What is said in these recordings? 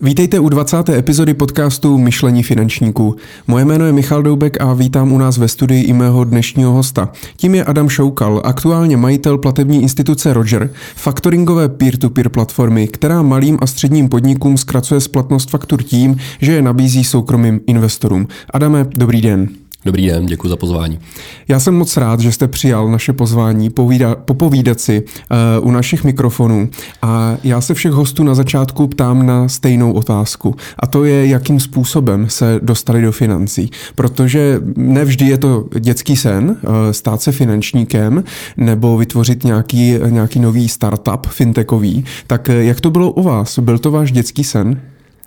Vítejte u 20. epizody podcastu Myšlení finančníků. Moje jméno je Michal Doubek a vítám u nás ve studii i mého dnešního hosta. Tím je Adam Šoukal, aktuálně majitel platební instituce Roger, faktoringové peer-to-peer platformy, která malým a středním podnikům zkracuje splatnost faktur tím, že je nabízí soukromým investorům. Adame, dobrý den. Dobrý den, děkuji za pozvání. Já jsem moc rád, že jste přijal naše pozvání povída, popovídat si uh, u našich mikrofonů. A já se všech hostů na začátku ptám na stejnou otázku. A to je, jakým způsobem se dostali do financí. Protože nevždy je to dětský sen uh, stát se finančníkem nebo vytvořit nějaký, nějaký nový startup fintechový. Tak jak to bylo u vás? Byl to váš dětský sen?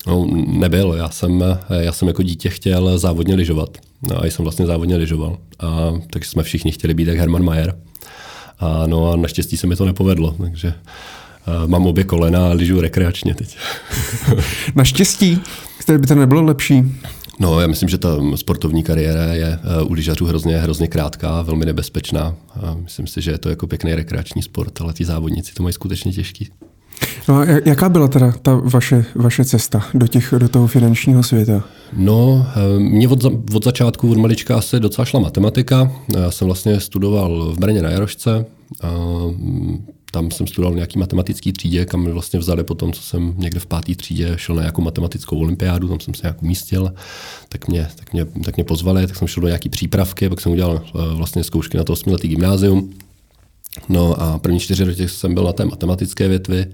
No, nebyl. Já jsem, já jsem jako dítě chtěl závodně lyžovat. No, a jsem vlastně závodně lyžoval. A, takže jsme všichni chtěli být jak Herman Mayer. A, no a naštěstí se mi to nepovedlo, takže a, mám obě kolena a lyžu rekreačně teď. naštěstí? Které by to nebylo lepší? No, já myslím, že ta sportovní kariéra je u lyžařů hrozně, hrozně krátká, velmi nebezpečná. A myslím si, že je to jako pěkný rekreační sport, ale ti závodníci to mají skutečně těžký. No a jaká byla teda ta vaše, vaše cesta do, těch, do toho finančního světa? No, eh, mě od, od začátku, od malička asi docela šla matematika. Já jsem vlastně studoval v Brně na Jarošce. A mm, tam jsem studoval nějaký matematický třídě, kam mě vlastně vzali po tom, co jsem někde v páté třídě šel na nějakou matematickou olympiádu, tam jsem se nějak umístil, tak mě, tak mě, tak mě pozvali, tak jsem šel do nějaký přípravky, pak jsem udělal eh, vlastně zkoušky na to osmiletý gymnázium. No a první čtyři roky jsem byl na té matematické větvi,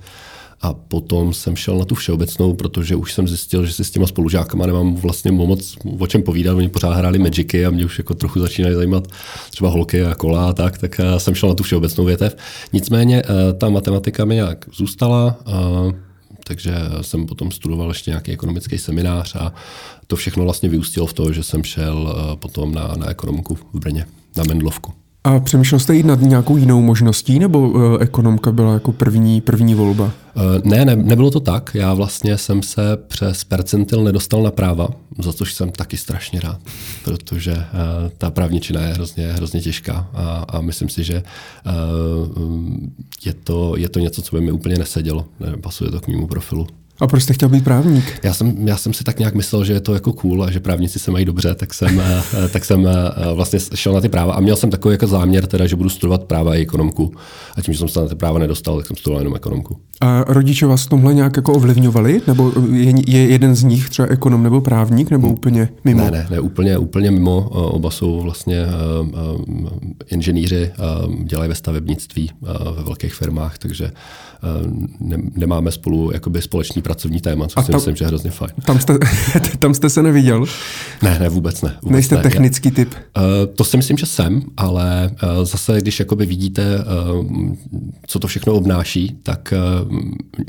a potom jsem šel na tu všeobecnou, protože už jsem zjistil, že si s těma spolužákama nemám vlastně moc o čem povídat. Oni pořád hráli Magicy a mě už jako trochu začínaly zajímat třeba holky a kola a tak, tak eh, jsem šel na tu všeobecnou větev. Nicméně eh, ta matematika mi nějak zůstala, takže jsem potom studoval ještě nějaký ekonomický seminář a to všechno vlastně vyústilo v to, že jsem šel eh, potom na, na ekonomku v Brně, na Mendlovku. A přemýšlel jste jít nad nějakou jinou možností, nebo uh, ekonomka byla jako první, první volba? Uh, ne, ne, nebylo to tak. Já vlastně jsem se přes percentil nedostal na práva, za což jsem taky strašně rád, protože uh, ta právničina je hrozně, hrozně těžká a, a myslím si, že uh, je, to, je to něco, co by mi úplně nesedělo. Pasuje to k mému profilu. A proč jste chtěl být právník? Já jsem, já jsem si tak nějak myslel, že je to jako cool a že právníci se mají dobře, tak jsem, eh, tak jsem eh, vlastně šel na ty práva a měl jsem takový jako záměr, teda, že budu studovat práva a ekonomku. A tím, že jsem se na ty práva nedostal, tak jsem studoval jenom ekonomku. A rodiče vás v tomhle nějak jako ovlivňovali? Nebo je, je jeden z nich třeba ekonom nebo právník, nebo úplně mimo? Ne, ne, ne úplně, úplně mimo. Oba jsou vlastně uh, uh, inženýři, uh, dělají ve stavebnictví ve velkých firmách, takže ne, nemáme spolu jakoby společný pracovní téma, což si tam, myslím, že je hrozně fajn. Tam jste, tam jste se neviděl? Ne, ne, vůbec ne. Vůbec Nejste ne. technický typ? Uh, to si myslím, že jsem, ale uh, zase, když jakoby vidíte, uh, co to všechno obnáší, tak uh,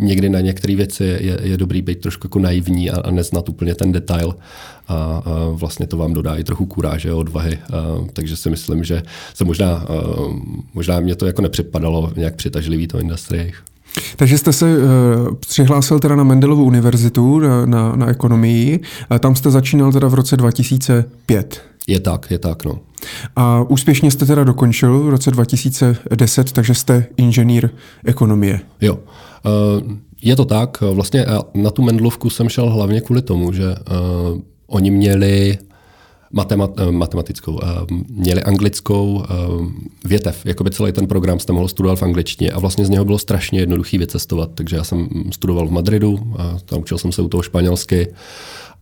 někdy na některé věci je, je dobrý být trošku jako naivní a, a neznat úplně ten detail. A, a vlastně to vám dodá i trochu kuráže a odvahy. A, takže si myslím, že se možná, a, možná mě to jako nepřipadalo nějak přitažlivý to industrie. Takže jste se uh, přihlásil teda na Mendelovu univerzitu na, na, na ekonomii. A tam jste začínal teda v roce 2005. Je tak, je tak, no. A úspěšně jste teda dokončil v roce 2010, takže jste inženýr ekonomie. Jo. Uh, je to tak. Vlastně na tu Mendelovku jsem šel hlavně kvůli tomu, že uh, oni měli matemat, eh, matematickou. Eh, měli anglickou eh, větev. Jakoby celý ten program jste mohl studovat v angličtině a vlastně z něho bylo strašně jednoduchý vycestovat. Takže já jsem studoval v Madridu, a naučil jsem se u toho španělsky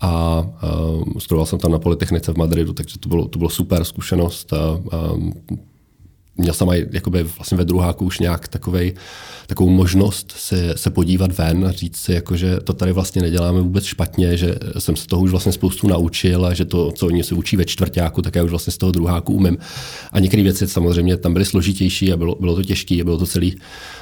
a studoval jsem tam na Polytechnice v Madridu, takže to bylo, to bylo super zkušenost. A, a měl jsem aj jakoby vlastně ve druháku už nějak takovej, takovou možnost se, se podívat ven a říct si, jako, že to tady vlastně neděláme vůbec špatně, že jsem se toho už vlastně spoustu naučil a že to, co oni se učí ve čtvrtáku, tak já už vlastně z toho druháku umím. A některé věci samozřejmě tam byly složitější a bylo, bylo to těžké a bylo to celý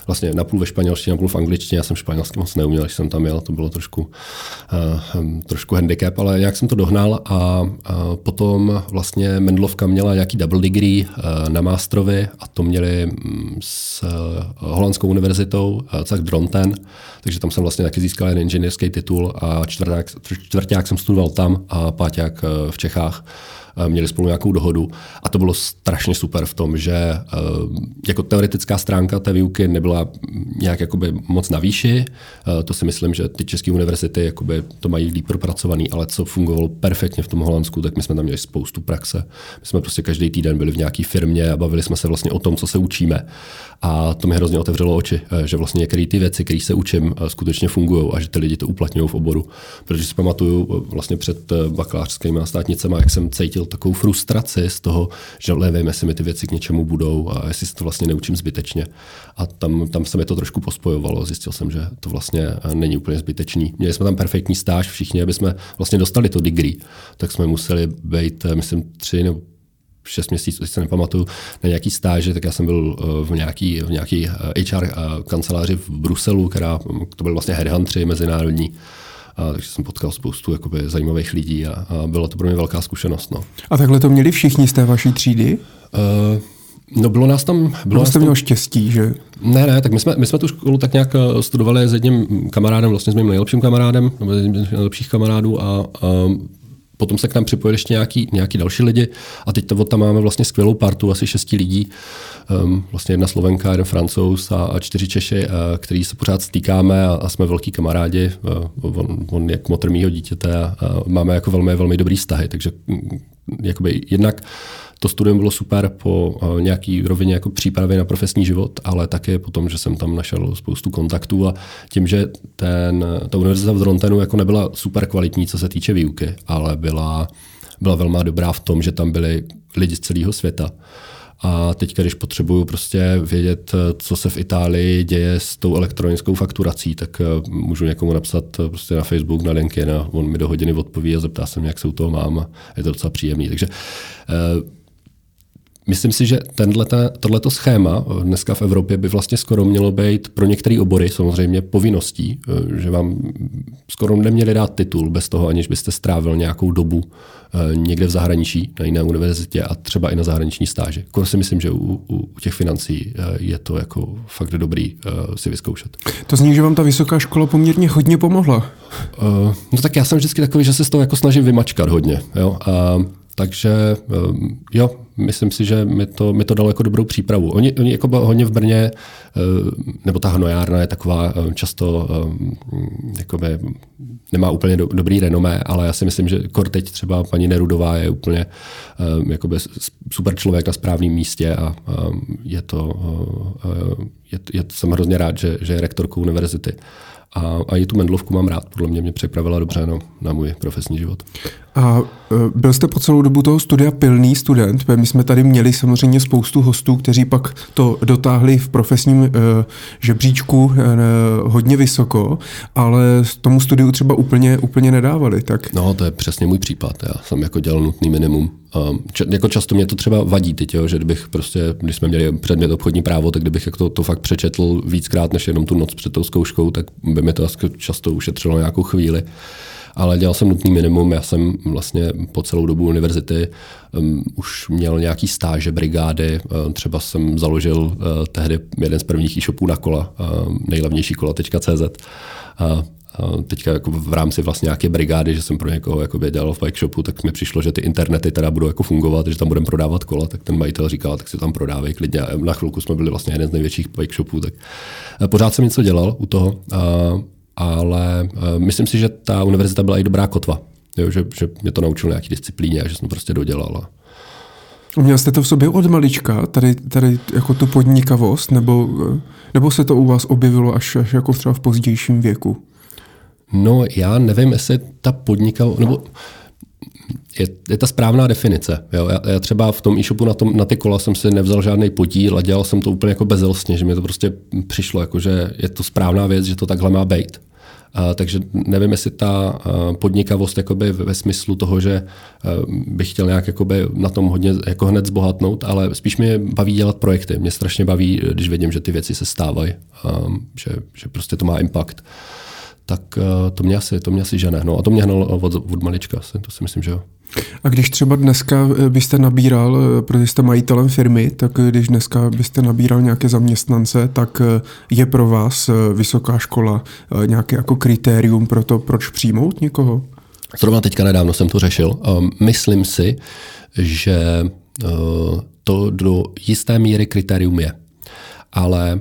vlastně napůl ve španělštině, napůl v angličtině. Já jsem španělsky moc neuměl, když jsem tam jel, to bylo trošku, uh, trošku handicap, ale nějak jsem to dohnal a uh, potom vlastně Mendlovka měla nějaký double degree uh, na mástrovi a to měli mm, s uh, holandskou univerzitou, tak Dronten, takže tam jsem vlastně taky získal jeden inženýrský titul a čtvrták, čtvrták jsem studoval tam a páťák uh, v Čechách. Měli spolu nějakou dohodu a to bylo strašně super v tom, že jako teoretická stránka té výuky nebyla nějak jakoby moc na výši, to si myslím, že ty české univerzity jakoby to mají líp propracovaný, ale co fungovalo perfektně v tom Holandsku, tak my jsme tam měli spoustu praxe. My jsme prostě každý týden byli v nějaké firmě a bavili jsme se vlastně o tom, co se učíme. A to mi hrozně otevřelo oči, eh, že vlastně některé ty věci, které se učím, eh, skutečně fungují a že ty lidi to uplatňují v oboru. Protože si pamatuju eh, vlastně před bakalářskými státnicemi, jak jsem cítil takovou frustraci z toho, že nevím, jestli mi ty věci k něčemu budou a jestli se to vlastně neučím zbytečně. A tam, tam se mi to trošku pospojovalo. Zjistil jsem, že to vlastně není úplně zbytečný. Měli jsme tam perfektní stáž všichni, aby jsme vlastně dostali to degree, tak jsme museli být, myslím, tři nebo šest měsíců, když se nepamatuju, na nějaký stáže, tak já jsem byl eh, v nějaký, v nějaký HR eh, eh, kanceláři v Bruselu, která, to byl vlastně headhuntři mezinárodní, a, takže jsem potkal spoustu jakoby, zajímavých lidí a, a byla to pro mě velká zkušenost. No. A takhle to měli všichni z té vaší třídy? Uh, No bylo nás tam... Bylo jste měl štěstí, že? Ne, ne, tak my jsme, my jsme tu školu tak nějak studovali s jedním kamarádem, vlastně s mým nejlepším kamarádem, nebo s jedním z nejlepších kamarádů a, a potom se k nám připojili ještě nějaký, nějaký další lidi a teď to tam máme vlastně skvělou partu, asi šesti lidí, um, vlastně jedna Slovenka, jeden Francouz a, a čtyři Češi, uh, který se pořád stýkáme a, a jsme velký kamarádi. Uh, on, on je motr mýho dítěte a, a máme jako velmi, velmi dobrý vztahy, takže um, jakoby jednak to studium bylo super po uh, nějaký rovině jako přípravy na profesní život, ale také potom, že jsem tam našel spoustu kontaktů a tím, že ten, ta univerzita v Dorontenu jako nebyla super kvalitní, co se týče výuky, ale byla, byla velmi dobrá v tom, že tam byli lidi z celého světa. A teď, když potřebuju prostě vědět, co se v Itálii děje s tou elektronickou fakturací, tak uh, můžu někomu napsat prostě na Facebook, na LinkedIn a on mi do hodiny odpoví a zeptá se mě, jak se u toho mám je to docela příjemný. Takže Myslím si, že tohleto schéma eh, dneska v Evropě by vlastně skoro mělo být pro některé obory samozřejmě povinností, eh, že vám skoro neměli dát titul bez toho, aniž byste strávil nějakou dobu eh, někde v zahraničí, na jiné univerzitě a třeba i na zahraniční stáži. Skoro si myslím, že u, u, u těch financí je to jako fakt dobrý si vyzkoušet. To zní, že vám ta vysoká škola poměrně hodně pomohla. No tak já jsem vždycky takový, že se z toho jako snažím vymačkat hodně. Jo? A takže ehm, jo, myslím si, že mi to, mi to dalo jako dobrou přípravu. Oni, oni jako hodně v Brně, ehm, nebo ta hnojárna je taková ehm, často, jakoby, nemá úplně do, dobrý renomé, ale já si myslím, že kor teď třeba paní Nerudová je úplně jakoby super člověk na správném místě a je to, je, je, jsem hrozně rád, že, že je rektorkou univerzity. A, a i tu Mendlovku mám rád, podle mě mě připravila dobře no, na můj profesní život. A e, byl jste po celou dobu toho studia pilný student? My jsme tady měli samozřejmě spoustu hostů, kteří pak to dotáhli v profesním uh, žebříčku uh, hodně vysoko, ale tomu studiu třeba úplně, úplně nedávali. Tak... No, to je přesně můj případ. Já jsem jako dělal nutný minimum. Um, jako často mě to třeba vadí teď, jo, že kdybych prostě, když jsme měli předmět obchodní právo, tak kdybych jako to, to fakt přečetl víckrát než jenom tu noc před tou zkouškou, tak by mi to často ušetřilo nějakou chvíli ale dělal jsem nutný minimum. Já jsem vlastně po celou dobu univerzity um, už měl nějaký stáže, brigády. Uh, třeba jsem založil uh, tehdy jeden z prvních e-shopů na kola, uh, nejlevnější kola.cz. Uh, teďka jako v rámci vlastně nějaké brigády, že jsem pro někoho jako dělal v bike shopu, tak mi přišlo, že ty internety teda budou jako fungovat, že tam budeme prodávat kola, tak ten majitel říkal, tak si tam prodávej klidně. Na chvilku jsme byli vlastně jeden z největších bike shopů, tak pořád jsem něco dělal u toho. Ale uh, myslím si, že ta univerzita byla i dobrá kotva. Jo, že, že mě to naučilo nějaký disciplíně a že jsem prostě dodělal. Měl jste to v sobě od malička, tady, tady jako tu podnikavost, nebo, nebo se to u vás objevilo až, až jako třeba v pozdějším věku? No já nevím, jestli ta podnikavost, nebo je, je ta správná definice. Jo? Já, já třeba v tom e-shopu na, tom, na ty kola jsem si nevzal žádný podíl a dělal jsem to úplně jako bezelstně, že mi to prostě přišlo, jako, že je to správná věc, že to takhle má být. Uh, takže nevím, jestli ta uh, podnikavost jakoby ve smyslu toho, že uh, bych chtěl nějak jakoby na tom hodně jako hned zbohatnout, ale spíš mě baví dělat projekty. Mě strašně baví, když vidím, že ty věci se stávají, um, že, že prostě to má impact. Tak uh, to mě asi, to mě asi žene. No a to mě hnalo od, od malička, to si myslím, že jo. A když třeba dneska eh, byste nabíral, eh, protože jste majitelem firmy, tak eh, když dneska byste nabíral nějaké zaměstnance, tak je pro vás vysoká škola nějaké jako kritérium pro to, proč přijmout někoho? Zrovna teďka nedávno jsem to řešil. Myslím si, že to do jisté míry kritérium je. Ale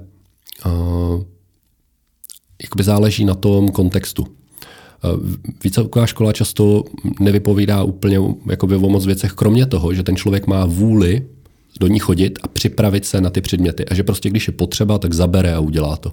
jakoby záleží na tom kontextu. Výcviková škola často nevypovídá úplně jakoby o moc věcech, kromě toho, že ten člověk má vůli do ní chodit a připravit se na ty předměty. A že prostě, když je potřeba, tak zabere a udělá to.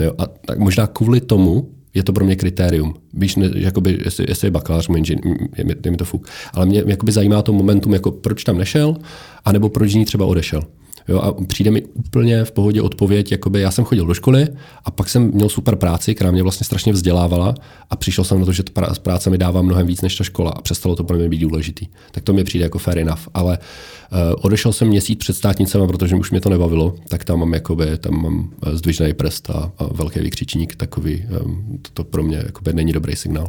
Jo, a tak možná kvůli tomu je to pro mě kritérium. Víš, ne, jakoby, jestli, jestli je bakalář, inžin, je, je mi to fuk. Ale mě jakoby zajímá to momentum, jako proč tam nešel, anebo proč z ní třeba odešel. Jo, a přijde mi úplně v pohodě odpověď, jakoby já jsem chodil do školy a pak jsem měl super práci, která mě vlastně strašně vzdělávala a přišel jsem na to, že ta práce mi dává mnohem víc než ta škola a přestalo to pro mě být důležitý. Tak to mi přijde jako fair enough. Ale uh, odešel jsem měsíc před státnicema, protože už mě to nebavilo, tak tam mám, jakoby, tam mám eh, zdvižný prst a, a velký vykřičník, takový, um, to, to pro mě jakoby, není dobrý signál.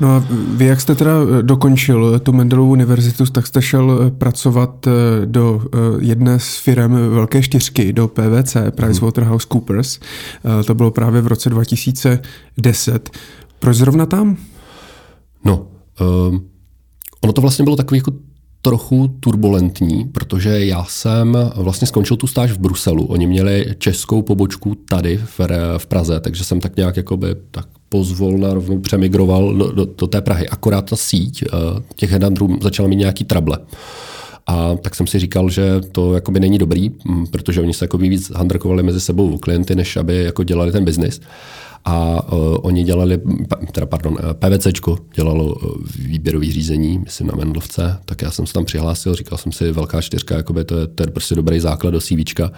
No a vy, jak jste teda eh, dokončil tu Mendelovu univerzitu, tak jste šel eh, pracovat eh, do jedné z firm Velké čtyřky, do PVC, PricewaterhouseCoopers. To bylo právě v roce 2010. Proč zrovna tam? No, um, ono to vlastně bylo takový jako trochu turbulentní, protože já jsem vlastně skončil tu stáž v Bruselu. Oni měli českou pobočku tady v, v Praze, takže jsem tak nějak jakoby tak pozvolna rovnou přemigroval do, do, do té Prahy. Akorát ta síť uh, těch headhunterů začala mít nějaký trable. A tak jsem si říkal, že to jakoby není dobrý, protože oni se jakoby víc handrkovali mezi sebou klienty, než aby jako dělali ten biznis a uh, oni dělali, teda pardon, e, PVCčko dělalo uh, výběrový řízení, myslím na Mendlovce, tak já jsem se tam přihlásil, říkal jsem si, velká čtyřka, jakoby to, je, to je prostě dobrý základ do CVčka,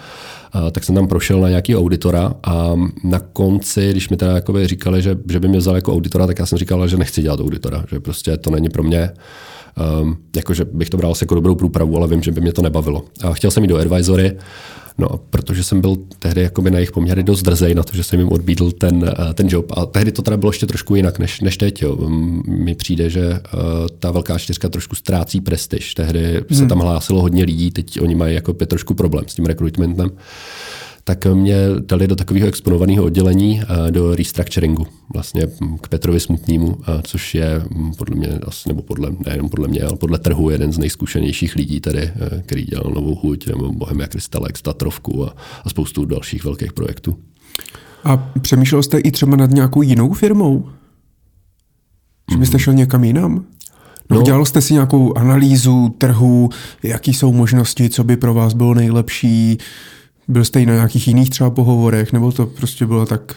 uh, tak jsem tam prošel na nějaký auditora a na konci, když mi teda jakoby říkali, že, že by mě vzal jako auditora, tak já jsem říkal, že nechci dělat auditora, že prostě to není pro mě, um, jakože bych to bral jako dobrou průpravu, ale vím, že by mě to nebavilo. A chtěl jsem jít do advisory, No, protože jsem byl tehdy jakoby na jejich poměry dost drzej na to, že jsem jim odbídl ten, eh, ten job. A tehdy to teda bylo ještě trošku jinak než, než teď. Jo. Mi přijde, že uh, ta velká čtyřka trošku ztrácí prestiž. Tehdy hmm. se tam hlásilo hodně lidí, teď oni mají jako trošku problém s tím rekrutmentem tak mě dali do takového exponovaného oddělení eh, do restructuringu, vlastně k Petrovi Smutnímu, eh, což je hm, podle mě, nebo podle, nejenom podle mě, ale podle trhu jeden z nejzkušenějších lidí tady, eh, který dělal Novou huť, nebo Bohemia Crystalex, Tatrovku a, a spoustu dalších velkých projektů. A přemýšlel jste i třeba nad nějakou jinou firmou? Že byste šel někam jinam? No, no. Dělal jste si nějakou analýzu trhu, jaký jsou možnosti, co by pro vás bylo nejlepší? Byl jste i na nějakých jiných třeba pohovorech, nebo to prostě bylo tak,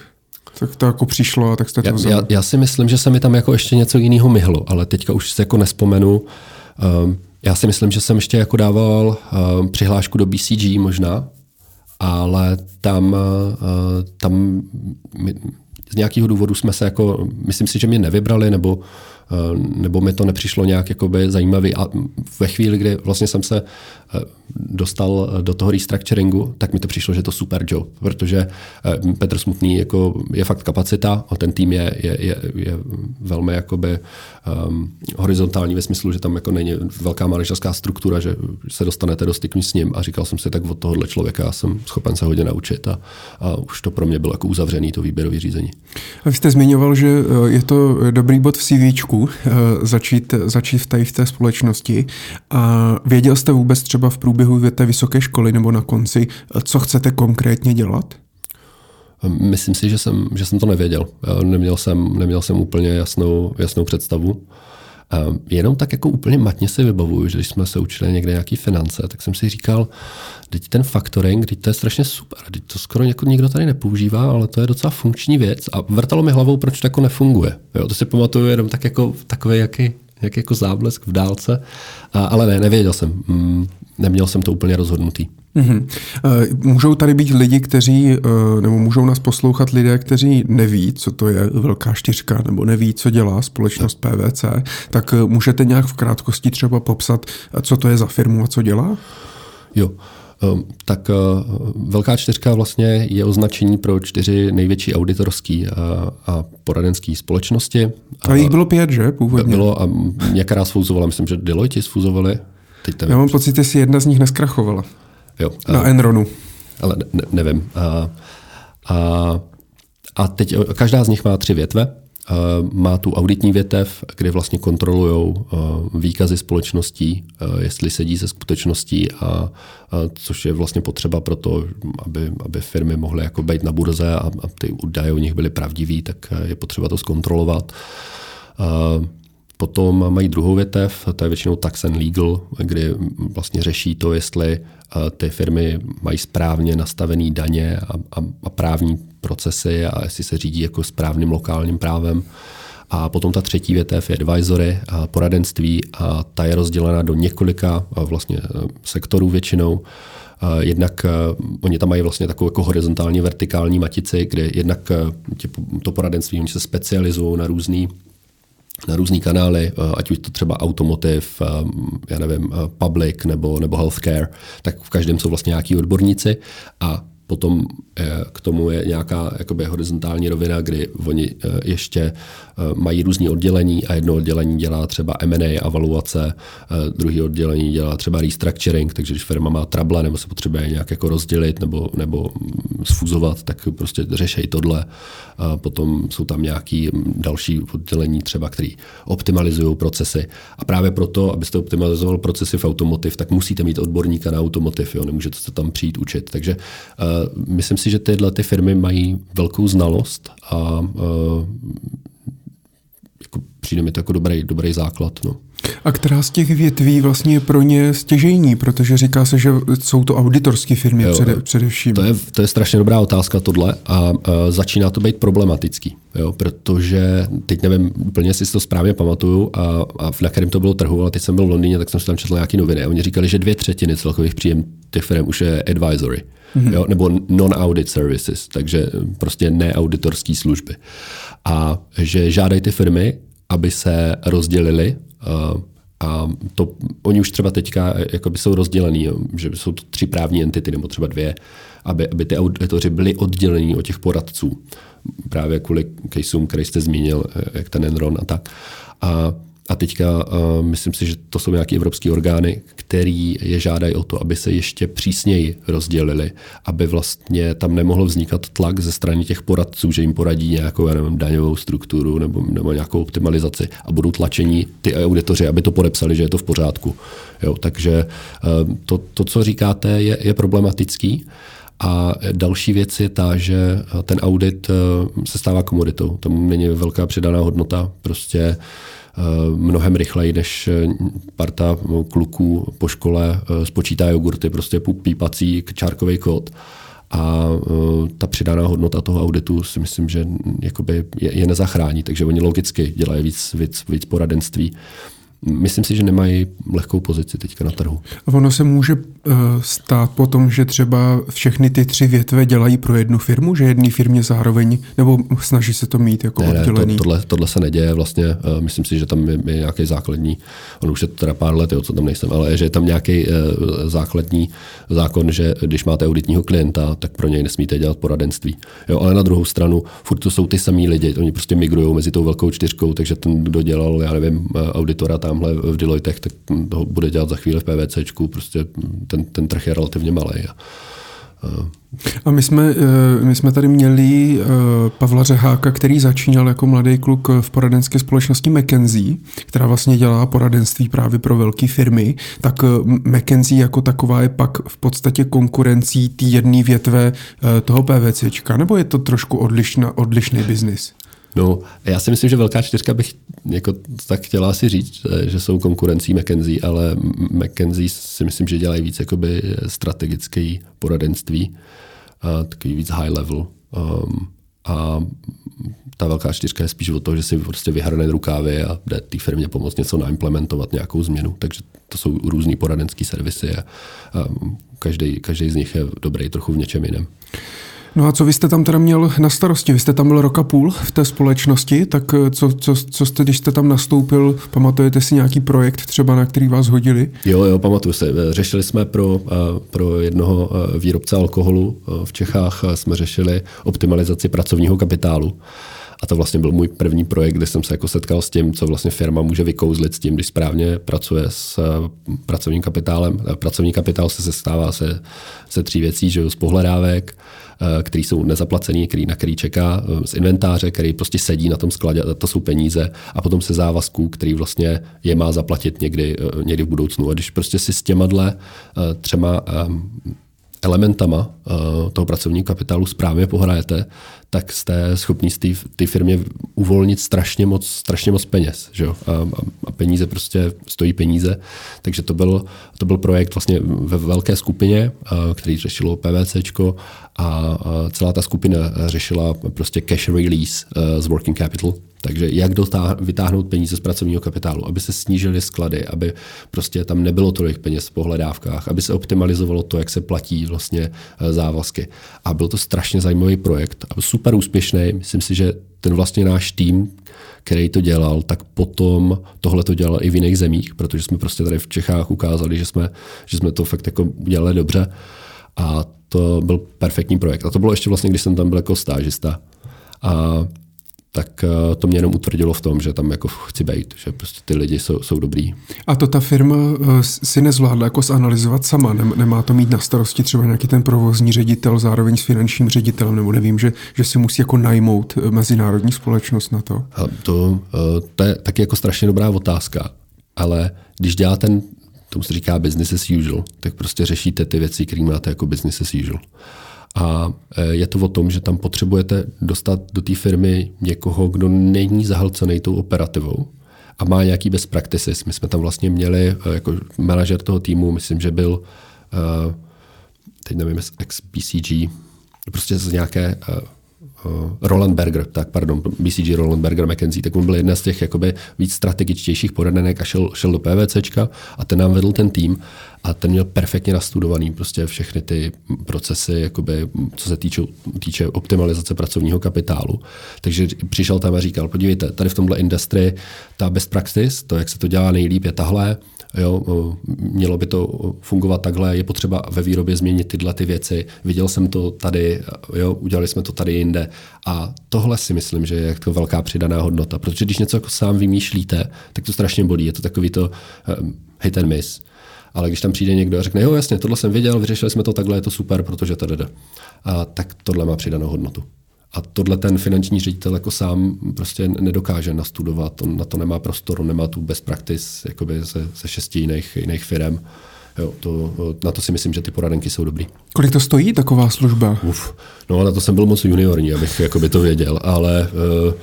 tak to jako přišlo a tak jste to já, já, já si myslím, že se mi tam jako ještě něco jiného myhlo, ale teďka už se jako nespomenu. Um, já si myslím, že jsem ještě jako dával um, přihlášku do BCG možná, ale tam, uh, tam my, z nějakého důvodu jsme se jako, myslím si, že mě nevybrali, nebo Eh, nebo mi to nepřišlo nějak jakoby zajímavý. A ve chvíli, kdy vlastně jsem se dostal do toho restructuringu, tak mi to přišlo, že je to super job, protože eh, Petr Smutný jako je fakt kapacita a ten tým je, je, je, je velmi jakoby um, horizontální ve smyslu, že tam jako není velká manažerská struktura, že se dostanete do styku s ním a říkal jsem si, tak od tohohle člověka jsem schopen se hodně naučit a, a už to pro mě bylo jako uzavřený to výběrové řízení. Vy jste zmiňoval, že je to dobrý bod v CVčku, začít, začít v, tady v té společnosti. A věděl jste vůbec třeba v průběhu té vysoké školy nebo na konci, eh, co chcete konkrétně dělat? Myslím si, že jsem, že jsem to nevěděl. Neměl jsem, neměl jsem úplně jasnou, jasnou představu. Um, jenom tak jako úplně matně si vybavuju, že když jsme se učili někde nějaký finance, tak jsem si říkal, teď ten factoring, teď to je strašně super, teď to skoro jako nikdo tady nepoužívá, ale to je docela funkční věc a vrtalo mi hlavou, proč to jako nefunguje. Jo, to si pamatuju jenom tak jako takový jaký, jak jako záblesk v dálce, a, ale ne, nevěděl jsem. Mm, neměl jsem to úplně rozhodnutý. Mm-hmm. Můžou tady být lidi, kteří, eh, nebo můžou nás poslouchat lidé, kteří neví, co to je velká čtyřka, nebo neví, co dělá společnost PVC, tak eh, můžete nějak v krátkosti třeba popsat, co to je za firmu a co dělá? Jo. Tak Velká čtyřka vlastně je označení pro čtyři největší auditorský a poradenský společnosti. A jich bylo pět, že? Původně. Bylo a některá sfuzovala, myslím, že Deloitte sfuzovali. Teď Já mám pocit, že si jedna z nich neskrachovala. Jo. Na a, Enronu. Ale ne, nevím. A, a, a teď každá z nich má tři větve. má tu auditní větev, kde vlastně kontrolují výkazy společností, jestli sedí se skutečností, a, což je vlastně potřeba pro to, aby, aby firmy mohly jako být na burze a, a ty údaje o nich byly pravdivý, tak je potřeba to zkontrolovat. Potom mají druhou větev, to je většinou tax and legal, kdy vlastně řeší to, jestli ty firmy mají správně nastavený daně a, a, a právní procesy a jestli se řídí jako správným lokálním právem. A potom ta třetí větev je advisory, a poradenství a ta je rozdělena do několika vlastně e, sektorů většinou. Jednak oni tam mají vlastně takovou jako horizontální vertikální matici, kde jednak to poradenství, oni se specializují na různý na různé kanály, ať už to třeba automotiv, já nevím, public nebo, nebo healthcare, tak v každém jsou vlastně nějaký odborníci a Potom eh, k tomu je nějaká jakoby horizontální rovina, kdy oni eh, ještě eh, mají různé oddělení a jedno oddělení dělá třeba M&A, avaluace, druhý oddělení dělá třeba restructuring, takže když firma má trable nebo se potřebuje nějak jako rozdělit nebo, nebo sfuzovat, tak prostě řešej tohle. Potom jsou tam nějaký další oddělení třeba, který optimalizují procesy. A právě proto, abyste optimalizoval procesy v automotiv, tak musíte mít odborníka na automotiv, jo? nemůžete se tam přijít učit. Takže myslím si, že tyhle ty firmy mají velkou znalost a jako přijde mi to jako dobrý, dobrý základ. No. A která z těch větví vlastně je pro ně stěžejní, protože říká se, že jsou to auditorské firmy jo, přede, především. To je, to je strašně dobrá otázka tohle a, a začíná to být problematický, jo, protože teď nevím úplně, si to správně pamatuju a, a na kterém to bylo trhu, ale teď jsem byl v Londýně, tak jsem si tam četl nějaké noviny a oni říkali, že dvě třetiny celkových příjem těch firm už je advisory mm-hmm. jo, nebo non-audit services, takže prostě neauditorské služby. A že žádají ty firmy, aby se rozdělili uh, a to, oni už třeba teďka jakoby jsou rozdělený, že jsou to tři právní entity nebo třeba dvě, aby, aby ty auditoři byli oddělení od těch poradců. Právě kvůli caseům, který jste zmínil, eh, jak ten Enron a tak. A a teďka uh, myslím si, že to jsou nějaké evropské orgány, které je žádají o to, aby se ještě přísněji rozdělili, aby vlastně tam nemohl vznikat tlak ze strany těch poradců, že jim poradí nějakou já nevím, daňovou strukturu nebo, nebo nějakou optimalizaci a budou tlačení ty auditoři, aby to podepsali, že je to v pořádku. Jo, takže uh, to, to, co říkáte, je, je problematický. A další věc je ta, že ten audit se stává komoditou. Tam není velká přidaná hodnota. Prostě Eh, mnohem rychleji, než eh, parta kluků po škole eh, spočítá jogurty, prostě pípací čárkový kód. A ta přidaná hodnota toho auditu si myslím, že jakoby je, je nezachrání, takže oni logicky dělají víc, víc, víc poradenství myslím si, že nemají lehkou pozici teďka na trhu. Ono se může uh, stát potom, že třeba všechny ty tři větve dělají pro jednu firmu, že jedné firmě zároveň, nebo snaží se to mít jako ne, oddělený? Ne, to, tohle, tohle se neděje vlastně. Uh, myslím si, že tam je, je nějaký základní, on už je to teda pár let, jo, co tam nejsem, ale že je tam nějaký uh, základní zákon, že když máte auditního klienta, tak pro něj nesmíte dělat poradenství. Jo, ale na druhou stranu, furt to jsou ty samý lidi, oni prostě migrují mezi tou velkou čtyřkou, takže ten, kdo dělal, já nevím, auditora tamhle v Deloitte, tak toho bude dělat za chvíli v PVCčku, prostě ten, ten trh je relativně malý. A, a my jsme, eh, my jsme tady měli eh, Pavla Řeháka, který začínal jako mladý kluk v poradenské společnosti McKenzie, která vlastně dělá poradenství právě pro velké firmy. Tak eh, McKenzie jako taková je pak v podstatě konkurencí té jedné větve toho PVCčka, nebo je to trošku odlišný biznis? No, já si myslím, že velká čtyřka bych jako tak chtěla si říct, že jsou konkurencí McKenzie, ale McKenzie si myslím, že dělají víc jakoby strategické poradenství, a takový víc high level. Um, a ta velká čtyřka je spíš o to, že si prostě vyhrne rukávy a jde té firmě pomoct něco naimplementovat, nějakou změnu. Takže to jsou různý poradenský servisy a, a každý, každý z nich je dobrý trochu v něčem jiném. No a co vy jste tam teda měl na starosti? Vy jste tam byl roka půl v té společnosti, tak eh, co, co, co jste, když jste tam nastoupil, pamatujete si nějaký projekt třeba, na který vás hodili? Jo, jo, pamatuju se. Řešili jsme pro, eh, pro jednoho eh, výrobce alkoholu v Čechách, jsme řešili optimalizaci pracovního kapitálu. A to vlastně byl můj první projekt, kde jsem se jako setkal s tím, co vlastně firma může vykouzlit s tím, když správně pracuje s eh, pracovním kapitálem. Eh, pracovní kapitál se sestává se, se tří věcí, že z pohledávek, eh, který jsou nezaplacený, který, na který čeká, z inventáře, který prostě sedí na tom skladě, to jsou peníze, a potom se závazků, který vlastně je má zaplatit někdy, někdy v budoucnu. A když prostě si s těma třema elementama uh, toho pracovního kapitálu správně pohrajete, tak jste schopni z té firmě uvolnit strašně moc, strašně moc peněz. Že jo? A, a peníze prostě stojí peníze. Takže to byl, to byl projekt vlastně ve velké skupině, který řešilo PVCčko a celá ta skupina řešila prostě cash release uh, z working capital, takže jak dotáh- vytáhnout peníze z pracovního kapitálu, aby se snížily sklady, aby prostě tam nebylo tolik peněz v pohledávkách, aby se optimalizovalo to, jak se platí vlastně eh, závazky. A byl to strašně zajímavý projekt a super úspěšný. Myslím si, že ten vlastně náš tým, který to dělal, tak potom tohle to dělal i v jiných zemích, protože jsme prostě tady v Čechách ukázali, že jsme, že jsme to fakt jako udělali dobře. A to byl perfektní projekt. A to bylo ještě vlastně, když jsem tam byl jako stážista. A tak eh, to mě jenom utvrdilo v tom, že tam jako chci být, že prostě ty lidi jsou, jsou dobrý. A to ta firma eh, si nezvládla jako zanalizovat sama, nemá to mít na starosti třeba nějaký ten provozní ředitel zároveň s finančním ředitelem, nebo nevím, že, že si musí jako najmout eh, mezinárodní společnost na to? A to, to je taky jako strašně dobrá otázka, ale když dělá ten, tomu se říká business as usual, tak prostě řešíte ty věci, které máte jako business as usual. A e, je to o tom, že tam potřebujete dostat do té firmy někoho, kdo není zahlcený tou operativou a má nějaký best practices. My jsme tam vlastně měli e, jako manažer toho týmu, myslím, že byl e, teď nevím, ex BCG, prostě z nějaké Roland Berger, tak pardon, BCG Roland Berger McKenzie, tak on byl jedna z těch jakoby víc strategičtějších poradenek a šel, šel do PVCčka a ten nám vedl ten tým a ten měl perfektně nastudovaný prostě všechny ty procesy, jakoby, co se týče, týče optimalizace pracovního kapitálu. Takže přišel tam a říkal, podívejte, tady v tomhle industrii ta best practice, to, jak se to dělá nejlíp, je tahle, Jo, mělo by to fungovat takhle, je potřeba ve výrobě změnit tyhle ty věci. Viděl jsem to tady, jo, udělali jsme to tady jinde. A tohle si myslím, že je jako velká přidaná hodnota, protože když něco jako sám vymýšlíte, tak to strašně bolí. Je to takový to um, hit and miss. Ale když tam přijde někdo a řekne, jo, jasně, tohle jsem věděl, vyřešili jsme to takhle, je to super, protože to jde. A tak tohle má přidanou hodnotu. A tohle ten finanční ředitel jako sám prostě nedokáže nastudovat, on na to nemá prostor, on nemá tu best practice jakoby ze, ze šesti jiných, jiných firm. Jo, to, na to si myslím, že ty poradenky jsou dobrý. Kolik to stojí, taková služba? Uf, no na to jsem byl moc juniorní, abych jakoby to věděl, ale uh,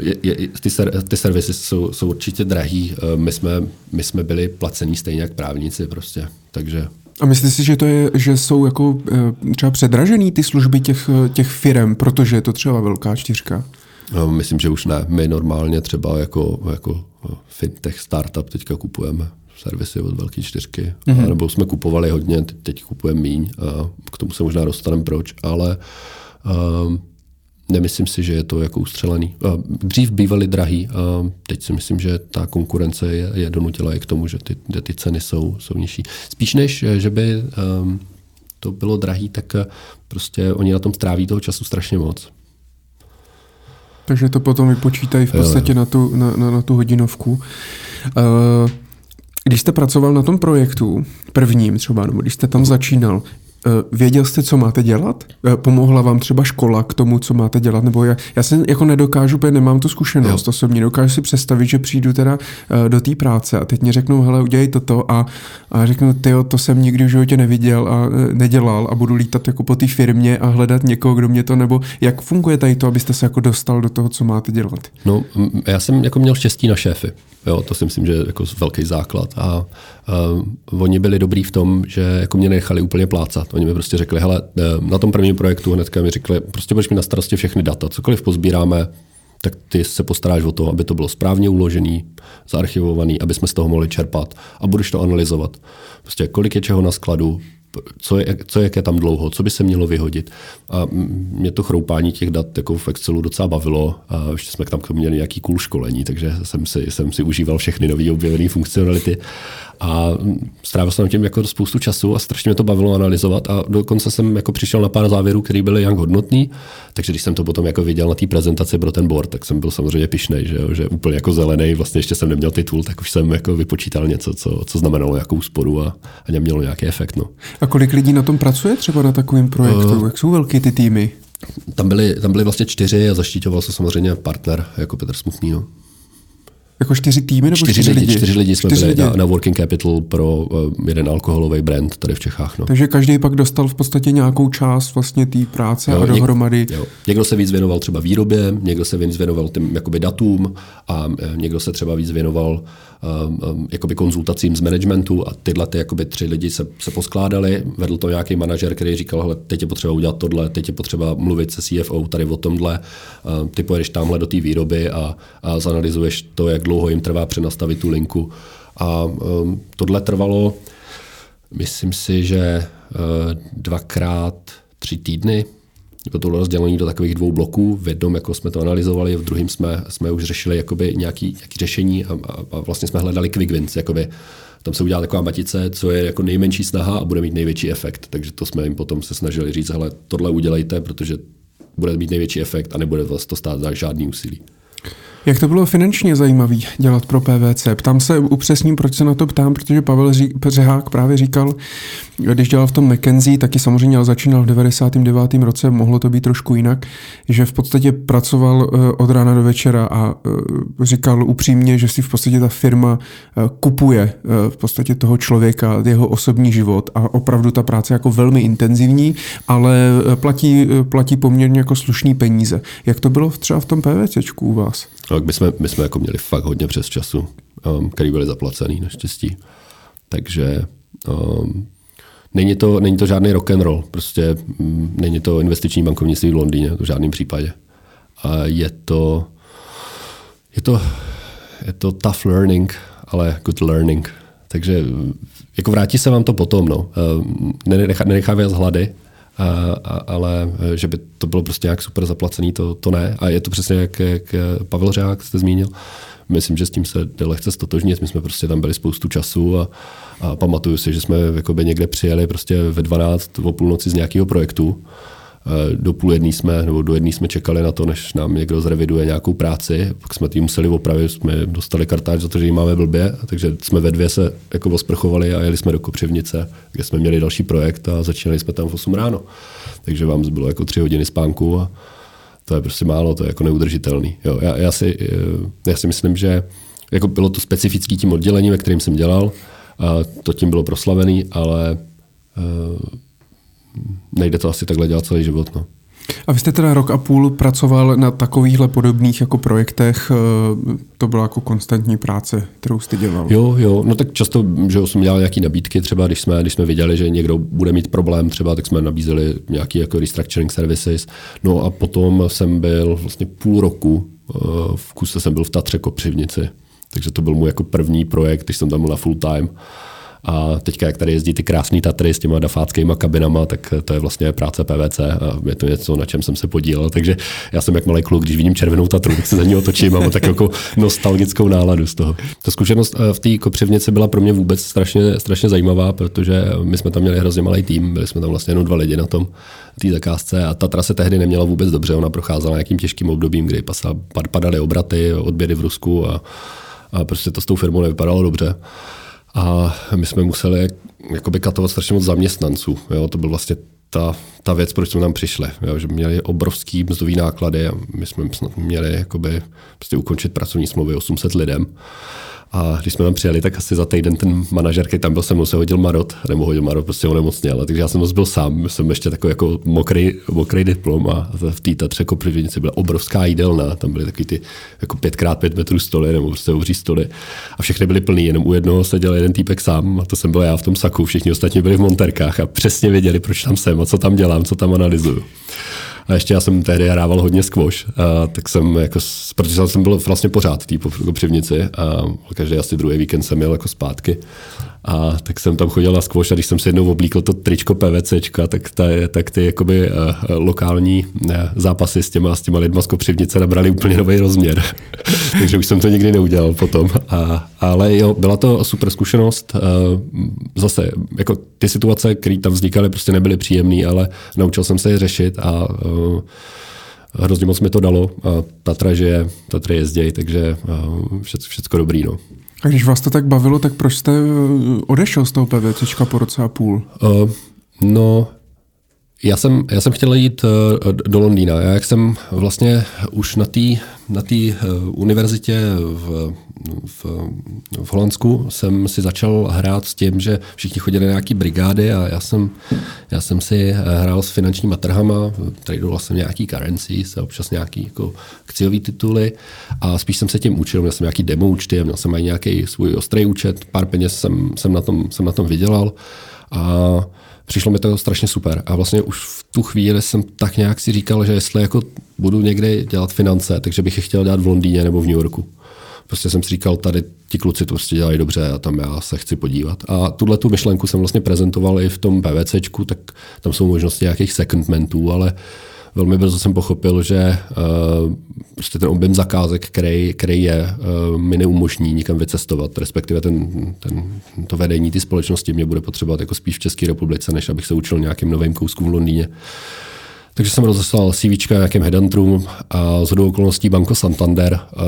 je, je, ty, ser, ty servisy jsou, jsou určitě drahý. Uh, my jsme, my jsme byli placení stejně jak právníci prostě, takže a myslíš si, že, to je, že jsou jako eh, třeba předražený ty služby těch, těch firm, protože je to třeba velká čtyřka? No, myslím, že už ne. My normálně třeba jako, jako fintech startup teďka kupujeme servisy od velké čtyřky, mm-hmm. nebo jsme kupovali hodně, teď kupujeme míň, a k tomu se možná dostaneme proč, ale um, Nemyslím si, že je to jako ustřelený. Dřív bývaly drahý a teď si myslím, že ta konkurence je, je donutila i k tomu, že ty, ty ceny jsou, jsou nižší. Spíš než, že by um, to bylo drahý, tak eh, prostě oni na tom stráví toho času strašně moc. Takže to potom vypočítají v podstatě jo, jo. Na, tu, na, na, na tu hodinovku. Uh, když jste pracoval na tom projektu, prvním třeba, nebo když jste tam začínal, Eh, věděl jste, co máte dělat? Eh, pomohla vám třeba škola k tomu, co máte dělat? Nebo já, já se jako nedokážu, protože nemám tu zkušenost jo. osobně, dokážu si představit, že přijdu teda eh, do té práce a teď mě řeknou, hele, udělej toto a, a řeknu, ty to jsem nikdy v životě neviděl a nedělal a budu lítat jako po té firmě a hledat někoho, kdo mě to, nebo jak funguje tady to, abyste se jako dostal do toho, co máte dělat? No, já jsem jako měl štěstí na šéfy. Jo, to si myslím, že je jako velký základ. A uh, oni byli dobrý v tom, že jako mě nechali úplně plácat. Oni mi prostě řekli, hele, eh, na tom prvním projektu hnedka mi řekli, prostě budeš mi na starosti všechny data, cokoliv pozbíráme, tak ty se postaráš o to, aby to bylo správně uložený, zaarchivovaný, aby jsme z toho mohli čerpat a budeš to analyzovat. Prostě kolik je čeho na skladu, co je, co jak je tam dlouho, co by se mělo vyhodit. A mě to chroupání těch dat jako v Excelu docela bavilo a ještě jsme tam měli nějaký cool školení, takže jsem si, jsem si užíval všechny nové objevené funkcionality a strávil jsem tím jako spoustu času a strašně mě to bavilo analyzovat a dokonce jsem jako přišel na pár závěrů, které byly jak hodnotný, takže když jsem to potom jako viděl na té prezentaci pro ten board, tak jsem byl samozřejmě pišnej, že, jo, že úplně jako zelený, vlastně ještě jsem neměl titul, tak už jsem jako vypočítal něco, co, co znamenalo jakou sporu a, a nemělo nějaký efekt. No. A kolik lidí na tom pracuje třeba na takovém projektu? Uh, Jak jsou velký ty týmy? Tam byly, tam byly vlastně čtyři a zaštíťoval se samozřejmě partner jako Petr Smutný. No. Jako čtyři týmy nebo čtyři, čtyři lidi? Čtyři lidi jsme čtyři byli lidi. Na, na Working Capital pro uh, jeden alkoholový brand tady v Čechách. No. Takže každý pak dostal v podstatě nějakou část vlastně té práce jo, a dohromady. Jo. Někdo se víc věnoval třeba výrobě, někdo se víc věnoval tím jakoby datům a eh, někdo se třeba víc věnoval um, um, jakoby konzultacím z managementu a tyhle ty jakoby tři lidi se, se poskládali. Vedl to nějaký manažer, který říkal, hele, teď je potřeba udělat tohle, teď je potřeba mluvit se CFO tady o tomhle, uh, ty pojedeš tamhle do té výroby a, a zanalizuješ to, jak dlouho jim trvá přenastavit tu linku. A um, tohle trvalo, myslím si, že uh, dvakrát tři týdny, jako to rozdělení do takových dvou bloků. V jednom jako jsme to analyzovali, v druhém jsme, jsme už řešili jakoby nějaký, nějaký řešení a, a, a, vlastně jsme hledali quick wins. Jakoby, tam se udělá taková matice, co je jako nejmenší snaha a bude mít největší efekt. Takže to jsme jim potom se snažili říct, hele, tohle udělejte, protože bude mít největší efekt a nebude vás to stát za žádný úsilí. Jak to bylo finančně zajímavé dělat pro PVC? Ptám se, upřesním, proč se na to ptám, protože Pavel Řehák právě říkal, když dělal v tom McKenzie, taky samozřejmě ale začínal v 99. roce, mohlo to být trošku jinak, že v podstatě pracoval eh, od rána do večera a eh, říkal upřímně, že si v podstatě ta firma eh, kupuje v podstatě toho člověka, jeho osobní život a opravdu ta práce jako velmi intenzivní, ale platí, platí poměrně jako slušný peníze. Jak to bylo třeba v tom PVCčku u vás? Tak my jsme, my jsme jako měli fakt hodně přes času, um, který byly zaplacený naštěstí. Takže um, není, to, není to žádný rock and roll, prostě um, není to investiční bankovnictví v Londýně v žádném případě. A je to, je to, je to tough learning, ale good learning. Takže jako vrátí se vám to potom, no. Nenechá, nenechá vás hlady, a, ale že by to bylo prostě nějak super zaplacený, to, to ne. A je to přesně jak, jak Pavel Řák jste zmínil. Myslím, že s tím se jde lehce stotožnit. My jsme prostě tam byli spoustu času a, a pamatuju si, že jsme někde přijeli prostě ve 12 o půlnoci z nějakého projektu Eh, do půl jedný jsme, nebo do jedný jsme čekali na to, než nám někdo zreviduje nějakou práci, pak jsme tím museli opravit, jsme dostali kartáč za to, že ji máme blbě, takže jsme ve dvě se jako osprchovali a jeli jsme do Kopřivnice, kde jsme měli další projekt a začínali jsme tam v 8 ráno. Takže vám bylo jako tři hodiny spánku a to je prostě málo, to je jako neudržitelný. Jo, já, já, si, eh, já si myslím, že jako bylo to specifický tím oddělením, ve kterým jsem dělal, a to tím bylo proslavený, ale uh, nejde to asi takhle dělat celý život. No. A vy jste teda rok a půl pracoval na takovýchhle podobných jako projektech, eh, to byla jako konstantní práce, kterou jste dělal. Jo, jo, no tak často, že jsem dělal nějaké nabídky, třeba když jsme, když jsme viděli, že někdo bude mít problém třeba, tak jsme nabízeli nějaký jako restructuring services, no a potom jsem byl vlastně půl roku, eh, v kuse jsem byl v Tatře Kopřivnici, takže to byl můj jako první projekt, když jsem tam byl na full time. A teďka, jak tady jezdí ty krásné Tatry s těma dafáckými kabinama, tak to je vlastně práce PVC a je to něco, na čem jsem se podílel. Takže já jsem jak malý kluk, když vidím červenou Tatru, tak se za ní otočím a mám tak jako nostalgickou náladu z toho. Ta zkušenost eh, v té kopřivnici byla pro mě vůbec strašně, strašně zajímavá, protože my jsme tam měli hrozně malý tým, byli jsme tam vlastně jenom dva lidi na tom té zakázce a Tatra se tehdy neměla vůbec dobře, ona procházela nějakým těžkým obdobím, kdy padaly obraty, odběry v Rusku a, a prostě to s tou firmou nevypadalo dobře. A my jsme museli jakoby katovat strašně moc zaměstnanců. Jo? To byl vlastně ta, ta věc, proč jsme tam přišli. Jo? Že měli obrovský mzdový náklady a my jsme snad měli jakoby, prostě ukončit pracovní smlouvy 800 lidem. A když jsme tam přijeli, tak asi za týden ten manažer, který tam byl se mnou, se hodil marot, nebo hodil marot, prostě onemocněl. Takže já jsem moc byl sám, jsem ještě takový jako mokrý, mokrý diplom a v té Tatře Kopřivnici byla obrovská jídelna, tam byly taky ty jako 5x5 metrů stoly, nebo prostě obří stoly. A všechny byly plný, jenom u jednoho seděl jeden týpek sám a to jsem byl já v tom saku, všichni ostatní byli v monterkách a přesně věděli, proč tam jsem a co tam dělám, co tam analyzuju. A ještě já jsem tehdy hrával hodně squash, a tak jsem jako, protože jsem byl vlastně pořád v té jako přivnici a každý asi druhý víkend jsem měl jako zpátky. A tak jsem tam chodil na squash a když jsem si jednou oblíkl to tričko PVCčka, tak, ta, tak ty jakoby uh, lokální uh, zápasy s těma, s těma lidma z Kopřivnice nabrali úplně nový rozměr. Takže už jsem to nikdy neudělal potom. A, ale jo, byla to super zkušenost. Uh, zase, jako ty situace, které tam vznikaly, prostě nebyly příjemné, ale naučil jsem se je řešit a uh, hrozně moc mi to dalo. Tatra žije, Tatra jezděj, takže všecko, všecko dobrý. No. A když vás to tak bavilo, tak proč jste eh, odešel z toho PVCčka po roce a půl? Uh, no, já jsem, já jsem chtěl jít uh, do Londýna. Já jak jsem vlastně už na té na tý, uh, univerzitě v, v, v Holandsku jsem si začal hrát s tím, že všichni chodili na nějaký brigády a já jsem, já jsem si hrál s finančníma trhama, tradoval jsem nějaký currencies a občas nějaký jako akciový tituly a spíš jsem se tím učil, měl jsem nějaký demo účty, měl jsem nějaký svůj ostrý účet, pár peněz jsem, jsem, na, tom, jsem na tom vydělal a přišlo mi to strašně super. A vlastně už v tu chvíli jsem tak nějak si říkal, že jestli jako budu někde dělat finance, takže bych je chtěl dělat v Londýně nebo v New Yorku. Prostě jsem si říkal, tady ti kluci to prostě dělají dobře a tam já se chci podívat. A tuhle tu myšlenku jsem vlastně prezentoval i v tom PVCčku, tak tam jsou možnosti nějakých secondmentů, ale velmi brzo jsem pochopil, že uh, prostě ten objem zakázek, který, který je, uh, mi neumožní nikam vycestovat, respektive ten, ten, to vedení ty společnosti mě bude potřebovat jako spíš v České republice, než abych se učil nějakým novým kouskům v Londýně. Takže jsem rozeslal CV nějakým headhunterům a z hodou okolností Banko Santander uh,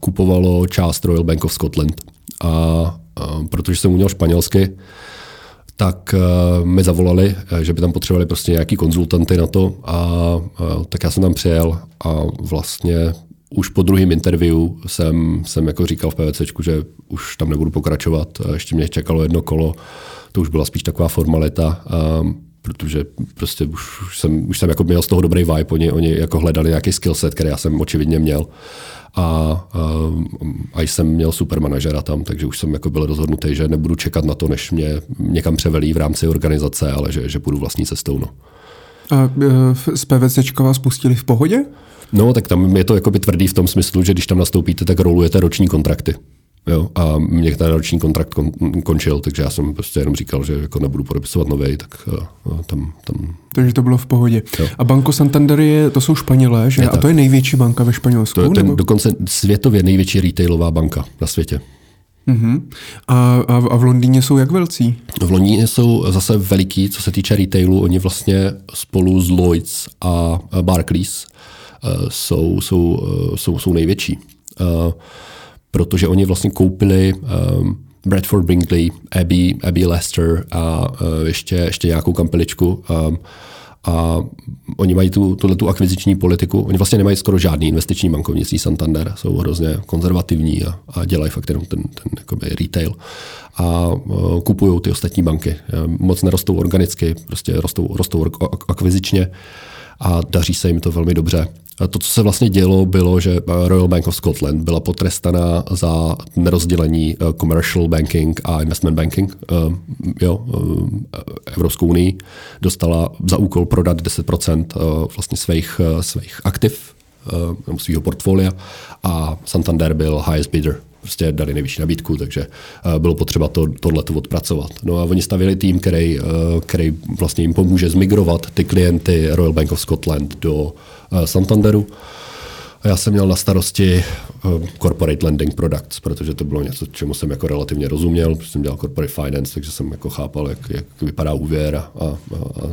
kupovalo část Royal Bank of Scotland. A uh, protože jsem uměl španělsky, tak uh, mi zavolali, že by tam potřebovali prostě nějaký konzultanty na to a uh, tak já jsem tam přijel a vlastně už po druhém interview jsem, jsem jako říkal v PVCčku, že už tam nebudu pokračovat. Ještě mě čekalo jedno kolo, to už byla spíš taková formalita. Um, protože prostě už, už jsem, už jsem jako měl z toho dobrý vibe, oni, oni jako hledali nějaký skillset, který já jsem očividně měl. A, a, a jsem měl super manažera tam, takže už jsem jako byl rozhodnutý, že nebudu čekat na to, než mě někam převelí v rámci organizace, ale že, že půjdu vlastní cestou. No. A e, z PVCčka vás pustili v pohodě? No, tak tam je to jakoby tvrdý v tom smyslu, že když tam nastoupíte, tak rolujete roční kontrakty. Jo, a mě ten roční kontrakt kon, končil, takže já jsem prostě jenom říkal, že jako nebudu podepisovat nový, tak a tam, tam... Takže to bylo v pohodě. Jo. A Banco Santander je, to jsou Španělé, že? Je a tak. to je největší banka ve Španělsku? To je ten, dokonce světově největší retailová banka na světě. Uh-huh. A, a, a v Londýně jsou jak velcí? V Londýně jsou zase veliký, co se týče retailu. Oni vlastně spolu s Lloyds a Barclays uh, jsou, jsou, uh, jsou, jsou největší. Uh, protože oni vlastně koupili um, Bradford Brinkley, Abbey, Abbey Leicester a uh, ještě, ještě nějakou kampeličku. Um, a oni mají tu, tu akviziční politiku. Oni vlastně nemají skoro žádný investiční bankovnictví Santander, jsou hrozně konzervativní a, a dělají fakt jenom ten, ten jakoby retail. A uh, kupují ty ostatní banky. Moc nerostou organicky, prostě rostou, rostou akvizičně a daří se jim to velmi dobře. To, co se vlastně dělo, bylo, že eh, Royal Bank of Scotland byla potrestaná za nerozdělení eh, commercial banking a investment banking. Eh, jo, Evropskou unii dostala za úkol prodat 10% vlastně svých, svých aktiv, svého portfolia a Santander byl highest bidder prostě dali nejvyšší nabídku, takže bylo potřeba to, tohleto odpracovat. No a oni stavili tým, který, který vlastně jim pomůže zmigrovat ty klienty Royal Bank of Scotland do Santanderu. A já jsem měl na starosti eh, corporate lending products, protože to bylo něco, čemu jsem jako relativně rozuměl, protože jsem dělal corporate finance, takže jsem jako chápal, jak, jak vypadá úvěr a, a,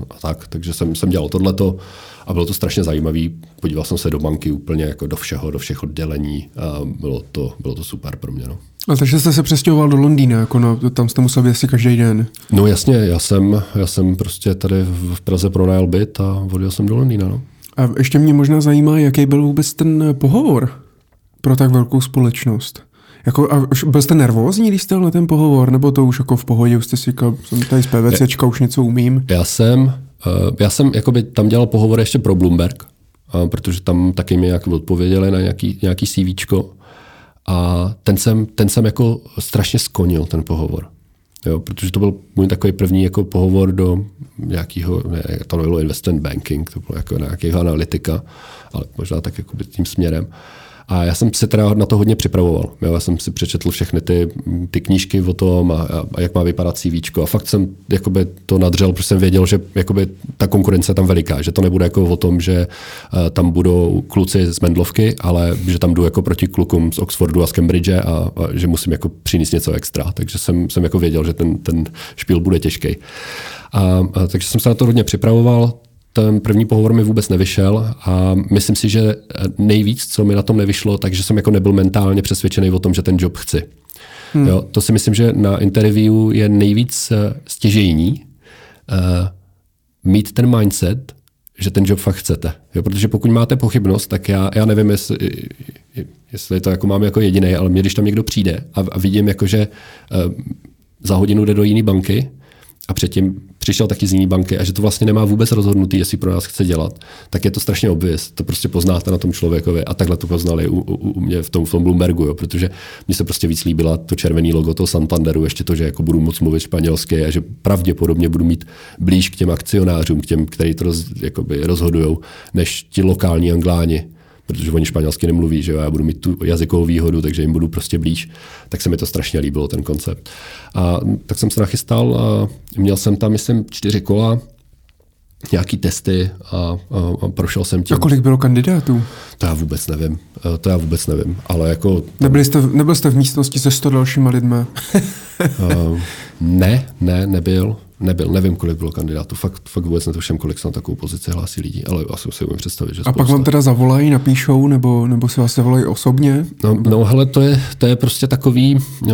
a, tak. Takže jsem, jsem dělal tohleto a bylo to strašně zajímavý. Podíval jsem se do banky úplně jako do všeho, do všech oddělení a bylo to, bylo to super pro mě. No. A takže jste se přestěhoval do Londýna, jako no, tam jste musel být asi každý den. No jasně, já jsem, já jsem prostě tady v Praze pronajal byt a odjel jsem do Londýna. No. A ještě mě možná zajímá, jaký byl vůbec ten pohovor pro tak velkou společnost. Jako, a byl jste nervózní, když jste na ten pohovor, nebo to už jako v pohodě, jste si říkal, jsem tady z PVCčka, už něco umím? Já jsem, eh, já jsem jakoby tam dělal pohovor ještě pro Bloomberg, protože tam taky mi jak odpověděli na nějaký, nějaký CVčko a ten jsem, ten jsem jako strašně skonil, ten pohovor. Jo, protože to byl můj takový první jako pohovor do nějakého, ne, to nebylo investment banking, to bylo jako nějakého analytika, ale možná tak jako tím směrem. A já jsem se teda na to hodně připravoval. Jo, já jsem si přečetl všechny ty, ty knížky o tom a, a, a jak má vypadat CV. A fakt jsem jakoby, to nadřel, protože jsem věděl, že jakoby, ta konkurence je tam veliká, že to nebude jako o tom, že uh, tam budou kluci z Mendlovky, ale že tam jdu jako proti klukům z Oxfordu a z Cambridge a, a že musím jako přinést něco extra. Takže jsem, jsem jako věděl, že ten, ten špíl bude těžký. A, a, takže jsem se na to hodně připravoval ten první pohovor mi vůbec nevyšel a myslím si, že nejvíc, co mi na tom nevyšlo, takže jsem jako nebyl mentálně přesvědčený o tom, že ten job chci. Hmm. Jo, to si myslím, že na interview je nejvíc eh, stěžejní uh, mít ten mindset, že ten job fakt chcete. Jo, protože pokud máte pochybnost, tak já, já nevím, jestli, jestli to jako mám jako jediný, ale mě, když tam někdo přijde a, a vidím, jako, že uh, za hodinu jde do jiné banky, a předtím přišel taky z jiné banky a že to vlastně nemá vůbec rozhodnutý, jestli pro nás chce dělat, tak je to strašně obvěz. To prostě poznáte na tom člověkovi a takhle to poznali u, u, u mě v tom, v tom Bloombergu, jo, protože mně se prostě víc líbila to červený logo toho Santanderu, ještě to, že jako budu moc mluvit španělsky a že pravděpodobně budu mít blíž k těm akcionářům, k těm, kteří to roz, rozhodují, než ti lokální angláni protože oni španělsky nemluví, že jo, já budu mít tu jazykovou výhodu, takže jim budu prostě blíž. Tak se mi to strašně líbilo, ten koncept. A tak jsem se nachystal a měl jsem tam, myslím, čtyři kola, nějaký testy a, a, a prošel jsem tím. A kolik bylo kandidátů? To já vůbec nevím. E, to já vůbec nevím. Ale jako... Nebyli jste, nebyl jste v místnosti se 100 dalšíma lidmi? uh, ne, ne, nebyl nebyl, nevím, kolik bylo kandidátů, fakt, fakt vůbec netuším, kolik se na takovou pozici hlásí lidí, ale asi si umím představit, že A pak vám teda zavolají, napíšou, nebo, nebo si vás zavolají osobně? No, no hele, to je, to je prostě takový, uh,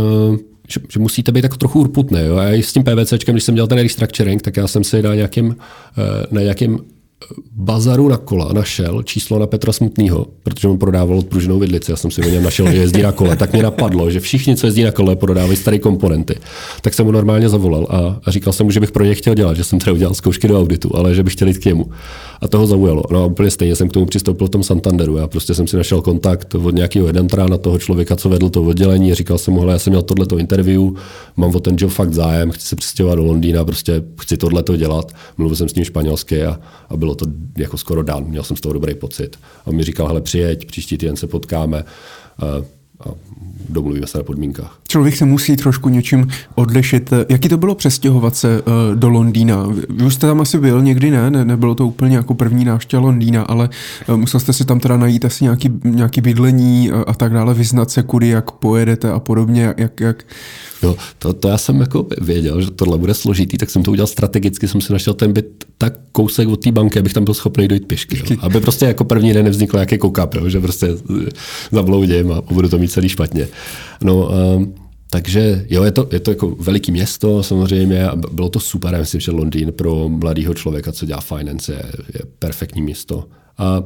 že, že, musíte být tak trochu urputné. Jo? A já s tím PVCčkem, když jsem dělal ten restructuring, tak já jsem si na nějakým, uh, na nějakým bazaru na kola našel číslo na Petra Smutného, protože on prodával odpruženou vidlici. Já jsem si o něm našel, že jezdí na kole. Tak mě napadlo, že všichni, co jezdí na kole, prodávají staré komponenty. Tak jsem mu normálně zavolal a, říkal jsem mu, že bych pro ně chtěl dělat, že jsem třeba udělal zkoušky do auditu, ale že bych chtěl jít k němu. A toho zaujalo. No a úplně stejně jsem k tomu přistoupil v tom Santanderu. Já prostě jsem si našel kontakt od nějakého redemptora na toho člověka, co vedl to oddělení. Říkal jsem mu, já jsem měl tohleto interview, mám o ten job fakt zájem, chci se přistěhovat do Londýna, prostě chci tohleto dělat. Mluvil jsem s ním španělsky a, a bylo to jako skoro dan. Měl jsem z toho dobrý pocit. A on mi říkal, hele, přijeď, příští týden se potkáme. A, domluvíme se na podmínkách. Člověk se musí trošku něčím odlišit. Jaký to bylo přestěhovat se uh, do Londýna? Vy už jste tam asi byl, někdy ne, ne nebylo to úplně jako první návštěva Londýna, ale uh, musel jste si tam teda najít asi nějaký, nějaký bydlení a tak dále, vyznat se, kudy, jak pojedete a podobně, jak, jak Jo, to, to já jsem jako věděl, že tohle bude složitý, tak jsem to udělal strategicky, jsem si našel ten byt tak kousek od té banky, abych tam byl schopný dojít pěšky. Jo. Aby prostě jako první den nevznikl nějaký koukap, jo, že prostě zabloudím a budu to mít celý špatně. No, um, takže jo, je to, je to jako veliký město samozřejmě a bylo to super. Já myslím, že Londýn pro mladého člověka, co dělá finance, je, je perfektní město. A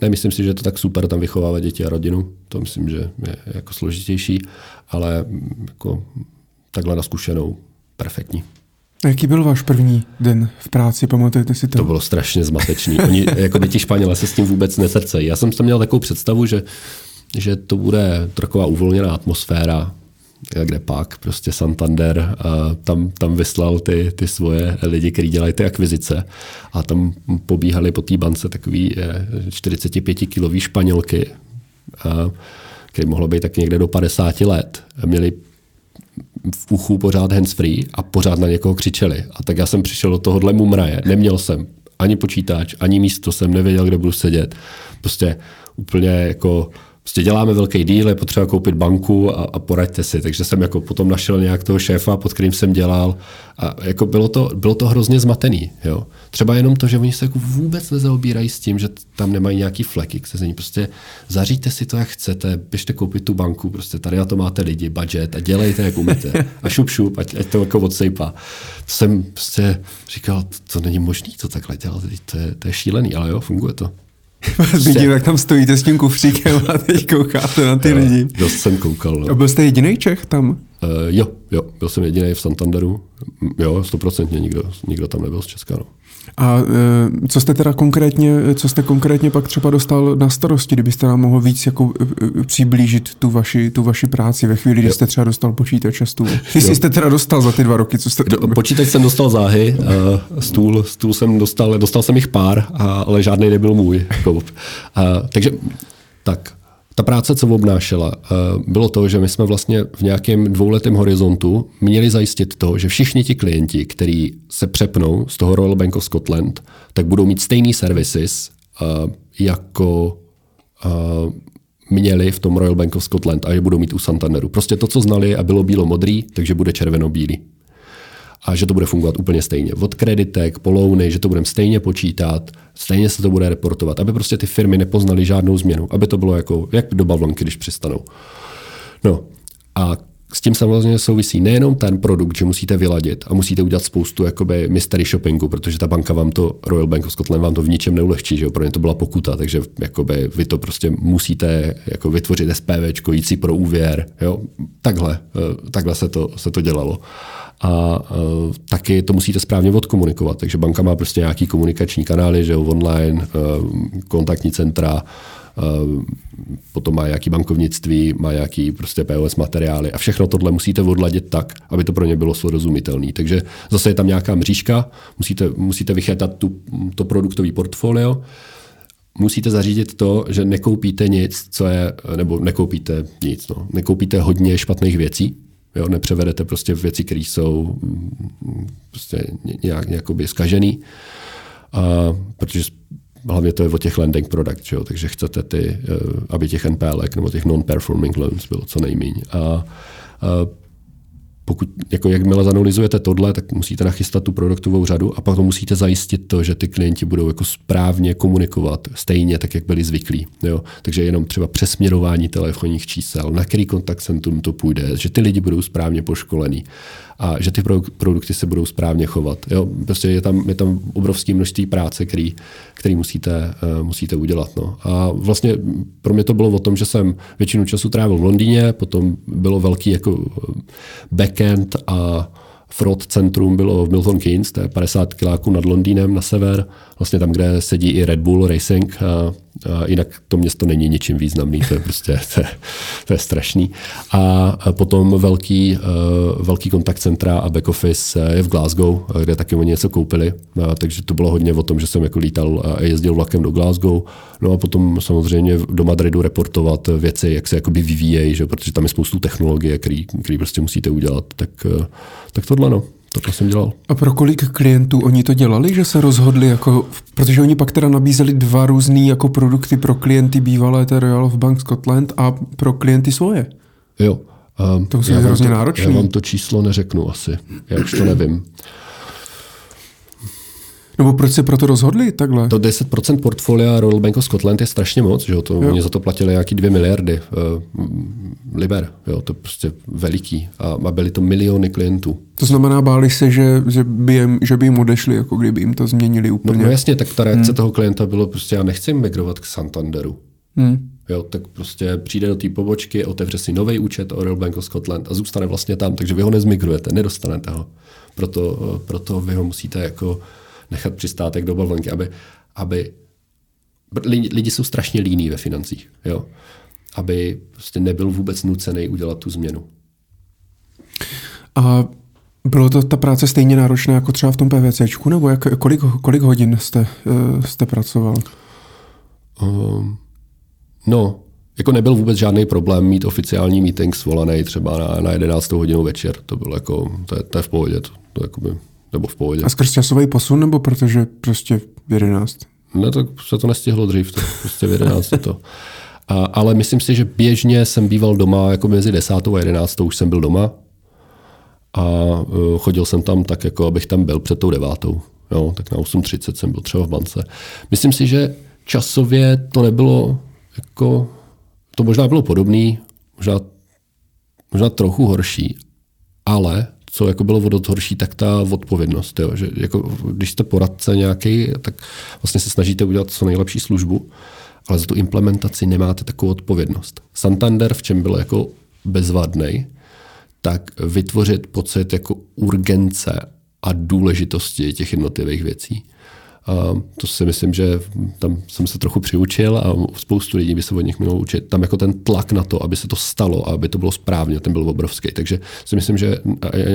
nemyslím si, že je to tak super tam vychovávat děti a rodinu. To myslím, že je jako složitější, ale jako takhle na zkušenou perfektní. A jaký byl váš první den v práci, pamatujete si to? To bylo strašně zmatečný. Oni, jako děti Španělé se s tím vůbec nesrdcejí. Já jsem si měl takovou představu, že, že to bude taková uvolněná atmosféra, kde pak, prostě Santander a tam, tam vyslal ty, ty svoje lidi, kteří dělají ty akvizice a tam pobíhali po té bance takový 45-kilový španělky, a, který mohlo být tak někde do 50 let. Měli v uchu pořád handsfree a pořád na někoho křičeli. A tak já jsem přišel do tohohle mumraje, neměl jsem ani počítač, ani místo jsem nevěděl, kde budu sedět. Prostě úplně jako prostě děláme velký díl, je potřeba koupit banku a, a poraďte si. Takže jsem jako potom našel nějak toho šéfa, pod kterým jsem dělal a jako bylo to, bylo to hrozně zmatený. Jo. Třeba jenom to, že oni se jako vůbec nezaobírají s tím, že tam nemají nějaký fleky k sezení. Prostě zaříďte si to, jak chcete, běžte koupit tu banku, prostě tady na to máte lidi, budget a dělejte, jak umíte. A šup, šup, ať, ať to jako odsejpá. To jsem prostě říkal, to, to není možné to takhle dělat, to je, to je šílený, ale jo, funguje to. Vidím, jak tam stojíte s tím kufříkem a teď koukáte na ty jo, lidi. Dost jsem koukal. No. A byl jste jediný Čech tam? Uh, jo, jo, byl jsem jediný v Santanderu. Jo, stoprocentně nikdo, nikdo tam nebyl z Česka. No. A e, co jste teda konkrétně, co jste konkrétně pak třeba dostal na starosti, kdybyste nám mohl víc jako e, přiblížit tu vaši, tu vaši práci ve chvíli, kdy jste třeba dostal počítač a stůl? Jestli jste teda dostal za ty dva roky, co jste... Do, počítač jsem dostal záhy, stůl, stůl jsem dostal, dostal jsem jich pár, ale žádný nebyl můj. Jako, takže tak, ta práce, co obnášela, eh, bylo to, že my jsme vlastně v nějakém dvouletém horizontu měli zajistit to, že všichni ti klienti, kteří se přepnou z toho Royal Bank of Scotland, tak budou mít stejný services, eh, jako eh, měli v tom Royal Bank of Scotland a je budou mít u Santanderu. Prostě to, co znali a bylo bílo-modrý, takže bude červeno-bílý a že to bude fungovat úplně stejně. Od kreditek po louny, že to budeme stejně počítat, stejně se to bude reportovat, aby prostě ty firmy nepoznaly žádnou změnu, aby to bylo jako jak do bavlonky, když přistanou. No a s tím samozřejmě souvisí nejenom ten produkt, že musíte vyladit a musíte udělat spoustu jakoby mystery shoppingu, protože ta banka vám to, Royal Bank of Scotland vám to v ničem neulehčí, že jo? pro ně to byla pokuta, takže jakoby vy to prostě musíte jako vytvořit SPV, jít si pro úvěr, jo? Takhle, eh, takhle se to, se to dělalo a uh, taky to musíte správně odkomunikovat. Takže banka má prostě nějaký komunikační kanály, že jo, online, uh, kontaktní centra, potom má nějaký bankovnictví, má nějaký prostě POS materiály a všechno tohle musíte odladit tak, aby to pro ně bylo srozumitelné. Takže zase je tam nějaká mřížka, musíte, musíte vychytat tu, to produktový portfolio, musíte zařídit to, že nekoupíte nic, co je, nebo nekoupíte nic, no, nekoupíte hodně špatných věcí, Jo, nepřevedete prostě věci, které jsou mm, prostě nějak, nějakoby zkažený, a, protože hlavně to je o těch lending product, jo, takže chcete ty, eh, aby těch NPL nebo těch non-performing loans bylo co nejméně. A, a pokud, jako jakmile zanalizujete tohle, tak musíte nachystat tu produktovou řadu a pak musíte zajistit to, že ty klienti budou jako správně komunikovat stejně, tak jak byli zvyklí. Jo? Takže jenom třeba přesměrování telefonních čísel, na který kontakt centrum to půjde, že ty lidi budou správně poškolení a že ty produkty se budou správně chovat. Jo? Prostě je tam, je tam obrovské množství práce, který, který musíte, uh, musíte udělat. No. A vlastně pro mě to bylo o tom, že jsem většinu času trávil v Londýně, potom bylo velký jako backend a fraud centrum bylo v Milton Keynes, to je 50 kiláků nad Londýnem na sever, vlastně tam, kde sedí i Red Bull Racing. A, a jinak to město není ničím významný, to je prostě to je, to je strašný. A potom velký, velký kontakt centra a back office je v Glasgow, kde taky oni něco koupili, a, takže to bylo hodně o tom, že jsem jako lítal a jezdil vlakem do Glasgow. No a potom samozřejmě do Madridu reportovat věci, jak se jakoby vyvíjejí, že, protože tam je spoustu technologie, které prostě musíte udělat. Tak, tak tohle no. To jsem dělal. A pro kolik klientů oni to dělali, že se rozhodli, jako, protože oni pak teda nabízeli dva různé jako produkty pro klienty bývalé té Royal of Bank Scotland a pro klienty svoje. Jo. Um, to je hrozně náročné. Já vám to číslo neřeknu asi. Já už to nevím. Nebo proč se proto rozhodli takhle? To 10% portfolia Royal Bank of Scotland je strašně moc, že jo? To, jo. oni za to platili nějaký 2 miliardy uh, liber, jo? to je prostě veliký a, a byly to miliony klientů. To znamená, báli se, že, že, by, jim, že by jim odešli, jako kdyby jim to změnili no, úplně. No, no jasně, tak ta reakce hmm. toho klienta bylo prostě, já nechci migrovat k Santanderu. Hmm. Jo, tak prostě přijde do té pobočky, otevře si nový účet o Royal Bank of Scotland a zůstane vlastně tam, takže vy ho nezmigrujete, nedostanete ho. Proto, proto vy ho musíte jako nechat přistátek do bavlnky, aby, aby lidi jsou strašně líní ve financích, jo? aby prostě nebyl vůbec nucený udělat tu změnu. A bylo to ta práce stejně náročná jako třeba v tom PVCčku, nebo jak, kolik, kolik hodin jste, uh, jste pracoval? Um, no, jako nebyl vůbec žádný problém mít oficiální meeting svolaný třeba na, na 11. hodinu večer. To bylo jako, to je, to je v pohodě. To, to jakoby nebo v pohodě. A skrz časový posun, nebo protože prostě v 11? Ne, tak se to nestihlo dřív, to prostě v 11 to. A, ale myslím si, že běžně jsem býval doma, jako mezi 10. a 11. už jsem byl doma a uh, chodil jsem tam tak, jako abych tam byl před tou devátou. Jo, tak na 8.30 jsem byl třeba v bance. Myslím si, že časově to nebylo jako, to možná bylo podobný, možná, možná trochu horší, ale co jako bylo o horší, tak ta odpovědnost. Jo? Že jako, když jste poradce nějaký, tak vlastně se snažíte udělat co nejlepší službu, ale za tu implementaci nemáte takovou odpovědnost. Santander, v čem byl jako bezvadný, tak vytvořit pocit jako urgence a důležitosti těch jednotlivých věcí. A to si myslím, že tam jsem se trochu přiučil a spoustu lidí by se od nich mělo učit. Tam jako ten tlak na to, aby se to stalo a aby to bylo správně, ten byl obrovský. Takže si myslím, že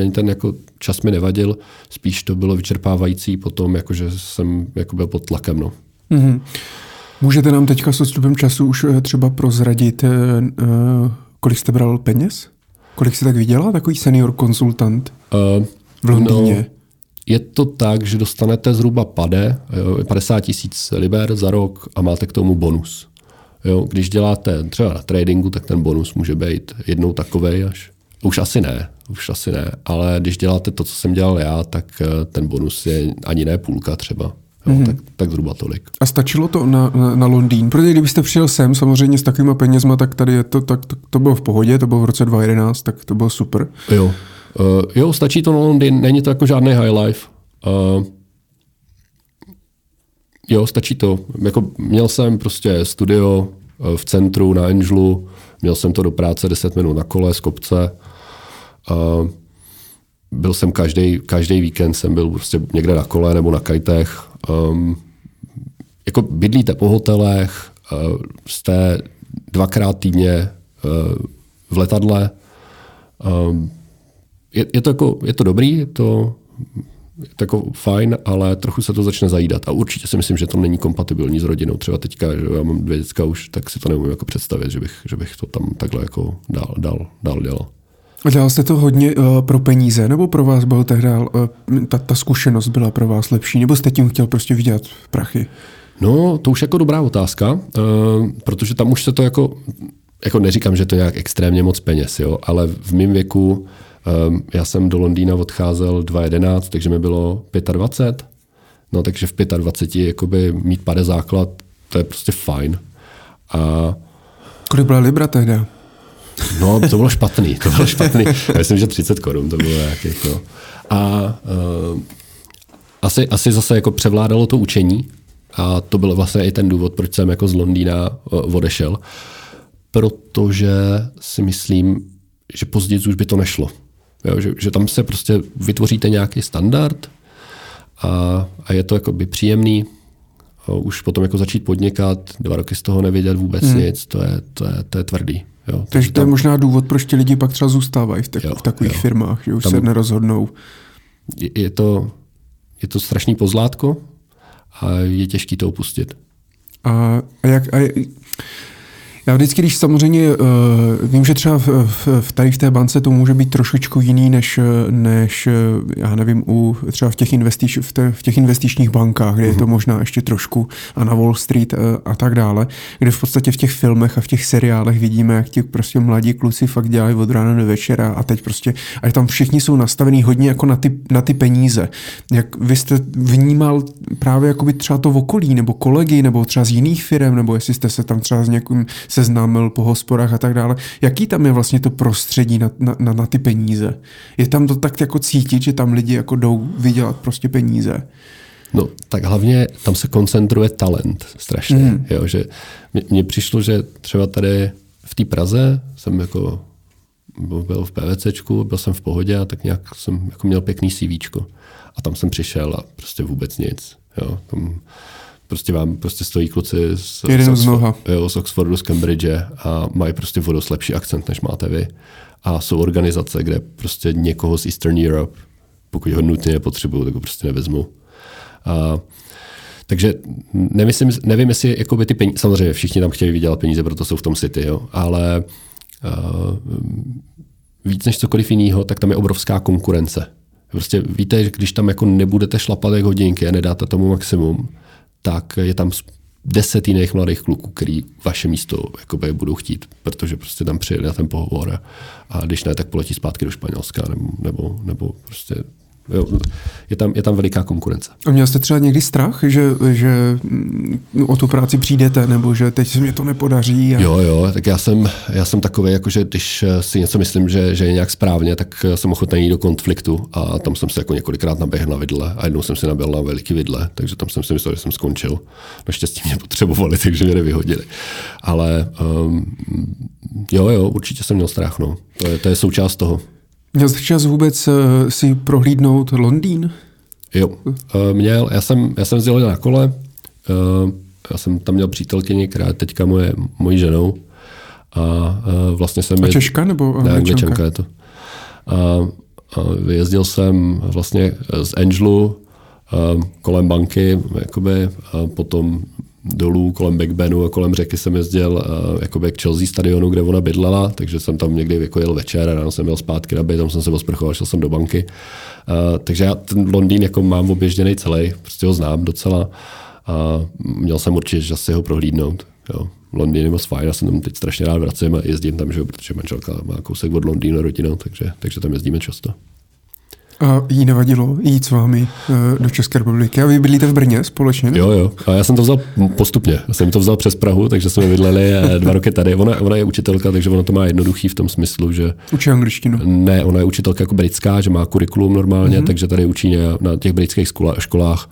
ani ten jako čas mi nevadil, spíš to bylo vyčerpávající potom, jakože jsem jako byl pod tlakem. No. Mm-hmm. Můžete nám teďka s odstupem času už eh, třeba prozradit, uh, kolik jste bral peněz? Kolik jste tak viděla, takový senior konzultant uh, v Londýně? No, je to tak, že dostanete zhruba pade, 50 tisíc liber za rok a máte k tomu bonus. Jo, když děláte třeba na tradingu, tak ten bonus může být jednou takovej až. Už asi ne, už asi ne, ale když děláte to, co jsem dělal já, tak eh, ten bonus je ani ne půlka třeba. Jo, mm-hmm. tak, tak zhruba tolik. A stačilo to na, na, na Londýn? Protože kdybyste přijel sem samozřejmě s takovýma penězma, tak tady je to, tak, tak to bylo v pohodě, to bylo v roce 2011, tak to bylo super. Jo, Uh, jo, stačí to na Londýn, není to jako žádný high life. Uh, jo, stačí to. Jako měl jsem prostě studio uh, v centru na Angelu, měl jsem to do práce 10 minut na kole z kopce. Uh, byl jsem každý, každý víkend jsem byl prostě někde na kole nebo na kajtech. Um, jako bydlíte po hotelech, uh, jste dvakrát týdně uh, v letadle. Um, je, je, to jako, je to dobrý, je to, je to jako fajn, ale trochu se to začne zajídat. A určitě si myslím, že to není kompatibilní s rodinou. Třeba teďka, že já mám dvě děcka už, tak si to nemůžu jako představit, že bych, že bych to tam takhle jako dál, dál, dál dělal. A dělal jste to hodně uh, pro peníze, nebo pro vás byl tehdy, uh, ta, ta zkušenost byla pro vás lepší, nebo jste tím chtěl prostě vydělat prachy? No, to už jako dobrá otázka, uh, protože tam už se to jako, jako neříkám, že to je nějak extrémně moc peněz, jo, ale v mém věku Um, já jsem do Londýna odcházel 2.11, takže mi bylo 25. No takže v 25 jakoby mít pade základ, to je prostě fajn. A Kolik byla Libra tehdy? No, to bylo špatný, to bylo špatný. Já myslím, že 30 korun to bylo nějakých, no. A uh, asi, asi zase jako převládalo to učení a to byl vlastně i ten důvod, proč jsem jako z Londýna uh, odešel, protože si myslím, že později už by to nešlo. Jo, že, že tam se prostě vytvoříte nějaký standard a, a je to jakoby příjemný. Už potom jako začít podnikat, dva roky z toho nevědět vůbec hmm. nic, to je, to je, to je tvrdý. Jo. Takže to je možná důvod, proč ti lidi pak třeba zůstávají v, tak, jo, v takových jo. firmách, že už tam se nerozhodnou. Je, je, to, je to strašný pozlátko a je těžký to opustit. A, a jak... A, já vždycky, když samozřejmě uh, vím, že třeba v, v, v tady v té bance to může být trošičku jiný, než, než já nevím, u, třeba v těch, investič, v, te, v těch investičních bankách, kde uh-huh. je to mhm. možná ještě trošku a na Wall Street uh, a tak dále, kde v podstatě v těch filmech a v těch seriálech vidíme, jak ti prostě mladí kluci fakt dělají od rána do večera a teď prostě, a tam všichni jsou nastavení hodně jako na ty, na ty peníze. Jak vy jste vnímal právě jako by třeba to v okolí, nebo kolegy, nebo třeba z jiných firm, nebo jestli jste se tam třeba s někým seznámil po hospodách a tak dále. Jaký tam je vlastně to prostředí na, na, na, na ty peníze? Je tam to tak jako cítit, že tam lidi jako jdou vydělat prostě peníze? No, tak hlavně tam se koncentruje talent strašně. Mm. Jo, že mně přišlo, že třeba tady v té Praze jsem jako byl v PVCčku, byl jsem v pohodě a tak nějak jsem jako měl pěkný CV. A tam jsem přišel a prostě vůbec nic. Jo, tam prostě vám prostě stojí kluci z, z, Oxford, jo, z Oxfordu, z Cambridge a mají prostě vodu lepší akcent, než máte vy. A jsou organizace, kde prostě někoho z Eastern Europe, pokud ho nutně nepotřebuju, tak ho prostě nevezmu. A, takže nemyslím, nevím, jestli jakoby ty peníze, samozřejmě všichni tam chtějí vydělat peníze, proto jsou v tom city, jo, ale uh, víc než cokoliv jiného, tak tam je obrovská konkurence. Prostě víte, že když tam jako nebudete šlapat jak hodinky a nedáte tomu maximum, tak je tam deset jiných mladých kluků, který vaše místo jakoby, budou chtít, protože prostě tam přijeli na ten pohovor a když ne, tak poletí zpátky do Španělska nebo, nebo, nebo prostě je, tam, je tam veliká konkurence. A měl jste třeba někdy strach, že, že mm, o tu práci přijdete, nebo že teď se mi to nepodaří? A... Jo, jo, tak já jsem, já jsem takový, jako že když si něco myslím, že, že je nějak správně, tak jsem ochotný jít do konfliktu a tam jsem se jako několikrát naběhl na vidle a jednou jsem si nabil na veliký vidle, takže tam jsem si myslel, že jsem skončil. Naštěstí mě potřebovali, takže mě nevyhodili. Ale um, jo, jo, určitě jsem měl strach, no. To je, to je součást toho. Měl jsi čas vůbec uh, si prohlídnout Londýn? Jo, uh, měl. Já jsem, já jsem jezdil na kole. Uh, já jsem tam měl přítelkyni, která je teďka moje, mojí ženou. A uh, vlastně jsem... A Češka nebo Ne, Angličanka je to. A, a vyjezdil jsem vlastně z Angelu uh, kolem banky, jakoby, a potom dolů kolem Big Benu a kolem řeky jsem jezdil uh, k Chelsea stadionu, kde ona bydlela, takže jsem tam někdy jako jel večer a ráno jsem jel zpátky na tam jsem se osprchoval, šel jsem do banky. Uh, takže já ten Londýn jako mám oběžděný celý, prostě ho znám docela a měl jsem určitě si ho prohlídnout. Jo. Londýn je moc fajn, já jsem tam teď strašně rád vracím a jezdím tam, že, protože manželka má kousek od Londýna rodinou, takže, takže tam jezdíme často. A jí nevadilo jít s vámi eh, do České republiky. A vy bydlíte v Brně společně? Ne? Jo, jo. A já jsem to vzal postupně. Já jsem to vzal přes Prahu, takže jsme bydleli eh, dva roky tady. Ona, ona je učitelka, takže ona to má jednoduchý v tom smyslu, že... Učí angličtinu? Ne, ona je učitelka jako britská, že má kurikulum normálně, mm-hmm. takže tady učí na těch britských školách.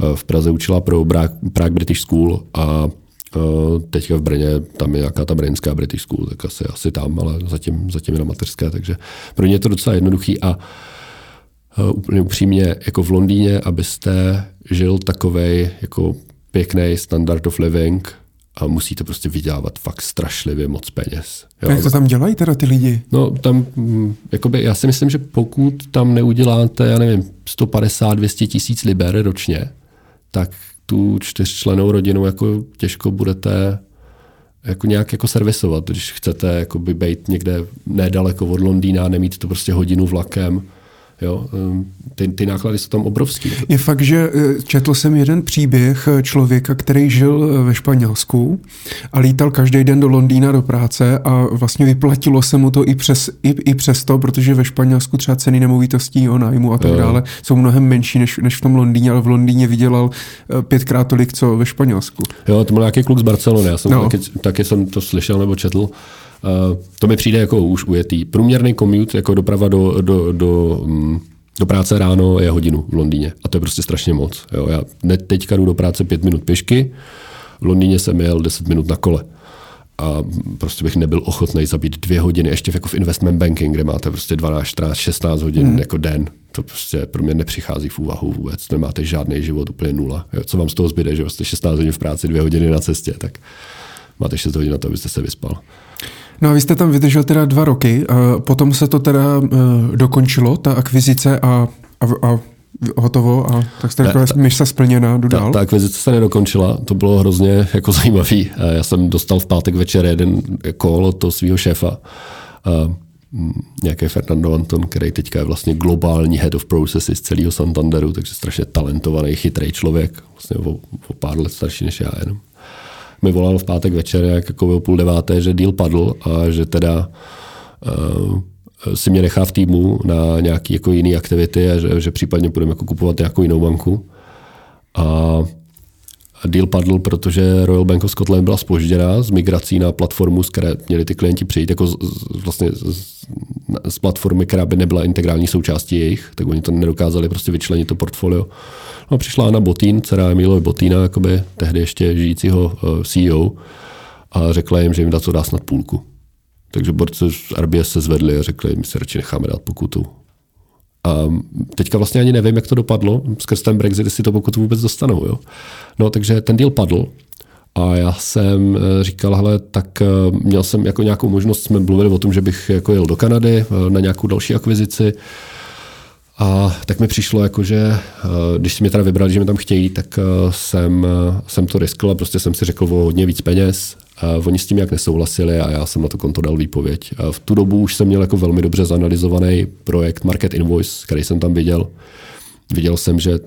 Eh, v Praze učila pro Prague British School a teďka v Brně, tam je nějaká ta brněnská British School, tak asi, asi tam, ale zatím, zatím je na mateřské, takže pro ně je to docela jednoduchý a Eh, úplně upřímně, jako v Londýně, abyste žil takovej jako pěkný standard of living, a musíte prostě vydělávat fakt strašlivě moc peněz. Jo? Jak to tam dělají teda ty lidi? No tam, mm, jakoby, já si myslím, že pokud tam neuděláte, já nevím, 150-200 tisíc liber ročně, tak tu čtyřčlenou rodinu jako těžko budete jako nějak jako servisovat, když chcete jakoby být někde nedaleko od Londýna, nemít to prostě hodinu vlakem, Jo? Ehm, ty, ty náklady jsou tam obrovský. Je fakt, že eh, četl jsem jeden příběh eh, člověka, který žil eh, ve Španělsku a lítal každý den do Londýna do práce a vlastně vyplatilo se mu to i přes, i, i přes to, protože ve Španělsku třeba ceny nemovitostí o nájmu a tak jo. dále jsou mnohem menší než, než v tom Londýně, ale v Londýně vydělal pětkrát tolik, co ve Španělsku. Jo, to byl nějaký kluk z Barcelony, já jsem no. taky, taky jsem to slyšel nebo četl. Eh, to mi přijde jako už ujetý. Průměrný commute, jako doprava do, do, do, mm, do práce ráno je hodinu v Londýně. A to je prostě strašně moc. Jo. Já teďka jdu do práce pět minut pěšky, v Londýně jsem jel 10 minut na kole. A prostě bych nebyl ochotný zabít dvě hodiny, ještě jako v investment banking, kde máte prostě 12, 14, 16 hodin hmm. jako den. To prostě pro mě nepřichází v úvahu vůbec. Nemáte žádný život, úplně nula. Jo, co vám z toho zbyde, že jste 16 hodin v práci, dvě hodiny na cestě, tak máte 6 hodin na to, abyste se vyspal. No a vy jste tam vydržel teda dva roky, potom se to teda uh, dokončilo, ta akvizice a, a, a hotovo a tak jste řekl, mise splněná, jdu ta, ta akvizice se nedokončila, to bylo hrozně jako zajímavý. Já jsem dostal v pátek večer jeden call od toho svého šéfa, a nějaký Fernando Anton, který teďka je vlastně globální head of processes celého Santanderu, takže strašně talentovaný, chytrý člověk, vlastně o, o pár let starší než já jenom mi volal v pátek večer, jak jako o půl deváté, že deal padl a že teda uh, si mě nechá v týmu na nějaké jako jiné aktivity a že, že případně budeme jako kupovat nějakou jinou banku. A deal padl, protože Royal Bank of Scotland byla spožděná z migrací na platformu, z které měli ty klienti přijít, jako z, vlastně z, z platformy, která by nebyla integrální součástí jejich, tak oni to nedokázali prostě vyčlenit to portfolio. No, přišla Anna Botín, dcera Emilova Botína, jakoby tehdy ještě žijícího uh, CEO, a řekla jim, že jim dá co dá snad půlku. Takže borci z RBS se zvedli a řekli, my se radši necháme dát pokutu. Teďka vlastně ani nevím, jak to dopadlo skrz ten Brexit, jestli to pokutu vůbec dostanou. Jo? No, takže ten deal padl. A já jsem eh, říkal, hele, tak eh, měl jsem jako nějakou možnost, jsme mluvili o tom, že bych jako jel do Kanady na nějakou další akvizici. A tak mi přišlo, jako, že eh, když si mě teda vybrali, že mě tam chtějí, tak eh, jsem, eh, jsem to riskl a prostě jsem si řekl o hodně víc peněz. A oni s tím jak nesouhlasili a já jsem na to konto dal výpověď. A v tu dobu už jsem měl jako velmi dobře zanalizovaný projekt Market Invoice, který jsem tam viděl. Viděl jsem, že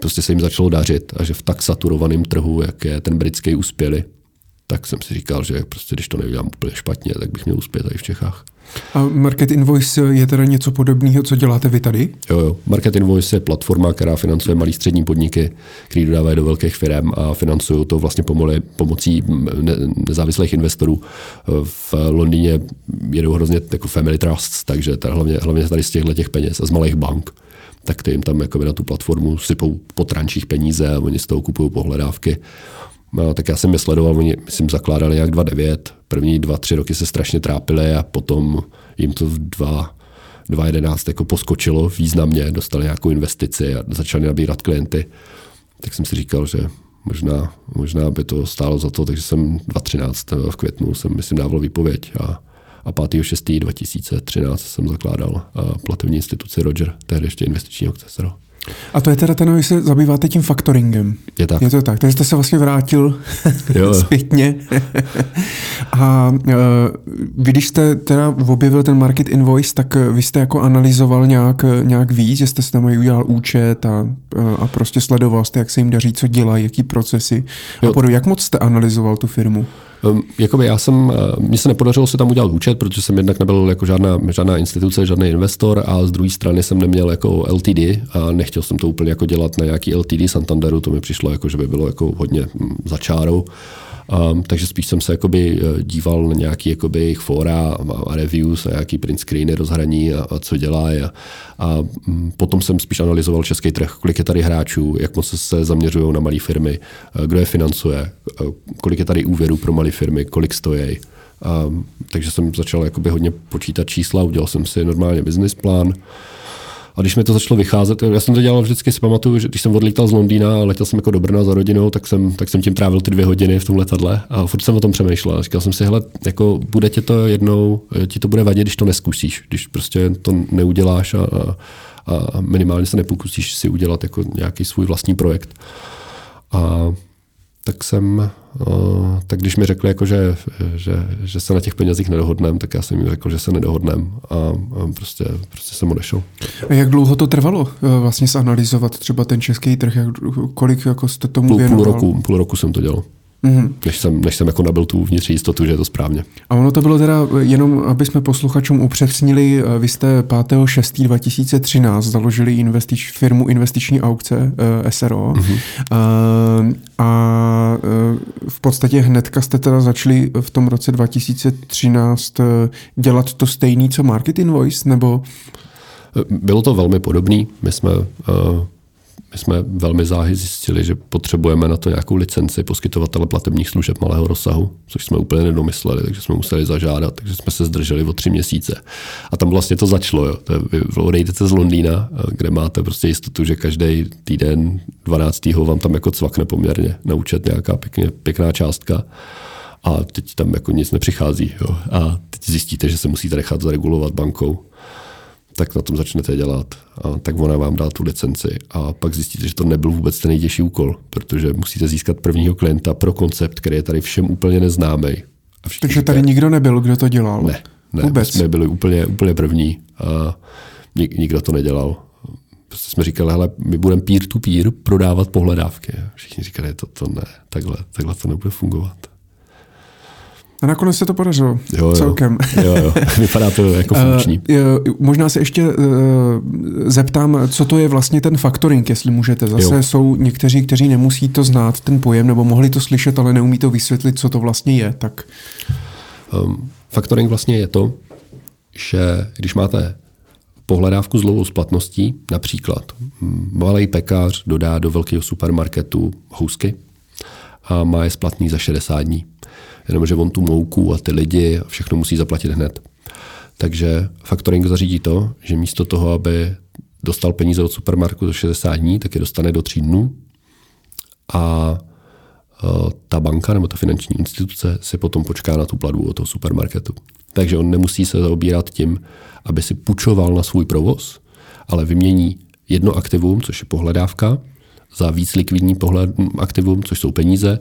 prostě se jim začalo dařit a že v tak saturovaném trhu, jak je ten britský, uspěli. Tak jsem si říkal, že prostě když to neudělám úplně špatně, tak bych měl uspět i v Čechách. A Market Invoice je teda něco podobného, co děláte vy tady? Jo, jo. Market Invoice je platforma, která financuje malý střední podniky, který dodávají do velkých firm a financují to vlastně pomoci, pomocí nezávislých investorů. V Londýně jedou hrozně jako family trusts, takže tady hlavně, hlavně tady z těchto těch peněz a z malých bank tak ty jim tam jako na tu platformu sypou po trančích peníze a oni z toho kupují pohledávky. No, tak já jsem je sledoval, oni myslím zakládali jak 2.9, první dva, tři roky se strašně trápili a potom jim to v dva, 2011 jako poskočilo významně, dostali nějakou investici a začali nabírat klienty, tak jsem si říkal, že možná, možná by to stálo za to, takže jsem 2013 v květnu jsem, myslím, dával výpověď a, a 5. 2013 jsem zakládal platební instituci Roger, tehdy ještě investiční aukce a to je teda ten, vy se zabýváte tím faktoringem. Je tak. Je to tak. Takže jste se vlastně vrátil jo. zpětně. a uh, vy, když jste teda objevil ten market invoice, tak vy jste jako analyzoval nějak, nějak víc, že jste si tam udělal účet a, a prostě sledoval jste, jak se jim daří, co dělají, jaký procesy. Jo. A podobně. Jak moc jste analyzoval tu firmu? Um, jakoby já jsem, eh, mně se nepodařilo se tam udělat účet, protože jsem jednak nebyl jako žádná, žádná instituce, žádný investor a z druhé strany jsem neměl jako LTD a nechtěl jsem to úplně jako dělat na nějaký LTD Santanderu, to mi přišlo jako, že by bylo jako hodně hm, za čárou. Um, takže spíš jsem se jakoby eh, díval na nějaký jakoby jejich fora a reviews a nějaký print screeny rozhraní a, a co dělá. A, a um, potom jsem spíš analyzoval český trh, kolik je tady hráčů, jak moc se zaměřují na malé firmy, eh, kdo je financuje, eh, kolik je tady úvěrů pro malé firmy, kolik stojí. Um, takže jsem začal jakoby hodně počítat čísla, udělal jsem si normálně business plán. A když mi to začalo vycházet, já jsem to dělal vždycky, si pamatuju, že když jsem odlítal z Londýna a letěl jsem jako do Brna za rodinou, tak jsem, tak jsem tím trávil ty dvě hodiny v tom letadle a furt jsem o tom přemýšlel. Říkal jsem si, hele, jako bude tě to jednou, ti to bude vadit, když to neskusíš, když prostě to neuděláš a, a, a minimálně se nepokusíš si udělat jako nějaký svůj vlastní projekt. A tak jsem, tak když mi řekli, jako, že, že, že se na těch penězích nedohodneme, tak já jsem jim řekl, že se nedohodneme a, a prostě, prostě jsem odešel. A jak dlouho to trvalo e, vlastně zanalizovat třeba ten český trh? Jak, kolik jako jste tomu půl, věnoval? Půl roku, půl roku jsem to dělal. Mm-hmm. Než, jsem, než jsem jako nabil tu vnitřní jistotu, že je to správně. A ono to bylo teda, jenom aby jsme posluchačům upřesnili, eh, vy jste 5.6.2013 založili investič, firmu investiční aukce uh, eh, SRO mm-hmm. uh, a uh, v podstatě hnedka jste teda začali v tom roce 2013 uh, dělat to stejný, co Market Invoice, nebo? Bylo to velmi podobný. My jsme my jsme velmi záhy zjistili, že potřebujeme na to nějakou licenci poskytovatele platebních služeb malého rozsahu, což jsme úplně nedomysleli, takže jsme museli zažádat, takže jsme se zdrželi o tři měsíce. A tam vlastně to začalo. Jo. To je, vy odejdete z Londýna, kde máte prostě jistotu, že každý týden 12. vám tam jako cvakne poměrně na účet nějaká pěkně, pěkná částka a teď tam jako nic nepřichází. Jo. A teď zjistíte, že se musíte nechat zaregulovat bankou tak na tom začnete dělat. A tak ona vám dá tu licenci. A pak zjistíte, že to nebyl vůbec ten nejtěžší úkol, protože musíte získat prvního klienta pro koncept, který je tady všem úplně neznámý. Takže tady nikdo nebyl, kdo to dělal? Ne, ne vůbec. jsme byli úplně, úplně první a nik, nikdo to nedělal. Prostě jsme říkali, hele, my budeme peer-to-peer prodávat pohledávky. Všichni říkali, to, to ne, takhle, takhle to nebude fungovat. A nakonec se to podařilo jo, jo. celkem. Jo, jo. Vypadá to jako eh, funkční. Uh, možná se ještě uh, zeptám, co to je vlastně ten faktoring, jestli můžete. Zase jo. jsou někteří, kteří nemusí to znát, ten pojem, nebo mohli to slyšet, ale neumí to vysvětlit, co to vlastně je. Tak. Um, faktoring vlastně je to, že když máte pohledávku s dlouhou splatností, například malý pekař dodá do velkého supermarketu housky a má je splatný za 60 dní jenomže on tu mouku a ty lidi a všechno musí zaplatit hned. Takže faktoring zařídí to, že místo toho, aby dostal peníze od supermarketu do 60 dní, tak je dostane do 3 dnů a e, ta banka nebo ta finanční instituce si potom počká na tu platbu od toho supermarketu. Takže on nemusí se zaobírat tím, aby si půjčoval na svůj provoz, ale vymění jedno aktivum, což je pohledávka, za víc likvidní pohled, aktivum, což jsou peníze,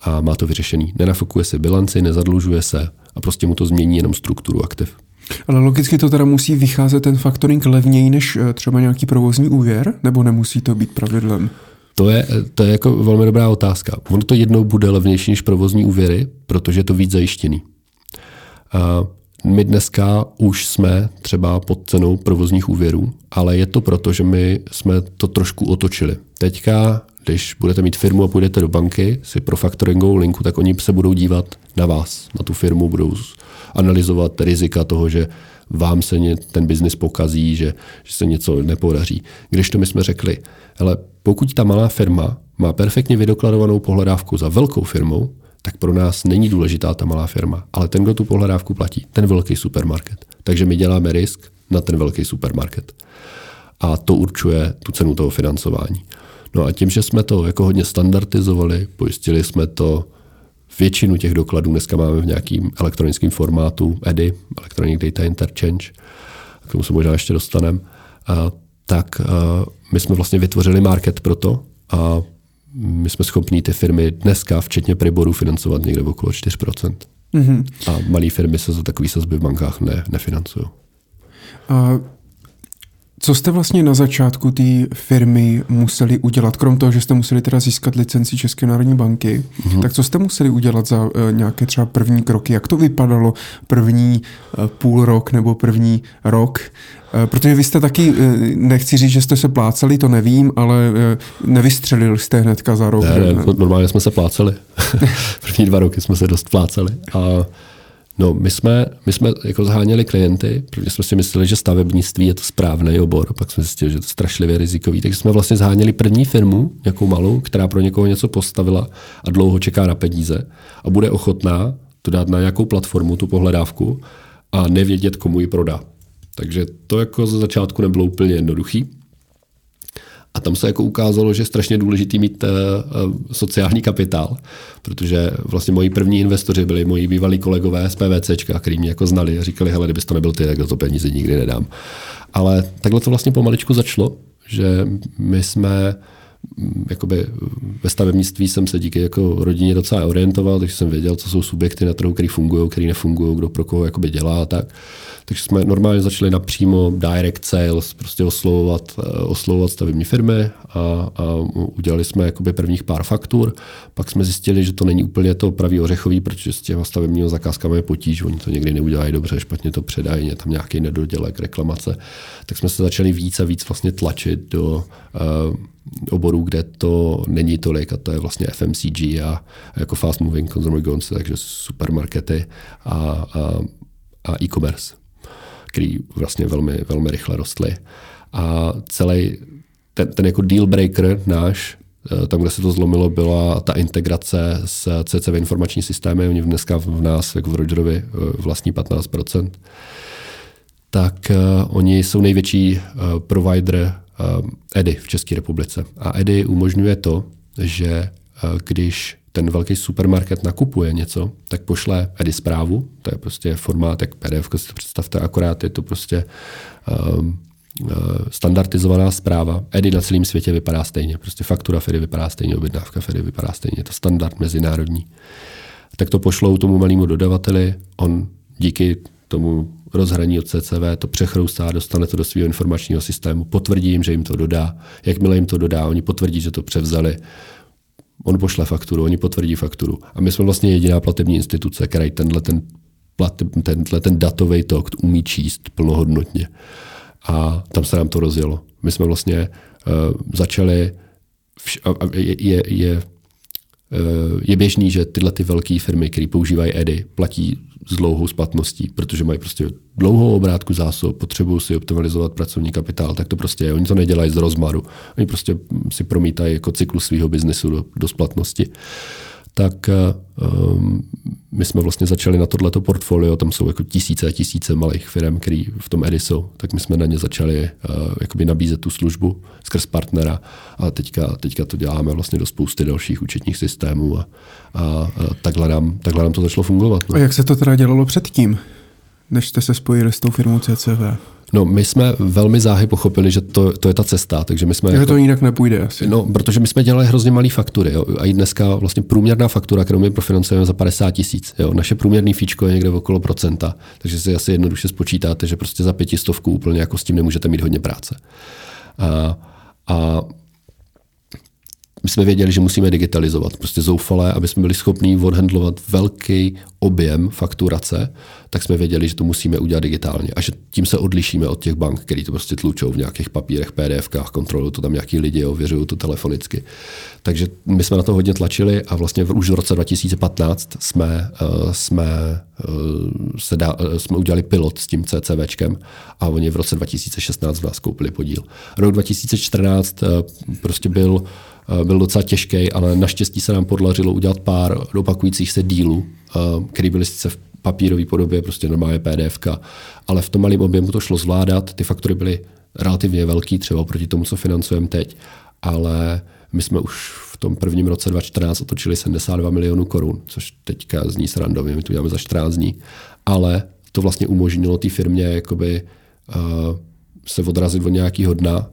a má to vyřešený. Nenafokuje se bilanci, nezadlužuje se a prostě mu to změní jenom strukturu aktiv. Ale logicky to teda musí vycházet ten faktoring levněji než eh, třeba nějaký provozní úvěr, nebo nemusí to být pravidlem? To je, to je jako velmi dobrá otázka. Ono to jednou bude levnější než provozní úvěry, protože je to víc zajištěný. A my dneska už jsme třeba pod cenou provozních úvěrů, ale je to proto, že my jsme to trošku otočili. Teďka když budete mít firmu a půjdete do banky si pro faktoringovou linku, tak oni se budou dívat na vás, na tu firmu, budou analyzovat rizika toho, že vám se ten biznis pokazí, že, že se něco nepodaří. Když to my jsme řekli, ale pokud ta malá firma má perfektně vydokladovanou pohledávku za velkou firmou, tak pro nás není důležitá ta malá firma, ale ten, kdo tu pohledávku platí, ten velký supermarket. Takže my děláme risk na ten velký supermarket. A to určuje tu cenu toho financování. No a tím, že jsme to jako hodně standardizovali, pojistili jsme to, většinu těch dokladů dneska máme v nějakým elektronickém formátu EDI, Electronic Data Interchange, k tomu se možná ještě dostaneme, tak my jsme vlastně vytvořili market pro to a my jsme schopni ty firmy dneska, včetně Priboru, financovat někde okolo 4%. Mm-hmm. A malé firmy se za takový sazby v bankách ne, nefinancují. A co jste vlastně na začátku té firmy museli udělat, krom toho, že jste museli teda získat licenci České národní banky, mm-hmm. tak co jste museli udělat za uh, nějaké třeba první kroky? Jak to vypadalo první uh, půl rok nebo první rok? Uh, protože vy jste taky, uh, nechci říct, že jste se pláceli, to nevím, ale uh, nevystřelili jste hnedka za rok. Ne, ne, normálně jsme se pláceli. první dva roky jsme se dost pláceli. A No, my jsme, my jsme jako zháněli klienty, protože jsme si mysleli, že stavebnictví je to správný obor, pak jsme zjistili, že to je strašlivě rizikový, takže jsme vlastně zháněli první firmu, nějakou malou, která pro někoho něco postavila a dlouho čeká na peníze a bude ochotná to dát na nějakou platformu, tu pohledávku a nevědět, komu ji prodá. Takže to jako ze začátku nebylo úplně jednoduchý. A tam se jako ukázalo, že je strašně důležitý mít uh, sociální kapitál, protože vlastně moji první investoři byli moji bývalí kolegové z PVC, kteří mě jako znali a říkali, hele, kdybys to nebyl ty, tak to peníze nikdy nedám. Ale takhle to vlastně pomaličku začalo, že my jsme mm, jakoby ve stavebnictví jsem se díky jako rodině docela orientoval, takže jsem věděl, co jsou subjekty na trhu, které fungují, které nefungují, kdo pro koho jakoby dělá a tak. Takže jsme normálně začali napřímo direct sales, prostě oslovovat, eh, oslovovat stavební firmy a, a udělali jsme jakoby prvních pár faktur. Pak jsme zjistili, že to není úplně to pravý ořechový, protože s těma stavebního zakázkami je potíž, oni to někdy neudělají dobře, špatně to předají, je tam nějaký nedodělek, reklamace. Tak jsme se začali víc a víc vlastně tlačit do uh, oborů, kde to není tolik a to je vlastně FMCG a jako fast moving consumer goods, takže supermarkety a, a, a e-commerce který vlastně velmi, velmi rychle rostly. A celý ten, ten jako deal breaker náš, eh, tam, kde se to zlomilo, byla ta integrace s CCV informační systémy. Oni dneska v nás, jako v Rogerovi, eh, vlastní 15%. Tak uh, oni jsou největší uh, provider EDI v České republice. A EDI umožňuje to, že uh, když ten velký supermarket nakupuje něco, tak pošle EDI zprávu, to je prostě formát, jak PDF, si to představte, akorát je to prostě um, standardizovaná zpráva. EDI na celém světě vypadá stejně, prostě faktura firmy vypadá stejně, objednávka firmy vypadá stejně, je to standard mezinárodní. Tak to pošlou tomu malému dodavateli, on díky tomu rozhraní od CCV to přechroustá, dostane to do svého informačního systému, potvrdí jim, že jim to dodá. Jakmile jim to dodá, oni potvrdí, že to převzali, on pošle fakturu, oni potvrdí fakturu. A my jsme vlastně jediná platební instituce, která tenhle ten, plat, tenhle ten datový tok umí číst plnohodnotně. A tam se nám to rozjelo. My jsme vlastně uh, začali, vš- a, je, je, je, je běžný, že tyhle ty velké firmy, které používají EDI, platí s dlouhou splatností, protože mají prostě dlouhou obrátku zásob, potřebují si optimalizovat pracovní kapitál, tak to prostě je. Oni to nedělají z rozmaru. Oni prostě si promítají jako cyklus svého biznesu do, do splatnosti. Tak um, my jsme vlastně začali na tohleto portfolio, tam jsou jako tisíce a tisíce malých firm, které v tom EDI jsou, tak my jsme na ně začali uh, jakoby nabízet tu službu skrz partnera a teďka, teďka to děláme vlastně do spousty dalších účetních systémů a, a, a takhle, nám, takhle nám to začalo fungovat. No. A jak se to teda dělalo předtím, než jste se spojili s tou firmou CCV? No, my jsme velmi záhy pochopili, že to, to je ta cesta, takže my jsme... Že jako, to jinak nepůjde asi. No, protože my jsme dělali hrozně malé faktury jo, a i dneska vlastně průměrná faktura, kterou my profinancujeme za 50 tisíc. Naše průměrný fíčko je někde okolo procenta, takže si asi jednoduše spočítáte, že prostě za pětistovku úplně jako s tím nemůžete mít hodně práce. A, a my jsme věděli, že musíme digitalizovat, prostě zoufalé, aby jsme byli schopni odhandlovat velký objem fakturace, tak jsme věděli, že to musíme udělat digitálně a že tím se odlišíme od těch bank, který to prostě tlučou v nějakých papírech, PDFkách, kontrolují to tam nějaký lidi, ověřují to telefonicky. Takže my jsme na to hodně tlačili a vlastně už v roce 2015 jsme, uh, jsme, uh, se dá, uh, jsme udělali pilot s tím CCVčkem a oni v roce 2016 v nás koupili podíl. Rok 2014 uh, prostě byl byl docela těžký, ale naštěstí se nám podařilo udělat pár opakujících se dílů, eh, který byly sice papírové podobě, prostě normálně PDF, ale v tom malém objemu to šlo zvládat, ty faktory byly relativně velký třeba proti tomu, co financujeme teď, ale my jsme už v tom prvním roce 2014 otočili 72 milionů korun, což teďka zní srandově, my to děláme za 14 dní, ale to vlastně umožnilo té firmě jakoby, uh, se odrazit od nějakého dna.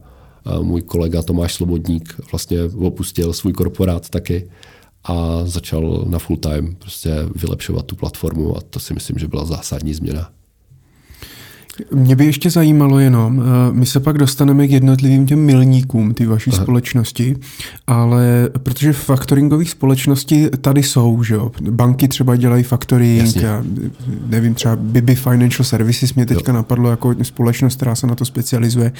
Můj kolega Tomáš Slobodník vlastně opustil svůj korporát taky a začal na full time prostě vylepšovat tu platformu a to si myslím, že byla zásadní změna. Mě by ještě zajímalo jenom, eh, my se pak dostaneme k jednotlivým těm milníkům ty vaší Aha. společnosti, ale protože faktoringové společnosti tady jsou, že jo, banky třeba dělají faktoring, já nevím, třeba Bibi Financial Services mě teďka jo. napadlo jako společnost, která se na to specializuje,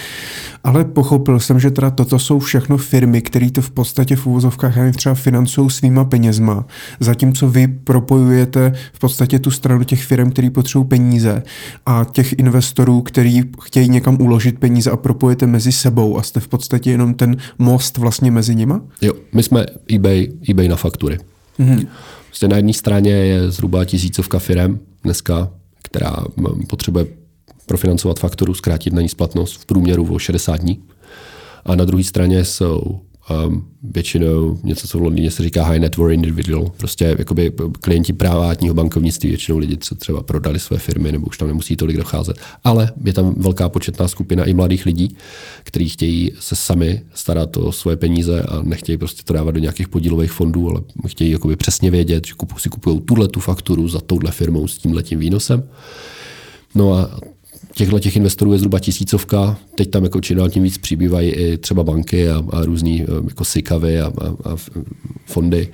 ale pochopil jsem, že teda toto jsou všechno firmy, které to v podstatě v úvozovkách třeba financují svýma penězma, zatímco vy propojujete v podstatě tu stranu těch firm, které potřebují peníze a těch investorů investorů, který chtějí někam uložit peníze a propojete mezi sebou a jste v podstatě jenom ten most vlastně mezi nima? Jo, my jsme eBay, eBay na faktury. Mm-hmm. Vlastně na jedné straně je zhruba tisícovka firem dneska, která potřebuje profinancovat fakturu, zkrátit na ní splatnost v průměru o 60 dní. A na druhé straně jsou um, většinou něco, co v Londýně se říká high net worth individual, prostě jakoby klienti právátního bankovnictví, většinou lidi, co třeba prodali své firmy nebo už tam nemusí tolik docházet. Ale je tam velká početná skupina i mladých lidí, kteří chtějí se sami starat o svoje peníze a nechtějí prostě to dávat do nějakých podílových fondů, ale chtějí jakoby přesně vědět, že si kupují tuhle tu fakturu za touhle firmou s tímhletím výnosem. No a těchto těch investorů je zhruba tisícovka. Teď tam jako čím dál tím víc přibývají i třeba banky a, a různý eh, jako sikavy a, a, a fondy.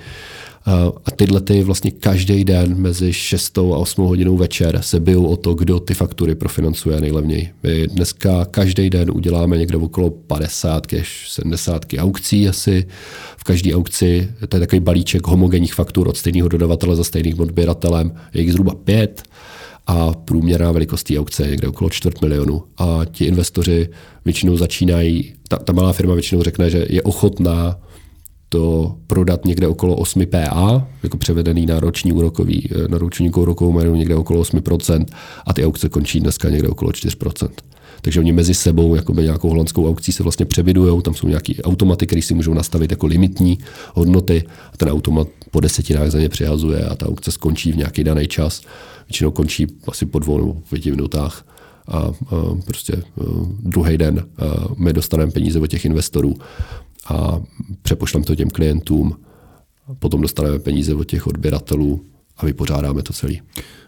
A tyhle ty vlastně každý den mezi 6 a 8 hodinou večer se bijou o to, kdo ty faktury profinancuje nejlevněji. My dneska každý den uděláme někde okolo 50 až 70 aukcí asi. V každé aukci to je takový balíček homogenních faktur od stejného dodavatele za stejným odběratelem. Je jich zhruba pět a průměrná velikost té aukce je někde okolo čtvrt milionu. A ti investoři většinou začínají, ta, ta malá firma většinou řekne, že je ochotná to prodat někde okolo 8 PA, jako převedený na roční úrokový, na roční úrokovou měru někde okolo 8%, a ty aukce končí dneska někde okolo 4%. Takže oni mezi sebou jakoby nějakou holandskou aukcí se vlastně převidují, tam jsou nějaké automaty, které si můžou nastavit jako limitní hodnoty a ten automat po desetinách za ně přihazuje a ta aukce skončí v nějaký daný čas. Většinou končí asi po dvou nebo pěti minutách a, a prostě uh, druhý den uh, my dostaneme peníze od těch investorů a přepošleme to těm klientům, potom dostaneme peníze od těch odběratelů a vypořádáme to celý.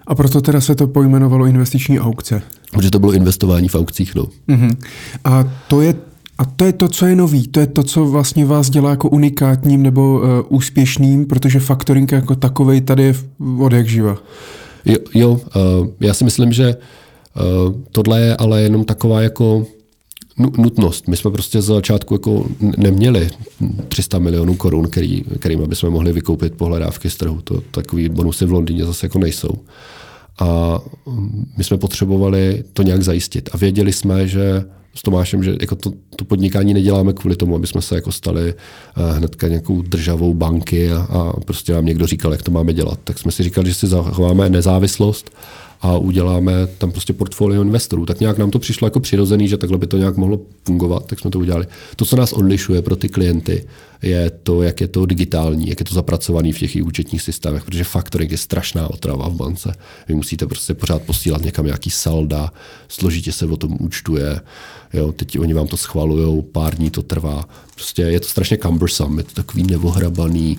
A proto teda se to pojmenovalo investiční aukce. Protože to bylo investování v aukcích, no. Uh-huh. A to je a to je to, co je nový, to je to, co vlastně vás dělá jako unikátním nebo uh, úspěšným, protože faktoring jako takovej tady je od jak živa. Jo, jo uh, já si myslím, že uh, tohle je ale jenom taková jako nutnost. My jsme prostě z začátku jako neměli 300 milionů korun, který, kterým bychom mohli vykoupit pohledávky z trhu. To takový bonusy v Londýně zase jako nejsou. A mm, my jsme potřebovali to nějak zajistit. A věděli jsme, že s Tomášem, že jako to, to podnikání neděláme kvůli tomu, aby jsme se jako stali uh, hnedka nějakou državou banky a, a prostě nám někdo říkal, jak to máme dělat. Tak jsme si říkali, že si zachováme nezávislost a uděláme tam prostě portfolio investorů. Tak nějak nám to přišlo jako přirozený, že takhle by to nějak mohlo fungovat, tak jsme to udělali. To, co nás odlišuje pro ty klienty, je to, jak je to digitální, jak je to zapracované v těch účetních systémech, protože faktoring je strašná otrava v bance. Vy musíte prostě pořád posílat někam nějaký salda, složitě se o tom účtuje, jo, teď oni vám to schvalují, pár dní to trvá. Prostě je to strašně cumbersome, je to takový nevohrabaný,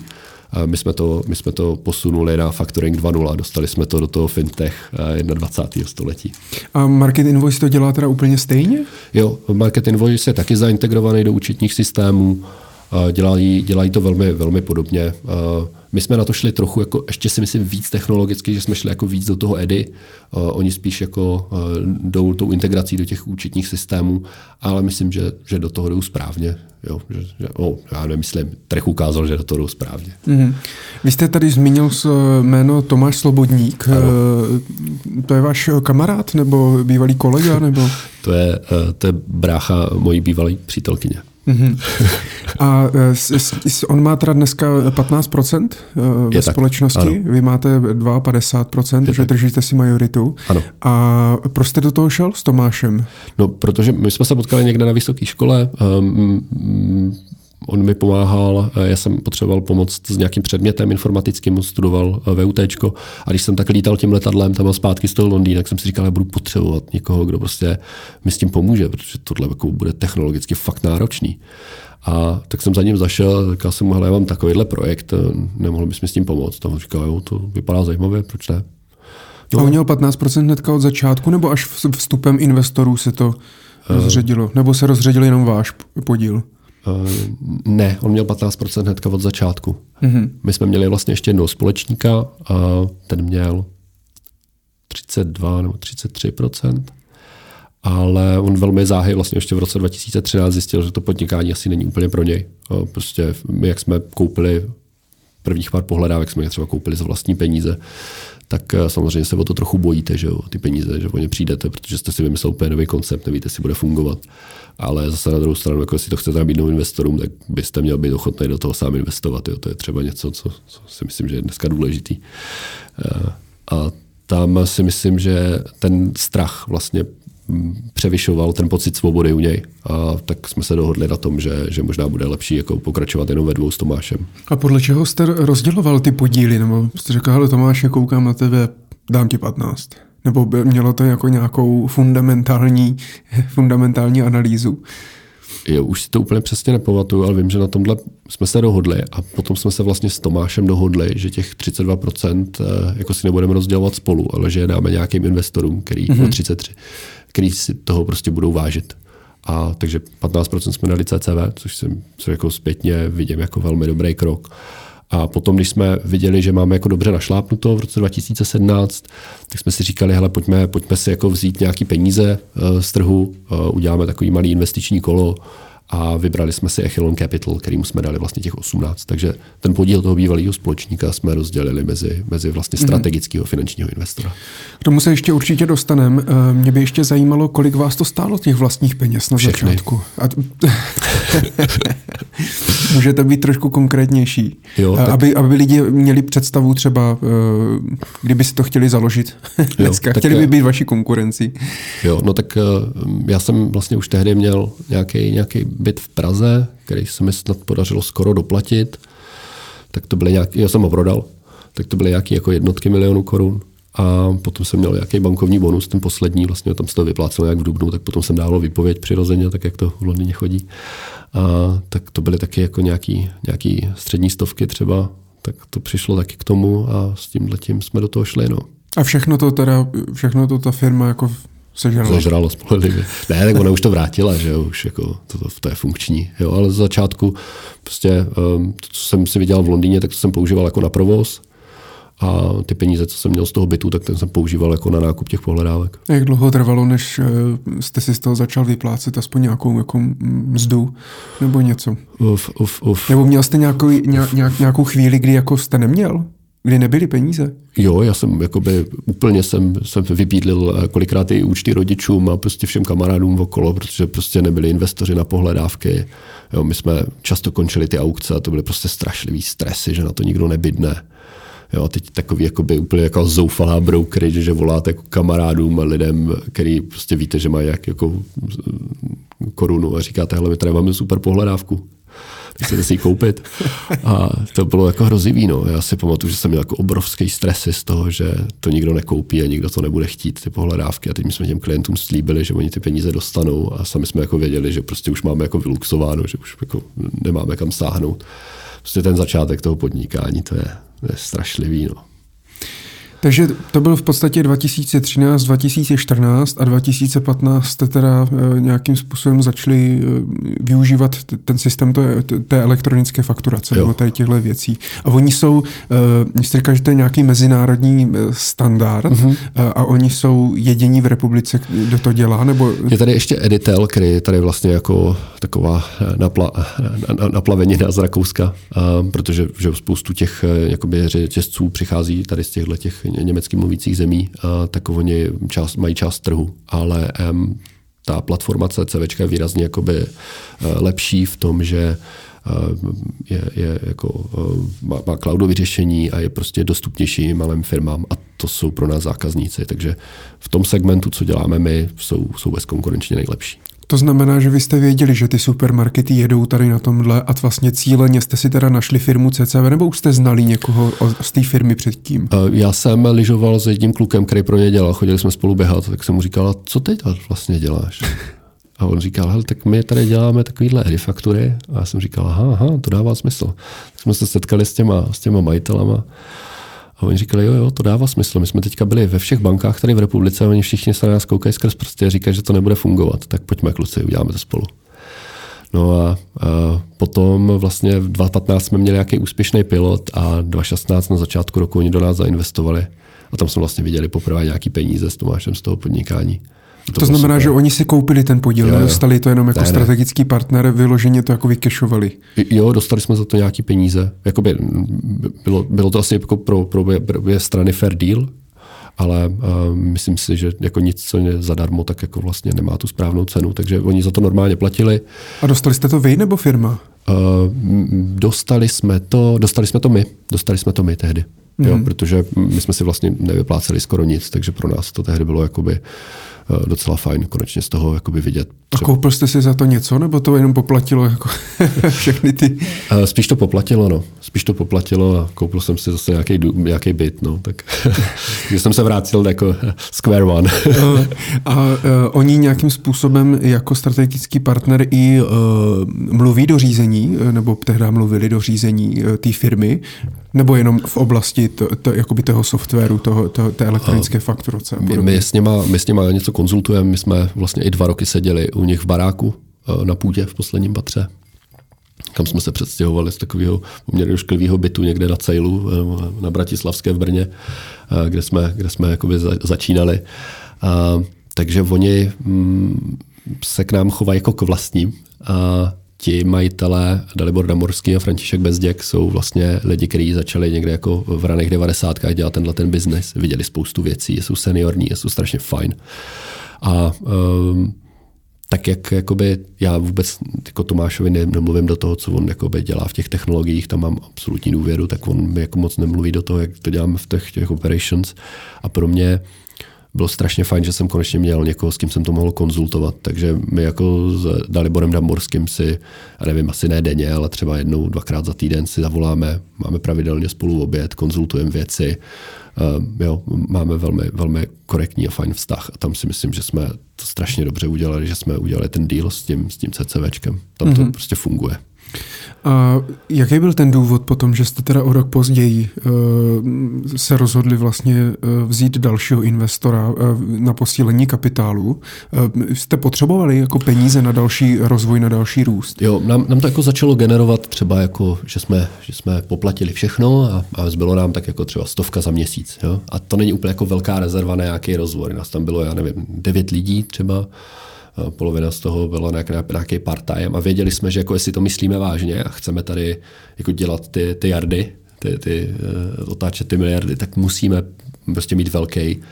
my jsme, to, my jsme to posunuli na Factoring 2.0, dostali jsme to do toho fintech 21. Eh, století. A Market Invoice to dělá teda úplně stejně? Jo, Market Invoice je taky zaintegrovaný do účetních systémů, dělají, dělají to velmi, velmi podobně. My jsme na to šli trochu, jako, ještě si myslím víc technologicky, že jsme šli jako víc do toho EDY. Oni spíš jako jdou tou integrací do těch účetních systémů, ale myslím, že, že do toho jdou správně. Jo, že, že, oh, já nemyslím, trh ukázal, že do toho jdou správně. Mm-hmm. Vy jste tady zmínil jméno Tomáš Slobodník. Ano. To je váš kamarád nebo bývalý kolega? Nebo? to, je, to je brácha mojí bývalé přítelkyně. Mm-hmm. A s, s, on má teda dneska 15% ve Je společnosti, tak, vy máte 52%, že držíte si majoritu. Ano. A proč jste do toho šel s Tomášem? No, protože my jsme se potkali někde na vysoké škole, um, On mi pomáhal, já jsem potřeboval pomoct s nějakým předmětem informatickým, studoval VUT. A když jsem tak lítal tím letadlem tam a zpátky z toho Londýna, tak jsem si říkal, že budu potřebovat někoho, kdo prostě mi s tím pomůže, protože tohle jako bude technologicky fakt náročný. A tak jsem za ním zašel, říkal jsem mu, hele, já mám takovýhle projekt, nemohl bys mi s tím pomoct. A on říkal, jo, to vypadá zajímavě, proč ne? No. A on měl 15% hnedka od začátku, nebo až vstupem investorů se to rozředilo? Nebo se rozředil jenom váš podíl? Uh, ne, on měl 15% hnedka od začátku. Mm-hmm. My jsme měli vlastně ještě jednoho společníka a ten měl 32 nebo 33%, ale on velmi záhy vlastně ještě v roce 2013 zjistil, že to podnikání asi není úplně pro něj. Prostě my, jak jsme koupili prvních pár pohledávek, jsme je třeba koupili za vlastní peníze, tak eh, samozřejmě se o to trochu bojíte, že jo, ty peníze, že o ně přijdete, protože jste si vymyslel úplně nový koncept, nevíte, jestli bude fungovat. Ale zase na druhou stranu, jako jestli to chcete nabídnout investorům, tak byste měl být ochotný do toho sám investovat. Jo. To je třeba něco, co, co si myslím, že je dneska důležitý. Eh, a tam si myslím, že ten strach vlastně převyšoval ten pocit svobody u něj. A tak jsme se dohodli na tom, že, že možná bude lepší jako pokračovat jenom ve dvou s Tomášem. A podle čeho jste rozděloval ty podíly? Nebo jste řekl, hele Tomáš, koukám na tebe, dám ti 15. Nebo by mělo to jako nějakou fundamentální, fundamentální analýzu? Jo, už si to úplně přesně nepamatuju, ale vím, že na tomhle jsme se dohodli a potom jsme se vlastně s Tomášem dohodli, že těch 32% eh, jako si nebudeme rozdělovat spolu, ale že je dáme nějakým investorům, který mm-hmm. 33 který si toho prostě budou vážit. A takže 15% jsme dali CCV, což jsem co jako zpětně vidím jako velmi dobrý krok. A potom, když jsme viděli, že máme jako dobře našlápnuto v roce 2017, tak jsme si říkali, hele, pojďme, pojďme si jako vzít nějaký peníze uh, z trhu, uh, uděláme takový malý investiční kolo, a vybrali jsme si Echelon Capital, kterým jsme dali vlastně těch 18. Takže ten podíl toho bývalého společníka jsme rozdělili mezi, mezi vlastně mhm. strategického finančního investora. K tomu se ještě určitě dostaneme. Eh, mě by ještě zajímalo, kolik vás to stálo těch vlastních peněz na Všechny. začátku. A. Můžete být trošku konkrétnější, jo, eh, tak... aby, aby lidi měli představu třeba, eh, kdyby si to chtěli založit dneska, jo, chtěli by být vaší konkurencí. Jo, no tak já jsem vlastně už tehdy měl nějaký, nějaký byt v Praze, který se mi snad podařilo skoro doplatit, tak to byly nějaký, já jsem ho prodal, tak to byly nějaké jako jednotky milionů korun. A potom jsem měl nějaký bankovní bonus, ten poslední, vlastně tam se to vyplácelo jak v Dubnu, tak potom jsem dával výpověď přirozeně, tak jak to v Londýně chodí. A tak to byly taky jako nějaký, nějaký střední stovky třeba, tak to přišlo taky k tomu a s tím letím jsme do toho šli. No. A všechno to teda, všechno to ta firma jako Sežralo. Sežralo spolehlivě. Ne, tak ona už to vrátila, že jo, už jako to, to, to je funkční. Jo, ale z začátku prostě, um, to, co jsem si viděl v Londýně, tak to jsem používal jako na provoz a ty peníze, co jsem měl z toho bytu, tak ten jsem používal jako na nákup těch pohledávek. Jak dlouho trvalo, než eh, jste si z toho začal vyplácet aspoň nějakou jako mzdu nebo něco? Uf, uf, uf. Nebo měl jste nějakou, nějak, nějakou chvíli, kdy jako jste neměl? Kdy nebyly peníze? Jo, já jsem jakoby úplně jsem, jsem vybídlil eh, kolikrát i účty rodičům a prostě všem kamarádům okolo, protože prostě nebyli investoři na pohledávky. Jo, my jsme často končili ty aukce a to byly prostě strašlivý stresy, že na to nikdo nebydne. Jo, teď takový jakoby úplně jako zoufalá broker, že, že voláte jako kamarádům a lidem, který prostě víte, že mají jak jako korunu a říkáte, hele, my tady máme super pohledávku chcete si ji koupit. A to bylo jako hrozivý. No. Já si pamatuju, že jsem měl jako obrovský stresy z toho, že to nikdo nekoupí a nikdo to nebude chtít, ty pohledávky. A teď my jsme těm klientům slíbili, že oni ty peníze dostanou a sami jsme jako věděli, že prostě už máme jako vyluxováno, že už jako nemáme kam sáhnout. Prostě ten začátek toho podnikání, to je, to je strašlivý. No. Takže to byl v podstatě 2013, 2014 a 2015 jste teda eh, nějakým způsobem začali eh, využívat ten systém té, té elektronické fakturace jo. nebo tady těchto věcí. A oni jsou, jste říkal, že to je nějaký mezinárodní standard uh-huh. a oni jsou jediní v republice, kdo to dělá? Nebo... Je tady ještě Editel, který je tady vlastně jako taková napla, naplavenina z Rakouska, protože že spoustu těch jakoby řetězců přichází tady z těchto těch německy mluvících zemí, tak oni část, mají část trhu, ale um, ta platforma CCV je výrazně jakoby lepší v tom, že je, je jako, má, má cloudové řešení a je prostě dostupnější malým firmám a to jsou pro nás zákazníci. Takže v tom segmentu, co děláme my, jsou, jsou bezkonkurenčně nejlepší. To znamená, že vy jste věděli, že ty supermarkety jedou tady na tomhle a vlastně cíleně jste si teda našli firmu CCV, nebo už jste znali někoho z té firmy předtím? Já jsem lyžoval s jedním klukem, který pro ně dělal, chodili jsme spolu běhat, tak jsem mu říkal, co teď vlastně děláš? A on říkal, hele, tak my tady děláme takovýhle edifaktury. A já jsem říkal, aha, aha, to dává smysl. Tak jsme se setkali s těma, s těma majitelama. A oni říkali, jo, jo, to dává smysl. My jsme teďka byli ve všech bankách tady v republice a oni všichni se na nás koukají skrz prsty a říkají, že to nebude fungovat. Tak pojďme, kluci, uděláme to spolu. No a, a potom vlastně v 2015 jsme měli nějaký úspěšný pilot a 2016 na začátku roku oni do nás zainvestovali. A tam jsme vlastně viděli poprvé nějaký peníze s Tomášem z toho podnikání. To, to znamená, super. že oni si koupili ten podíl, jo, dostali to jenom jako ne, strategický ne. partner, vyloženě to jako vykešovali. Jo, dostali jsme za to nějaký peníze. Jakoby bylo, bylo to asi jako pro, pro obě strany fair deal, ale uh, myslím si, že jako nic, co je zadarmo, tak jako vlastně nemá tu správnou cenu, takže oni za to normálně platili. A dostali jste to vy nebo firma? Uh, dostali jsme to, dostali jsme to my, dostali jsme to my tehdy. Mm. Jo, mhm. protože my jsme si vlastně nevypláceli skoro nic, takže pro nás to tehdy bylo jakoby Eh, docela fajn konečně z toho jakoby vidět. Třeba... A koupil jste si za to něco, nebo to jenom poplatilo jako všechny ty? Eh, spíš to poplatilo, no. Spíš to poplatilo a koupil jsem si zase nějaký, nějaký byt, no. Tak když jsem se vrátil jako square one. Eh, a uh, oni nějakým způsobem jako strategický partner i uh, mluví do řízení, nebo tehdy mluvili do řízení uh, té firmy, nebo jenom v oblasti to, to, jakoby toho softwaru, toho, to, té elektronické fakturace? My, my, s nima, my s nima něco konzultujeme. My jsme vlastně i dva roky seděli u nich v baráku eh, na půdě v posledním patře kam jsme se předstěhovali z takového poměrně ošklivého bytu někde na Cejlu, eh, na Bratislavské v Brně, eh, kde jsme, kde jsme jakoby začínali. Takže oni mm, se k nám chovají jako k vlastním. Ti majitelé Dalibor Damorský a František Bezděk jsou vlastně lidi, kteří začali někde jako v raných devadesátkách dělat tenhle ten biznis. Viděli spoustu věcí, jsou seniorní, jsou strašně fajn. A um, tak jak jakoby, já vůbec jako Tomášovi nemluvím do toho, co on jakoby dělá v těch technologiích, tam mám absolutní důvěru, tak on mi jako moc nemluví do toho, jak to děláme v těch, těch operations. A pro mě bylo strašně fajn, že jsem konečně měl někoho, s kým jsem to mohl konzultovat. Takže my jako s Daliborem Damborským si, já nevím, asi ne denně, ale třeba jednou, dvakrát za týden si zavoláme, máme pravidelně spolu oběd, konzultujeme věci, uh, jo, máme velmi, velmi korektní a fajn vztah a tam si myslím, že jsme to strašně dobře udělali, že jsme udělali ten deal s tím, s tím CCVčkem. Tam to mm-hmm. prostě funguje. A jaký byl ten důvod potom, že jste teda o rok později uh, se rozhodli vlastně uh, vzít dalšího investora uh, na posílení kapitálu? Jste potřebovali jako peníze na další rozvoj, na další růst? Jo, nám, nám to jako začalo generovat třeba jako, že jsme, že jsme poplatili všechno a, a zbylo nám tak jako třeba stovka za měsíc. Jo? A to není úplně jako velká rezerva na nějaký rozvoj. Nás tam bylo, já nevím, devět lidí třeba polovina z toho byla nějaký, nějaký part-time a věděli jsme, že jako jestli to myslíme vážně a chceme tady jako dělat ty, ty jardy, ty, ty, uh, otáčet ty miliardy, tak musíme prostě mít velký, uh,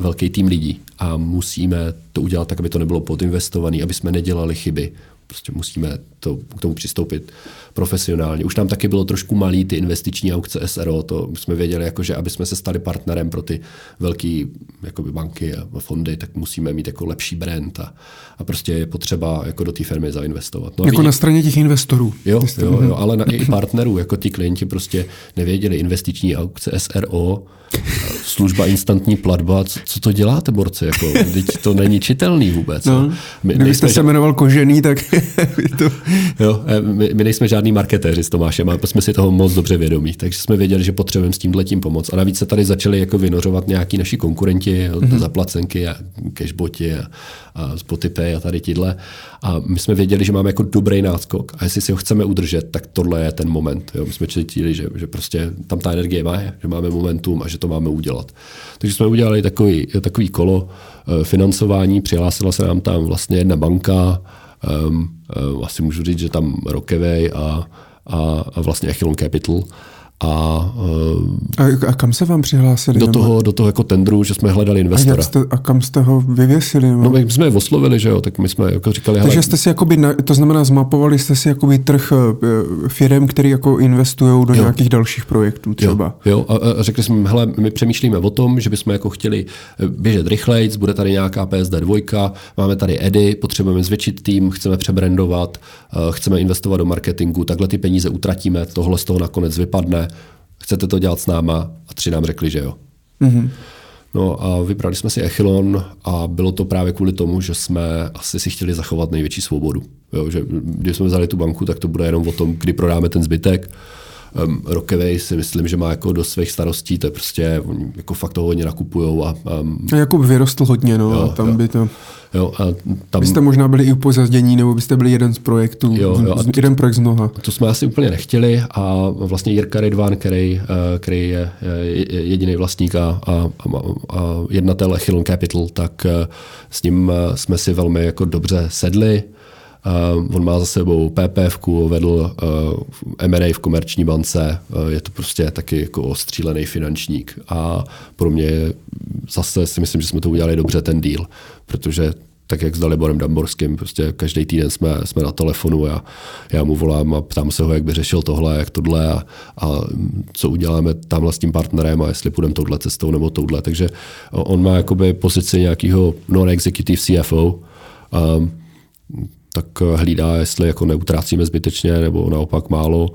velký tým lidí a musíme to udělat tak, aby to nebylo podinvestované, aby jsme nedělali chyby. Prostě musíme to, k tomu přistoupit profesionálně. Už tam taky bylo trošku malý ty investiční aukce SRO, to jsme věděli, jako, že aby jsme se stali partnerem pro ty velké banky a fondy, tak musíme mít jako lepší brand a, a prostě je potřeba jako do té firmy zainvestovat. No jako na straně těch investorů. Jo, jo, jo ale na, i partnerů, jako ti klienti prostě nevěděli investiční aukce SRO, služba instantní platba, co, co to děláte, borci? Jako, teď to není čitelný vůbec. No, my, kdybyste se jmenoval Kožený, tak. Jo, eh, my, my nejsme žádný marketéři s Tomášem a jsme si toho moc dobře vědomí, takže jsme věděli, že potřebujeme s tímhle tím pomoct. A navíc se tady začali jako vynořovat nějaký naši konkurenti, mm-hmm. zaplacenky a cashboti a, a Spotify a tady tíhle. A my jsme věděli, že máme jako dobrý náskok a jestli si ho chceme udržet, tak tohle je ten moment. Jo. My jsme cítili, že, že prostě tam ta energie má, že máme momentum a že to máme udělat. Takže jsme udělali takový, takový kolo eh, financování, přihlásila se nám tam vlastně jedna banka, um, um, asi můžu říct, že tam Rockaway a, a, a vlastně Echelon Capital A, a, a kam se vám přihlásili? Do toho, do toho jako tendru, že jsme hledali investora. A, jste, a kam jste ho vyvěsili? No, my jsme je oslovili, že jo, tak my jsme jako říkali... Takže jste si jakoby, to znamená zmapovali jste si jakoby trh eh, firm, který jako investují do jo. nějakých dalších projektů třeba. Jo, jo. A, a řekli jsme, hele, my přemýšlíme o tom, že bychom jako chtěli eh, běžet rychlejc, bude tady nějaká PSD 2, máme tady Edy, potřebujeme zvětšit tým, chceme přebrandovat, eh, chceme investovat do marketingu, takhle ty peníze utratíme, tohle z toho nakonec vypadne, chcete to dělat s náma? A tři nám řekli, že jo. Mm-hmm. No a vybrali jsme si Echilon a bylo to právě kvůli tomu, že jsme asi si chtěli zachovat největší svobodu. Jo, že když jsme vzali tu banku, tak to bude jenom o tom, kdy prodáme ten zbytek. Um, Rockaway si myslím, že má jako do svých starostí, to je prostě, jako fakt toho hodně nakupujou. A, um, a Jakub vyrostl hodně, no, jo, a tam jo. by to... Jo, a tam... Byste možná byli i upozazdění, nebo byste byli jeden z projektů, jo, jo, a to, jeden projekt z mnoha. To jsme asi úplně nechtěli a vlastně Jirka Ridvan, který, eh, který je jediný vlastník a, a, a jednatel Echilon Capital, tak eh, s ním eh, jsme si velmi jako dobře sedli. Uh, on má za sebou PPF, vedl uh, M&A v komerční bance, uh, je to prostě taky jako ostřílený finančník. A pro mě zase si myslím, že jsme to udělali dobře ten deal, protože tak jak s Daliborem Damborským, prostě každý týden jsme, jsme na telefonu a já mu volám a ptám se ho, jak by řešil tohle, jak tohle a, a co uděláme tamhle s tím partnerem a jestli půjdeme touhle cestou nebo touhle. Takže on má jakoby pozici nějakého non-executive CFO, um, tak hlídá, jestli jako neutrácíme zbytečně nebo naopak málo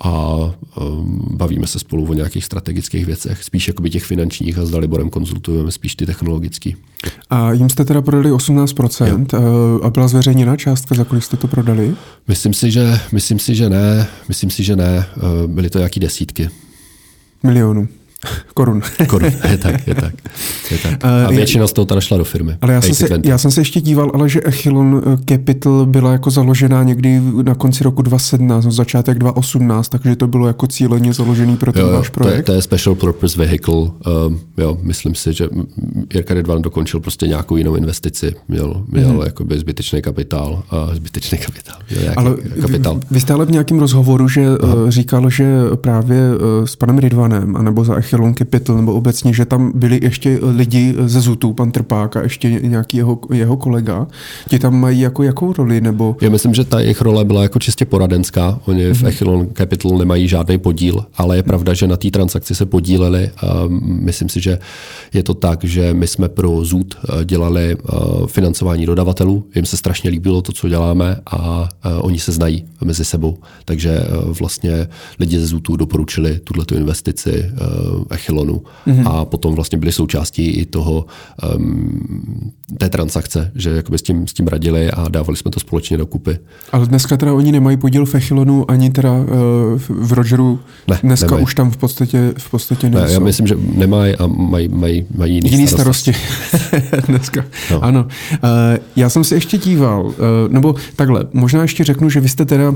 a um, bavíme se spolu o nějakých strategických věcech, spíš jakoby těch finančních a s Daliborem konzultujeme spíš ty technologický. A jim jste teda prodali 18% jo. Uh, a byla zveřejněna částka, za kolik jste to prodali? Myslím si, že, myslím si, že ne. Myslím si, že ne. Uh, byly to nějaký desítky. Milionů. Korun. Korun, je tak, je tak. Je tak. A většina z toho ta šla do firmy. Ale já jsem, se, já jsem se ještě díval, ale že Echilon eh, Capital byla jako založená někdy na konci roku 2017, no začátek 2018, takže to bylo jako cíleně založený pro ten jo, váš projekt. To je, to je Special Purpose Vehicle. Um, jo, myslím si, že Jirka Redvan dokončil prostě nějakou jinou investici. Měl, měl hmm. jakoby zbytečný kapitál. A zbytečný kapitál. Měl ale kapitál. Vy, vy stále v nějakém rozhovoru, že uh, říkal, že právě uh, s panem Ridvanem, anebo za Echelon Capital, nebo obecně, že tam byli ještě lidi ze Zutu, pan Trpák a ještě nějaký jeho, jeho kolega. Ti tam mají jako jakou roli? Nebo... Já myslím, že ta jejich role byla jako čistě poradenská. Oni mm-hmm. v mhm. Echelon Capital nemají žádný podíl, ale je pravda, že na té transakci se podíleli. Myslím si, že je to tak, že my jsme pro Zut eh, dělali eh, financování dodavatelů. Jim se strašně líbilo to, co děláme a eh, oni se znají mezi sebou. Takže vlastně lidi ze Zutu doporučili tuto investici Echelonu mm-hmm. a potom vlastně byli součástí i toho um, té transakce, že jakoby s tím, s tím radili a dávali jsme to společně dokupy. Ale dneska teda oni nemají podíl v Echilonu ani teda uh, v Rogeru. Ne, dneska nemají. už tam v podstatě, v podstatě nejsou. Ne, já myslím, že nemají a mají, mají, mají jiný, jiný starosti. dneska. No. Ano. Uh, já jsem se ještě díval, uh, nebo takhle, možná ještě řeknu, že vy jste teda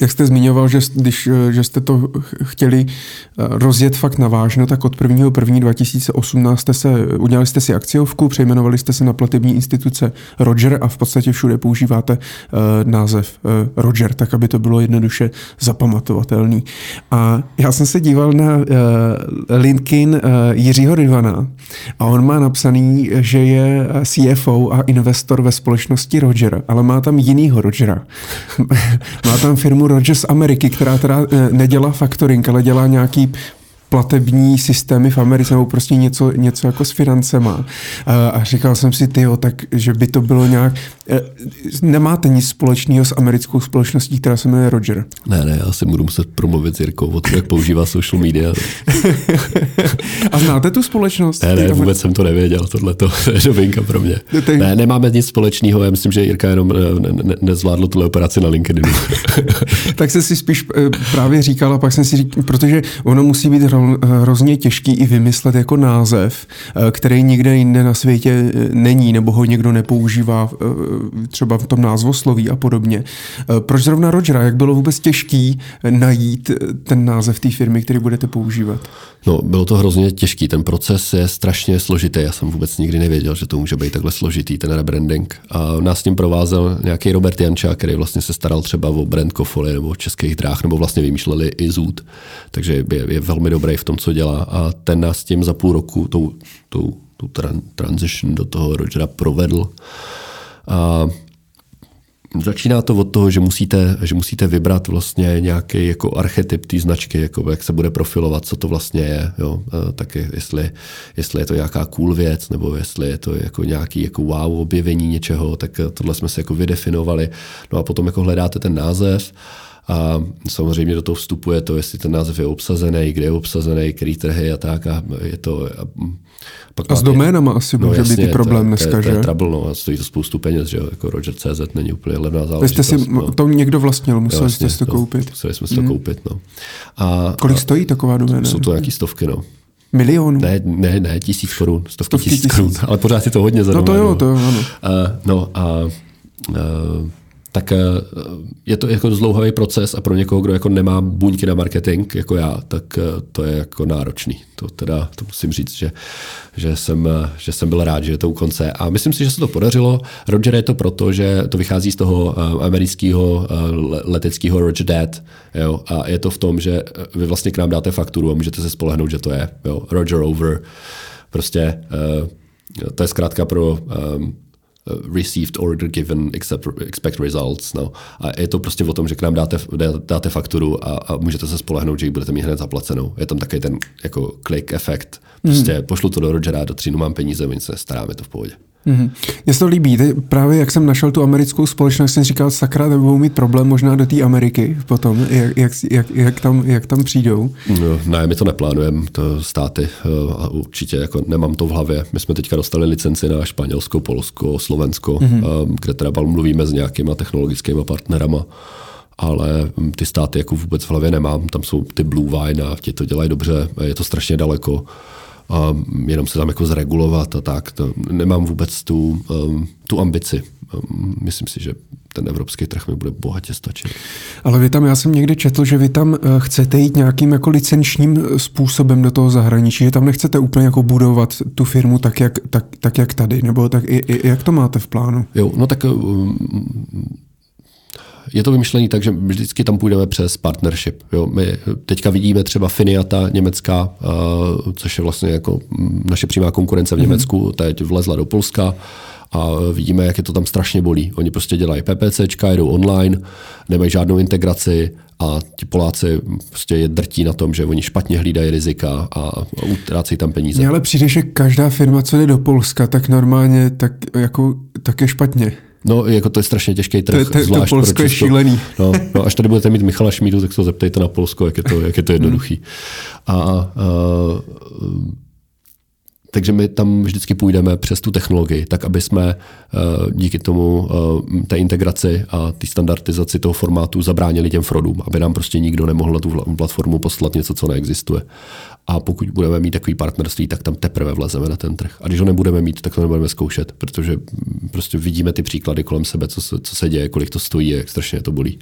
jak jste zmiňoval, že, když, eh, že jste to chtěli eh, rozjet fakt navážno, tak od 1. 1. 2018 jste se, udělali jste si akciovku, přejmenovali jste se na platební instituce Roger a v podstatě všude používáte uh, název uh, Roger, tak aby to bylo jednoduše zapamatovatelný. A já jsem se díval na uh, LinkedIn Jiřího Rivana a on má napsaný, že je CFO a investor ve společnosti Roger, ale má tam jinýho Rogera. má tam firmu firmu Rogers Ameriky, která teda eh, nedělá factoring, ale dělá nějaký platební systémy v Americe nebo prostě něco, něco jako s financema. A říkal jsem si, tyjo, tak, že by to bylo nějak... E, nemáte nic společného s americkou společností, která se jmenuje Roger. Ne, ne, já si budu muset promluvit s Jirkou o tom, jak používá social media. A znáte tu společnost? Ne, ne, vůbec jsem to nevěděl, tohle to je novinka pro mě. Ne, nemáme nic společného, já myslím, že Jirka jenom ne, ne, nezvládl tuhle operaci na LinkedInu. tak se si spíš e, právě říkal a pak jsem si říkal, protože ono musí být hrozně těžký i vymyslet jako název, který nikde jinde na světě není, nebo ho někdo nepoužívá třeba v tom názvosloví a podobně. Proč zrovna Rogera? Jak bylo vůbec těžký najít ten název té firmy, který budete používat? No, bylo to hrozně těžký. Ten proces je strašně složitý. Já jsem vůbec nikdy nevěděl, že to může být takhle složitý, ten rebranding. A nás s tím provázel nějaký Robert Janča, který vlastně se staral třeba o brand Kofoli nebo o českých dráh, nebo vlastně vymýšleli i Zoot. Takže je, je velmi dobrý v tom, co dělá. A ten nás tím za půl roku, tou, tou, tou transition do toho Rogera provedl. A Začíná to od toho, že musíte, že musíte vybrat vlastně nějaký jako archetyp té značky, jako jak se bude profilovat, co to vlastně je. Jo? Tak jestli, jestli je to nějaká cool věc, nebo jestli je to jako nějaký jako wow objevení něčeho, tak tohle jsme si jako vydefinovali. No a potom jako hledáte ten název a samozřejmě do toho vstupuje to, jestli ten název je obsazený, kde je obsazený, který trhy a tak. A je to, a pak a s doménama asi no, může jasně, být i problém dneska, to, je, to je, že? trouble, no, a stojí to spoustu peněz, že jo, jako Roger.cz není úplně levná záležitost. Jste si no. to někdo vlastnil, museli jste si to koupit. Museli jsme si to mm. koupit, no. A, Kolik a, stojí taková doména? Jsou to nějaký stovky, no. Milionů? Ne, ne, ne, tisíc korun, stovky, stovky tisíc, tisíc korun, ale pořád je to hodně za No to jo, to jo, ano. Uh, no a uh, tak eh, je to jako zlouhavý proces a pro někoho, kdo jako nemá buňky na marketing, jako já, tak eh, to je jako náročný. To teda, to musím říct, že, že, jsem, eh, že jsem byl rád, že je to u konce. A myslím si, že se to podařilo. Roger je to proto, že to vychází z toho amerického leteckého Roger Dad. Jo? A je to v tom, že vy vlastně k nám dáte fakturu a můžete se spolehnout, že to je jo? Roger over. Prostě to je zkrátka pro um, received order given except, expect results. No. A je to prostě o tom, že k nám dáte, dáte fakturu a, a můžete se spolehnout, že ji budete mít hned zaplacenou. Je tam takový ten jako click efekt. Prostě mm. pošlu to do Rogera, do třínu mám peníze, my se staráme to v pohodě. Mm-hmm. Mně se to líbí. Teď právě jak jsem našel tu americkou společnost, jsem říkal, sakra, nebudou mít problém možná do té Ameriky potom, jak, jak, jak, jak, tam, jak tam přijdou. No, ne, my to neplánujeme, to státy eh, a určitě jako nemám to v hlavě. My jsme teďka dostali licenci na Španělsko, Polsko, Slovensko, mm-hmm. kde teda mluvíme s nějakýma technologickými partnerama ale hm, ty státy jako vůbec v hlavě nemám. Tam jsou ty Blue Wine a ti to dělají dobře, je to strašně daleko a jenom se tam jako zregulovat a tak. To nemám vůbec tu, um, tu ambici. Um, myslím si, že ten evropský trh mi bude bohatě stačit. Ale vy tam, já jsem někdy četl, že vy tam eh, chcete jít nějakým jako licenčním eh, způsobem do toho zahraničí, že tam nechcete úplně jako budovat tu firmu tak, jak, tak, tak, jak tady, nebo tak, jak to máte v plánu? Jo, no tak um, je to vymyšlený tak, že vždycky tam půjdeme přes partnership. Jo. My teďka vidíme třeba Finiata německá, uh, což je vlastně jako naše přímá konkurence v mhm. Německu, mm-hmm. teď vlezla do Polska a vidíme, jak je to tam strašně bolí. Oni prostě dělají PPCčka, jedou online, nemají žádnou integraci a ti Poláci prostě je drtí na tom, že oni špatně hlídají rizika a utrácejí tam peníze. Mně ale přijde, že každá firma, co jde do Polska, tak normálně tak, jako, tak je špatně. No, jako to je strašně těžký trh. To, to, zvlášť to Polsko je šílený. No, no, až tady budete mít Michala Šmídu, tak se to zeptejte na Polsko, jak je to, jak je to jednoduchý. A, a takže my tam vždycky půjdeme přes tu technologii, tak aby jsme díky tomu té integraci a té standardizaci toho formátu zabránili těm fraudům, aby nám prostě nikdo nemohl na tu platformu poslat něco, co neexistuje. A pokud budeme mít takový partnerství, tak tam teprve vlezeme na ten trh. A když ho nebudeme mít, tak to nebudeme zkoušet, protože prostě vidíme ty příklady kolem sebe, co se, co se děje, kolik to stojí jak strašně to bolí.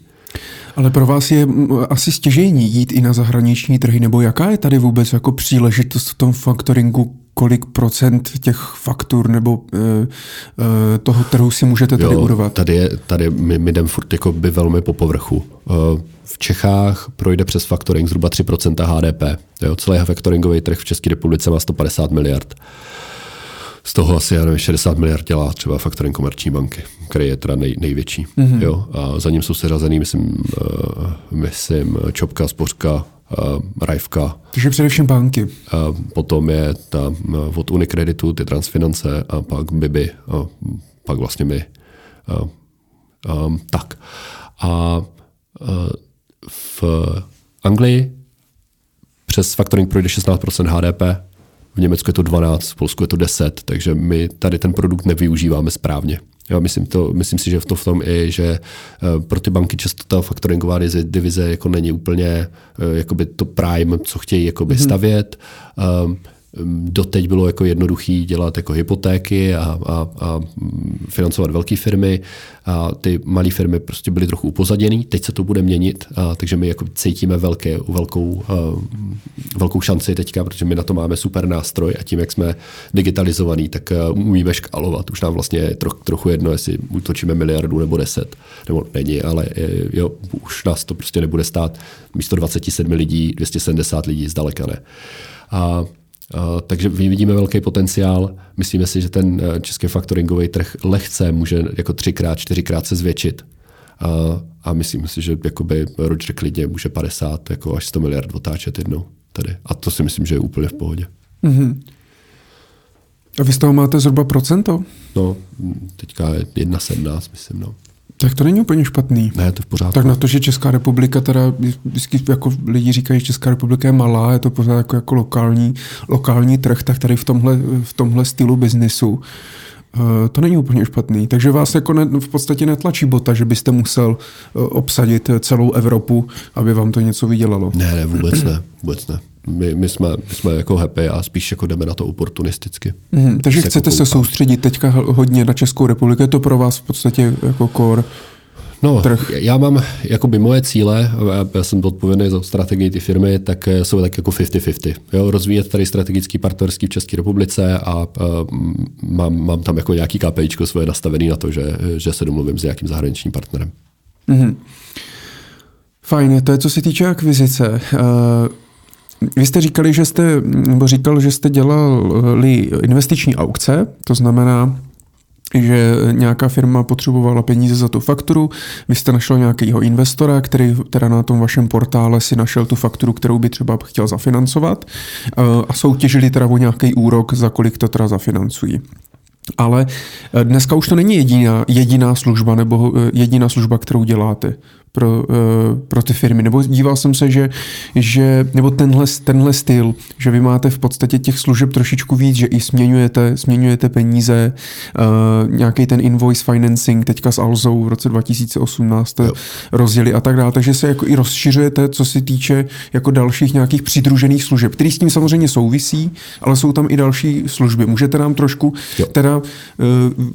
Ale pro vás je asi stěžení jít i na zahraniční trhy, nebo jaká je tady vůbec jako příležitost v tom faktoringu, kolik procent těch faktur nebo e, e, toho trhu si můžete tady jo, urvat? Tady, je, tady my, my jdeme furt jako by velmi po povrchu. E, v Čechách projde přes faktoring zhruba 3% HDP. Jo, celý faktoringový trh v České republice má 150 miliard. Z toho asi já nevím, 60 miliard dělá třeba faktoring komerční banky, který je teda nej, největší. Mm-hmm. Jo? A za ním jsou seřazený, myslím, uh, myslím Čopka, Spořka, Rajvka. Takže především banky. Uh, potom je ta uh, od Unikreditu, ty transfinance a pak Bibi, a pak vlastně my. Uh, um, tak. A uh, v Anglii přes factoring projde 16% HDP, v Německu je to 12, v Polsku je to 10, takže my tady ten produkt nevyužíváme správně. Jo, myslím, to, myslím si, že v to v tom i, že pro ty banky často ta faktoringová divize jako není úplně jakoby to prime, co chtějí jakoby mm-hmm. stavět. Um, doteď bylo jako jednoduchý dělat jako hypotéky a, a, a financovat velké firmy a ty malé firmy prostě byly trochu upozaděný. Teď se to bude měnit, a, takže my jako cítíme velké, velkou, a, velkou šanci teďka, protože my na to máme super nástroj a tím, jak jsme digitalizovaný, tak umíme škálovat. Už nám vlastně troch, trochu jedno, jestli utočíme miliardu nebo deset, nebo není, ale jo, už nás to prostě nebude stát místo 27 lidí, 270 lidí, zdaleka ne. A takže vidíme velký potenciál. Myslíme si, že ten eh, český faktoringový trh lehce může jako třikrát, čtyřikrát se zvětšit. A, eh, a myslím si, že jakoby Roger klidně může 50 jako až 100 miliard otáčet jednou tady. A to si myslím, že je úplně v pohodě. Mm-hmm. A vy z toho máte zhruba procento? No, teďka je 1,17, myslím. No. Tak to není úplně špatný. Ne, to v pořádku. Tak na to, že Česká republika teda, vždycky jako lidi říkají, že Česká republika je malá, je to pořád jako, jako lokální, lokální trh, tak tady v tomhle, v tomhle stylu biznisu to není úplně špatný. Takže vás jako ne, v podstatě netlačí bota, že byste musel uh, obsadit celou Evropu, aby vám to něco vydělalo. Ne, ne, vůbec ne, vůbec ne my, my, jsme, my jsme jako happy a spíš jako jdeme na to oportunisticky. Mm, takže chcete jako se soustředit teďka hodně na Českou republiku, je to pro vás v podstatě jako core No, trh. já mám jakoby moje cíle, já jsem odpovědný za strategii ty firmy, tak jsou tak jako 50-50. Jo, rozvíjet tady strategický partnerský v České republice a, a mám, mám tam jako nějaký KPIčko svoje nastavený na to, že, že se domluvím s nějakým zahraničním partnerem. Mm-hmm. Fajn, to je co se týče akvizice. Uh, vy jste říkali, že jste, nebo říkal, že jste dělali investiční aukce, to znamená, že nějaká firma potřebovala peníze za tu fakturu, vy jste našel nějakého investora, který teda na tom vašem portále si našel tu fakturu, kterou by třeba chtěl zafinancovat eh, a soutěžili teda o nějaký úrok, za kolik to teda zafinancují. Ale eh, dneska už to není jediná, jediná služba nebo eh, jediná služba, kterou děláte pro, uh, pro ty firmy. Nebo díval jsem se, že, že nebo tenhle, tenhle styl, že vy máte v podstatě těch služeb trošičku víc, že i směňujete, směňujete peníze, uh, nějaký ten invoice financing teďka s Alzou v roce 2018 jo. rozjeli a tak dále, takže se jako i rozšiřujete, co se týče jako dalších nějakých přidružených služeb, který s tím samozřejmě souvisí, ale jsou tam i další služby. Můžete nám trošku jo. teda uh,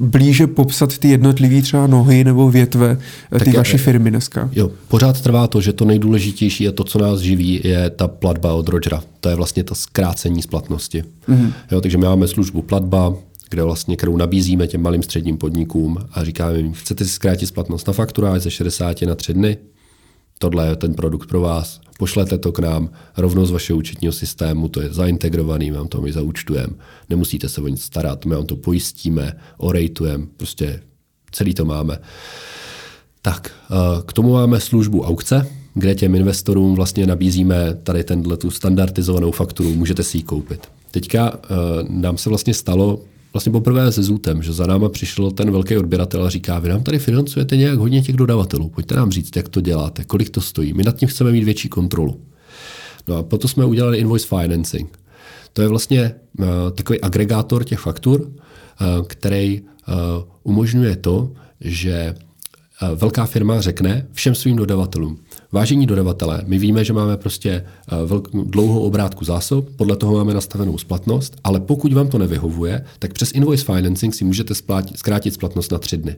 blíže popsat ty jednotlivé třeba nohy nebo větve tak ty vaše firmy dneska? Jo, pořád trvá to, že to nejdůležitější a to, co nás živí, je ta platba od Rogera. To je vlastně to zkrácení splatnosti. Mm-hmm. Jo, takže my máme službu platba, kde vlastně, kterou nabízíme těm malým středním podnikům a říkáme jim, chcete si zkrátit splatnost na faktura ze 60 na 3 dny? Tohle je ten produkt pro vás. Pošlete to k nám rovnou z vašeho účetního systému, to je zaintegrovaný, my vám to my zaúčtujeme. Nemusíte se o nic starat, my vám to pojistíme, orejtujeme, prostě celý to máme. Tak, eh, k tomu máme službu aukce, kde těm investorům vlastně nabízíme tady tenhle tu standardizovanou fakturu, můžete si ji koupit. Teďka eh, nám se vlastně stalo vlastně poprvé se Zůtem, že za náma přišel ten velký odběratel a říká, vy nám tady financujete nějak hodně těch dodavatelů, pojďte nám říct, jak to děláte, kolik to stojí, my nad tím chceme mít větší kontrolu. No a proto jsme udělali invoice financing. To je vlastně uh, takový agregátor těch faktur, který umožňuje to, že Eh, velká firma řekne všem svým dodavatelům, vážení dodavatelé, my víme, že máme prostě eh, dlouhou obrátku zásob, podle toho máme nastavenou splatnost, ale pokud vám to nevyhovuje, tak přes invoice financing si můžete zkrátit splatnost na tři dny.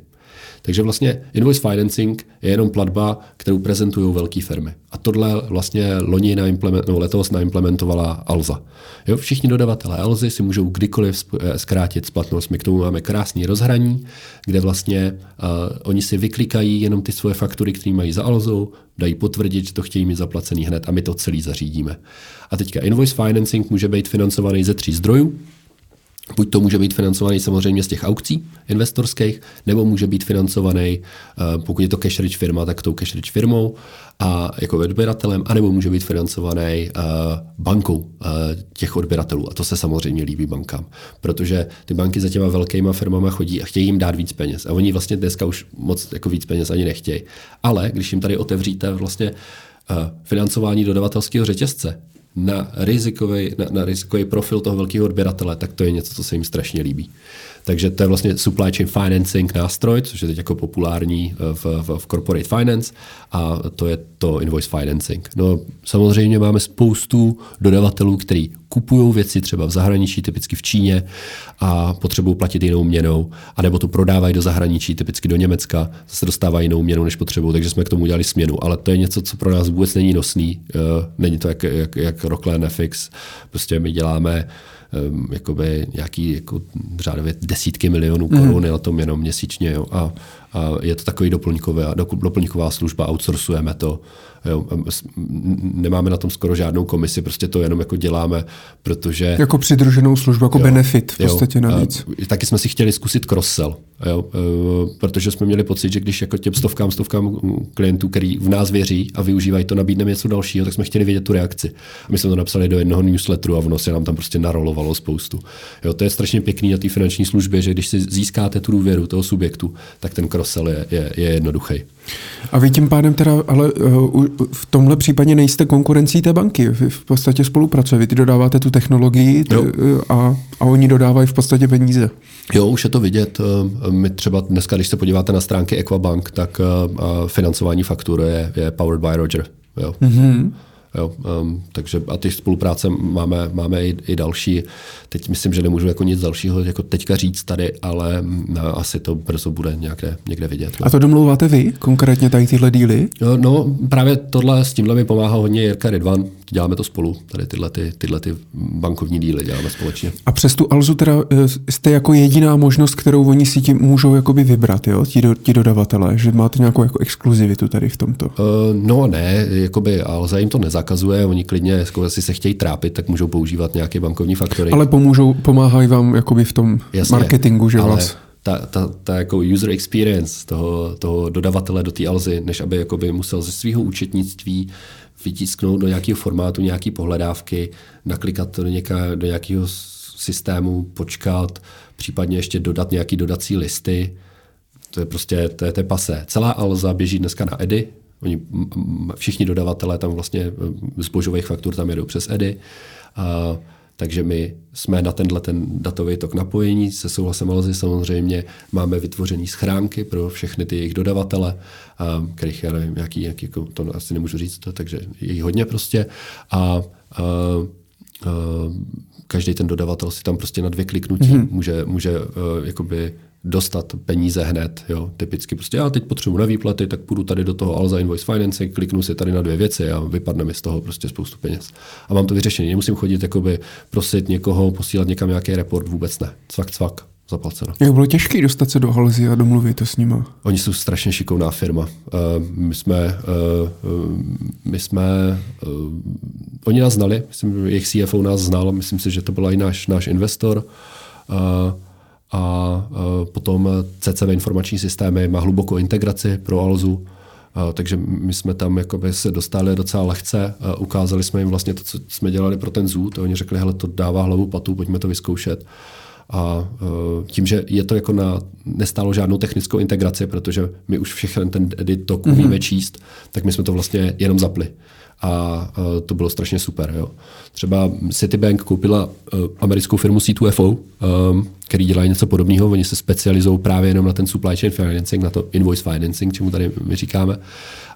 Takže vlastně invoice financing je jenom platba, kterou prezentují velké firmy. A tohle vlastně loni nebo letos naimplementovala Alza. Jo, všichni dodavatelé Alzy si můžou kdykoliv eh, zkrátit splatnost. My k tomu máme krásný rozhraní, kde vlastně uh, oni si vyklikají jenom ty svoje faktury, které mají za Alzou, dají potvrdit, že to chtějí mít zaplacený hned a my to celý zařídíme. A teďka invoice financing může být financovaný ze tří zdrojů. Buď to může být financovaný samozřejmě z těch aukcí investorských, nebo může být financovaný, eh, pokud je to cash rich firma, tak tou cash rich firmou a jako odběratelem, anebo může být financovaný uh, bankou uh, těch odběratelů. A to se samozřejmě líbí bankám, protože ty banky za těma velkýma firmama chodí a chtějí jim dát víc peněz. A oni vlastně dneska už moc jako víc peněz ani nechtějí. Ale když jim tady otevříte vlastně financování dodavatelského řetězce, na rizikový, na, na rizikový profil toho velkého odběratele, tak to je něco, co se jim strašně líbí. Takže to je vlastně supply chain financing nástroj, což je teď jako populární v, v, v corporate finance a to je to invoice financing. No samozřejmě máme spoustu dodavatelů, který kupují věci třeba v zahraničí, typicky v Číně a potřebují platit jinou měnou, anebo to prodávají do zahraničí, typicky do Německa, zase dostávají jinou měnu, než potřebují, takže jsme k tomu udělali směnu. Ale to je něco, co pro nás vůbec není nosný, uh, není to jak, jak, jak Rockland FX, prostě my děláme um, jakoby nějaký jako řádově desítky milionů korun mm. na tom jenom měsíčně jo, a, a je to takový doplňková, doplňková služba, outsourcujeme to, Jo, nemáme na tom skoro žádnou komisi, prostě to jenom jako děláme, protože... Jako přidruženou službu, jako jo, benefit v podstatě jo, navíc. Taky jsme si chtěli zkusit cross-sell, jo, e, protože jsme měli pocit, že když jako těm stovkám, stovkám klientů, který v nás věří a využívají to, nabídneme něco dalšího, tak jsme chtěli vědět tu reakci. A my jsme to napsali do jednoho newsletteru a ono se nám tam prostě narolovalo spoustu. Jo, to je strašně pěkný na té finanční službě, že když si získáte tu důvěru toho subjektu, tak ten cross-sell je, je, je jednoduchý. A vy tím pádem teda, ale uh, v tomhle případě nejste konkurencí té banky. Vy v podstatě spolupracujete. Vy ty dodáváte tu technologii ty, a, a oni dodávají v podstatě peníze. Jo, už je to vidět. Eh, my třeba dneska, když se podíváte na stránky Equabank, tak financování faktur je, je powered by Roger. Jo. Mm-hmm. Jo, um, takže a ty spolupráce máme, máme i, i další. Teď myslím, že nemůžu jako nic dalšího jako teďka říct tady, ale no, asi to brzo bude nějaké, někde vidět. No. A to domlouváte vy, konkrétně tady tyhle díly? No, no, právě tohle s tímhle mi pomáhá hodně Jirka Ridvan. Děláme to spolu, tady tyhle, ty, tyhle ty bankovní díly děláme společně. A přes tu Alzu teda eh, jste jako jediná možnost, kterou oni si tím můžou jakoby vybrat, jo? Ti, do, ti dodavatelé, že máte nějakou jako exkluzivitu tady v tomto? Uh, no ne, jakoby Alza jim to nezakazuje, oni klidně, jako jestli se chtějí trápit, tak můžou používat nějaké bankovní faktory. Ale pomůžou, pomáhají vám jakoby v tom Jasně, marketingu, že ale... vás ta, ta, ta jako user experience toho, toho dodavatele do té Alzy, než aby jakoby musel ze svého účetnictví vytisknout do nějakého formátu nějaké pohledávky, naklikat to do, něká, do nějakého systému, počkat, případně ještě dodat nějaký dodací listy. To je prostě, to je, to je pase. Celá Alza běží dneska na EDI, Oni, všichni dodavatelé tam vlastně zbožových faktur tam jedou přes EDI. A takže my jsme na tenhle ten datový tok napojení se souhlasem Alzy samozřejmě. Máme vytvořené schránky pro všechny ty jejich dodavatele, kterých já nevím, jaký, jaký jako, to asi nemůžu říct, takže je jich hodně prostě. A, a, a každý ten dodavatel si tam prostě na dvě kliknutí mm-hmm. může, může uh, jakoby dostat peníze hned. Jo. Typicky prostě já teď potřebuji na výplaty, tak půjdu tady do toho Alza Invoice Financing, kliknu si tady na dvě věci a vypadne mi z toho prostě spoustu peněz. A mám to vyřešení. Nemusím chodit jakoby prosit někoho, posílat někam nějaký report, vůbec ne. Cvak, cvak zaplaceno. Jak bylo těžké dostat se do Halzy a domluvit to s nima? Oni jsou strašně šikovná firma. Uh, my jsme, uh, my jsme uh, oni nás znali, myslím, jejich CFO nás znal, myslím si, že to byl i náš, náš investor. Uh, a potom CCV informační systémy má hlubokou integraci pro Alzu, takže my jsme tam jakoby se dostali docela lehce, ukázali jsme jim vlastně to, co jsme dělali pro ten ZOO, to oni řekli, hele, to dává hlavu patu, pojďme to vyzkoušet. A tím, že je to jako na, nestálo žádnou technickou integraci, protože my už všechny ten edit tok mm-hmm. umíme číst, tak my jsme to vlastně jenom zapli a to bylo strašně super. Jo. Třeba Citibank koupila uh, americkou firmu C2FO, um, který dělá něco podobného. Oni se specializují právě jenom na ten supply chain financing, na to invoice financing, čemu tady my říkáme.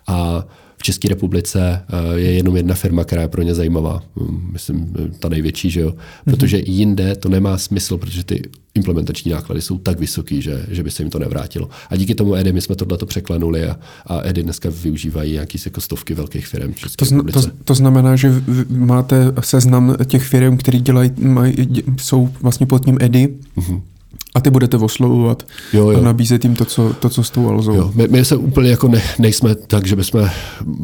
A v České republice uh, je jenom jedna firma, která je pro ně zajímavá. Um, myslím, ta největší, že jo. Protože mm-hmm. jinde to nemá smysl, protože ty implementační náklady jsou tak vysoký, že, že by se jim to nevrátilo. A díky tomu Edy my jsme tohle překlenuli a, a Edy dneska využívají nějaký jako stovky velkých firm. To, zna, to, to, znamená, že máte seznam těch firm, které dělají, mají, jsou vlastně pod tím Edy. Mm-hmm. A ty budete oslovovat jo, jo. a nabízet jim to, co, to, co s tou Alzou. Jo. My, my se úplně jako ne, nejsme tak, že bychom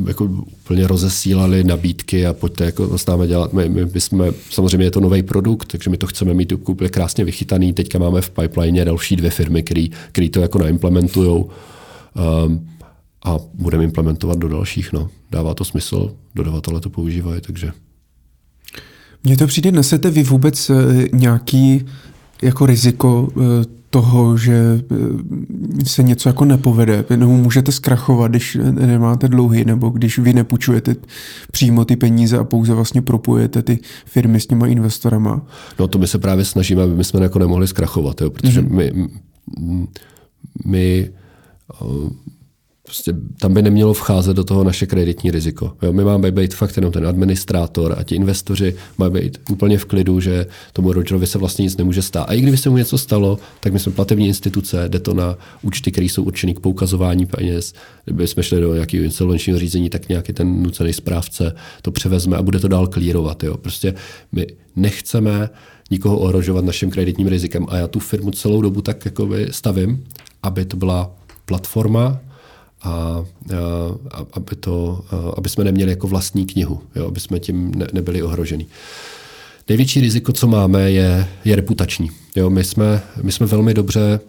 jako úplně rozesílali nabídky a pojďte jako s námi dělat. My, my, jsme, samozřejmě je to nový produkt, takže my to chceme mít úplně krásně vychytaný. Teďka máme v pipeline další dvě firmy, které to jako naimplementují um, a budeme implementovat do dalších. No. Dává to smysl, dodavatele to používají, takže... Mně to přijde, nesete vy vůbec eh, nějaký jako riziko eh, toho, že eh, se něco jako nepovede, nebo můžete zkrachovat, když nemáte dlouhy, nebo když vy nepůjčujete přímo ty peníze a pouze vlastně propojujete ty firmy s těma investorama? No to my se právě snažíme, aby my jsme jako nemohli zkrachovat, jo, protože mm-hmm. my, my prostě tam by nemělo vcházet do toho naše kreditní riziko. Jo, my máme být fakt jenom ten administrátor a ti investoři mají být úplně v klidu, že tomu Rogerovi se vlastně nic nemůže stát. A i kdyby se mu něco stalo, tak my jsme platební instituce, jde to na účty, které jsou určené k poukazování peněz. Kdyby jsme šli do nějakého insolvenčního řízení, tak nějaký ten nucený správce to převezme a bude to dál klírovat. Jo. Prostě my nechceme nikoho ohrožovat naším kreditním rizikem a já tu firmu celou dobu tak jakoby stavím, aby to byla platforma, a, a aby, to, aby jsme neměli jako vlastní knihu, jo, aby jsme tím ne, nebyli ohroženi. Největší riziko, co máme, je, je reputační. Jo, my, jsme, my jsme velmi dobře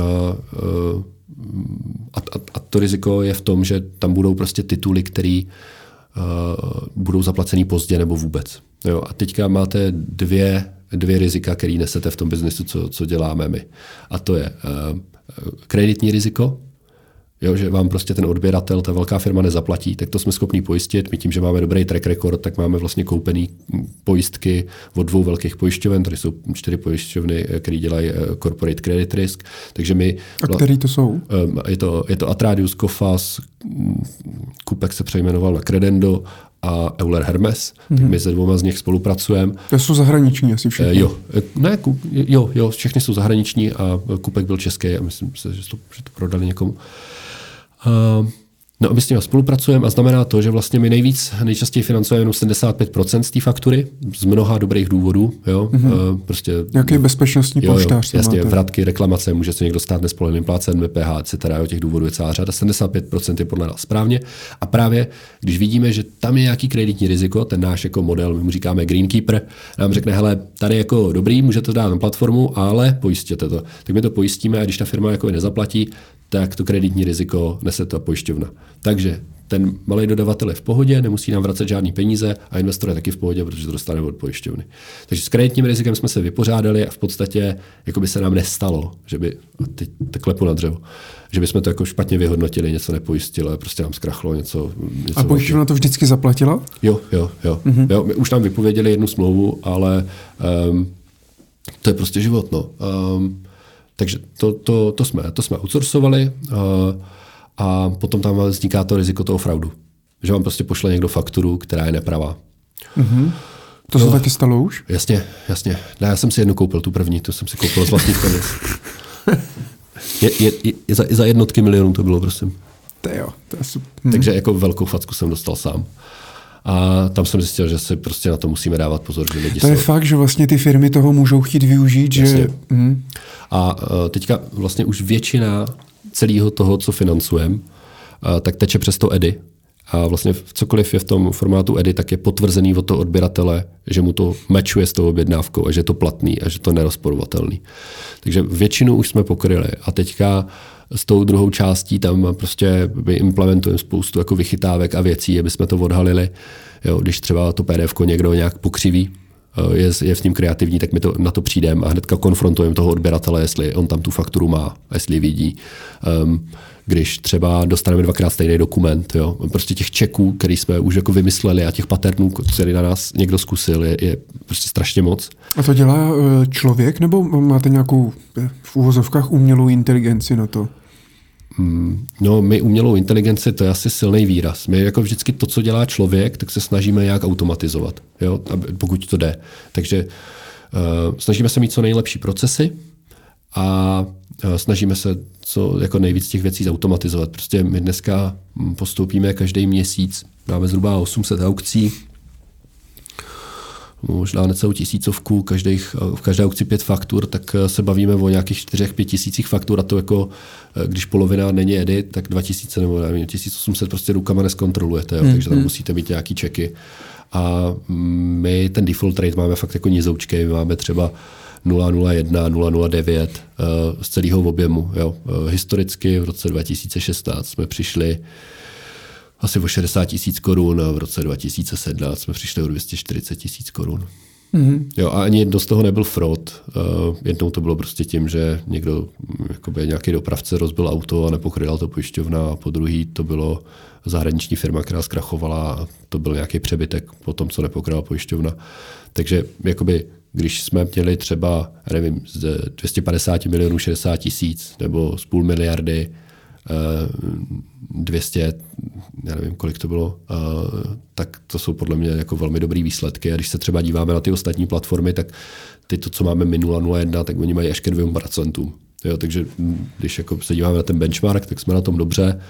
a, a, a to riziko je v tom, že tam budou prostě tituly, které budou zaplacený pozdě nebo vůbec. Jo, a teďka máte dvě, dvě rizika, které nesete v tom biznesu, co, co děláme my. A to je uh, kreditní riziko, Jo, že vám prostě ten odběratel, ta velká firma nezaplatí, tak to jsme schopni pojistit. My tím, že máme dobrý track record, tak máme vlastně koupený pojistky od dvou velkých pojišťoven, tady jsou čtyři pojišťovny, které dělají eh, corporate credit risk. Takže my, A který to jsou? Je to, je to Atradius, Kofas, Kupek se přejmenoval na Credendo a Euler Hermes. Mm-hmm. Tak mhm. my se dvoma z nich spolupracujeme. To jsou zahraniční asi všechny. Uh, jo, ne, jo, jo, všechny jsou zahraniční a Kupek byl český a myslím, že to, že to prodali někomu. Uh, No a my s nimi spolupracujeme a znamená to, že vlastně my nejvíc, nejčastěji financujeme jenom 75% z té faktury z mnoha dobrých důvodů. Jo? Mm-hmm. Prostě, Jaký bezpečnostní jo, polštář jo, Jasně, máte? vratky, reklamace, může se někdo stát nespolehlivým plácem, VPH, etc. Jo, těch důvodů je celá řada. 75% je podle nás správně. A právě, když vidíme, že tam je nějaký kreditní riziko, ten náš jako model, my mu říkáme Greenkeeper, nám řekne, hele, tady jako dobrý, můžete to dát na platformu, ale pojistěte to. Tak my to pojistíme a když ta firma jako nezaplatí, tak to kreditní riziko nese ta pojišťovna. Takže ten malý dodavatel je v pohodě, nemusí nám vracet žádný peníze a investor je taky v pohodě, protože to dostane od pojišťovny. Takže s kreditním rizikem jsme se vypořádali a v podstatě jako by se nám nestalo, že by, teď tak klepu na dřevo, že bychom to jako špatně vyhodnotili, něco nepojistili, prostě nám zkrachlo něco. něco a pojišťovna to vždycky zaplatila? Jo, jo, jo. Mm-hmm. jo my už nám vypověděli jednu smlouvu, ale um, to je prostě život. No. Um, takže to, to, to, jsme, to jsme outsourcovali uh, a potom tam vzniká to riziko toho fraudu. Že vám prostě pošle někdo fakturu, která je nepravá. Mm-hmm. To no, se taky stalo už? Jasně, jasně. Ne, já jsem si jednu koupil, tu první, tu jsem si koupil z vlastních peněz. je, je, je, za, za jednotky milionů to bylo, prosím. To jo, to je super. Hm. Takže jako velkou facku jsem dostal sám. A tam jsem zjistil, že si prostě na to musíme dávat pozor, že lidi To je jsou... fakt, že vlastně ty firmy toho můžou chtít využít, Jasně. že... Mm. A uh, teďka vlastně už většina celého toho, co financujeme, uh, tak teče přes to EDI. A vlastně cokoliv je v tom formátu EDI, tak je potvrzený od toho odběratele, že mu to mečuje s tou objednávkou a že je to platný a že to nerozporovatelný. Takže většinu už jsme pokryli. A teďka s tou druhou částí tam prostě my implementujeme spoustu jako vychytávek a věcí, aby jsme to odhalili. Jo, když třeba to PDF někdo nějak pokřiví, eh, je, je s ním kreativní, tak my to, na to přijdeme a hnedka konfrontujeme toho odběratele, jestli on tam tu fakturu má, jestli vidí. Um, když třeba dostaneme dvakrát stejný dokument, jo. prostě těch čeků, který jsme už jako vymysleli a těch paternů, který na nás někdo zkusil, je, je prostě strašně moc. A to dělá eh, člověk, nebo máte nějakou eh, v úvozovkách umělou inteligenci na to? Hmm, no, my umělou inteligenci, to je asi silný výraz. My jako vždycky to, co dělá člověk, tak se snažíme nějak automatizovat, jo, pokud to jde. Takže uh, snažíme se mít co nejlepší procesy a uh, snažíme se co jako nejvíc těch věcí zautomatizovat. Prostě my dneska postoupíme každý měsíc, máme zhruba 800 aukcí, možná necelou tisícovku, každých, v každé aukci pět faktur, tak eh, se bavíme o nějakých čtyřech, pět tisících faktur a to jako, eh, když polovina není edit, tak 2000 nebo nevím, 1800 prostě rukama neskontrolujete, jo, mm, takže tam mm. musíte mít nějaký čeky. A my ten default rate máme fakt jako nizoučky, my máme třeba 001, 009 z celého objemu. Jo. Eh, historicky v roce 2016 jsme přišli asi o 60 tisíc korun a v roce 2017 jsme přišli o 240 tisíc korun. Mm-hmm. Jo, a ani jedno z toho nebyl fraud. Uh, jednou to bylo prostě tím, že někdo, jakoby nějaký dopravce rozbil auto a nepokryla to pojišťovna a po druhý to bylo zahraniční firma, která zkrachovala a to byl nějaký přebytek po tom, co nepokryla pojišťovna. Takže jakoby, když jsme měli třeba, nevím, z 250 milionů 60 tisíc nebo z půl miliardy 200, eh, já nevím, kolik to bylo, eh, tak to jsou podle mě jako velmi dobrý výsledky. A když se třeba díváme na ty ostatní platformy, tak ty to, co máme my 0,01, tak oni mají až ke 2%. Jo, takže když jako se díváme na ten benchmark, tak jsme na tom dobře.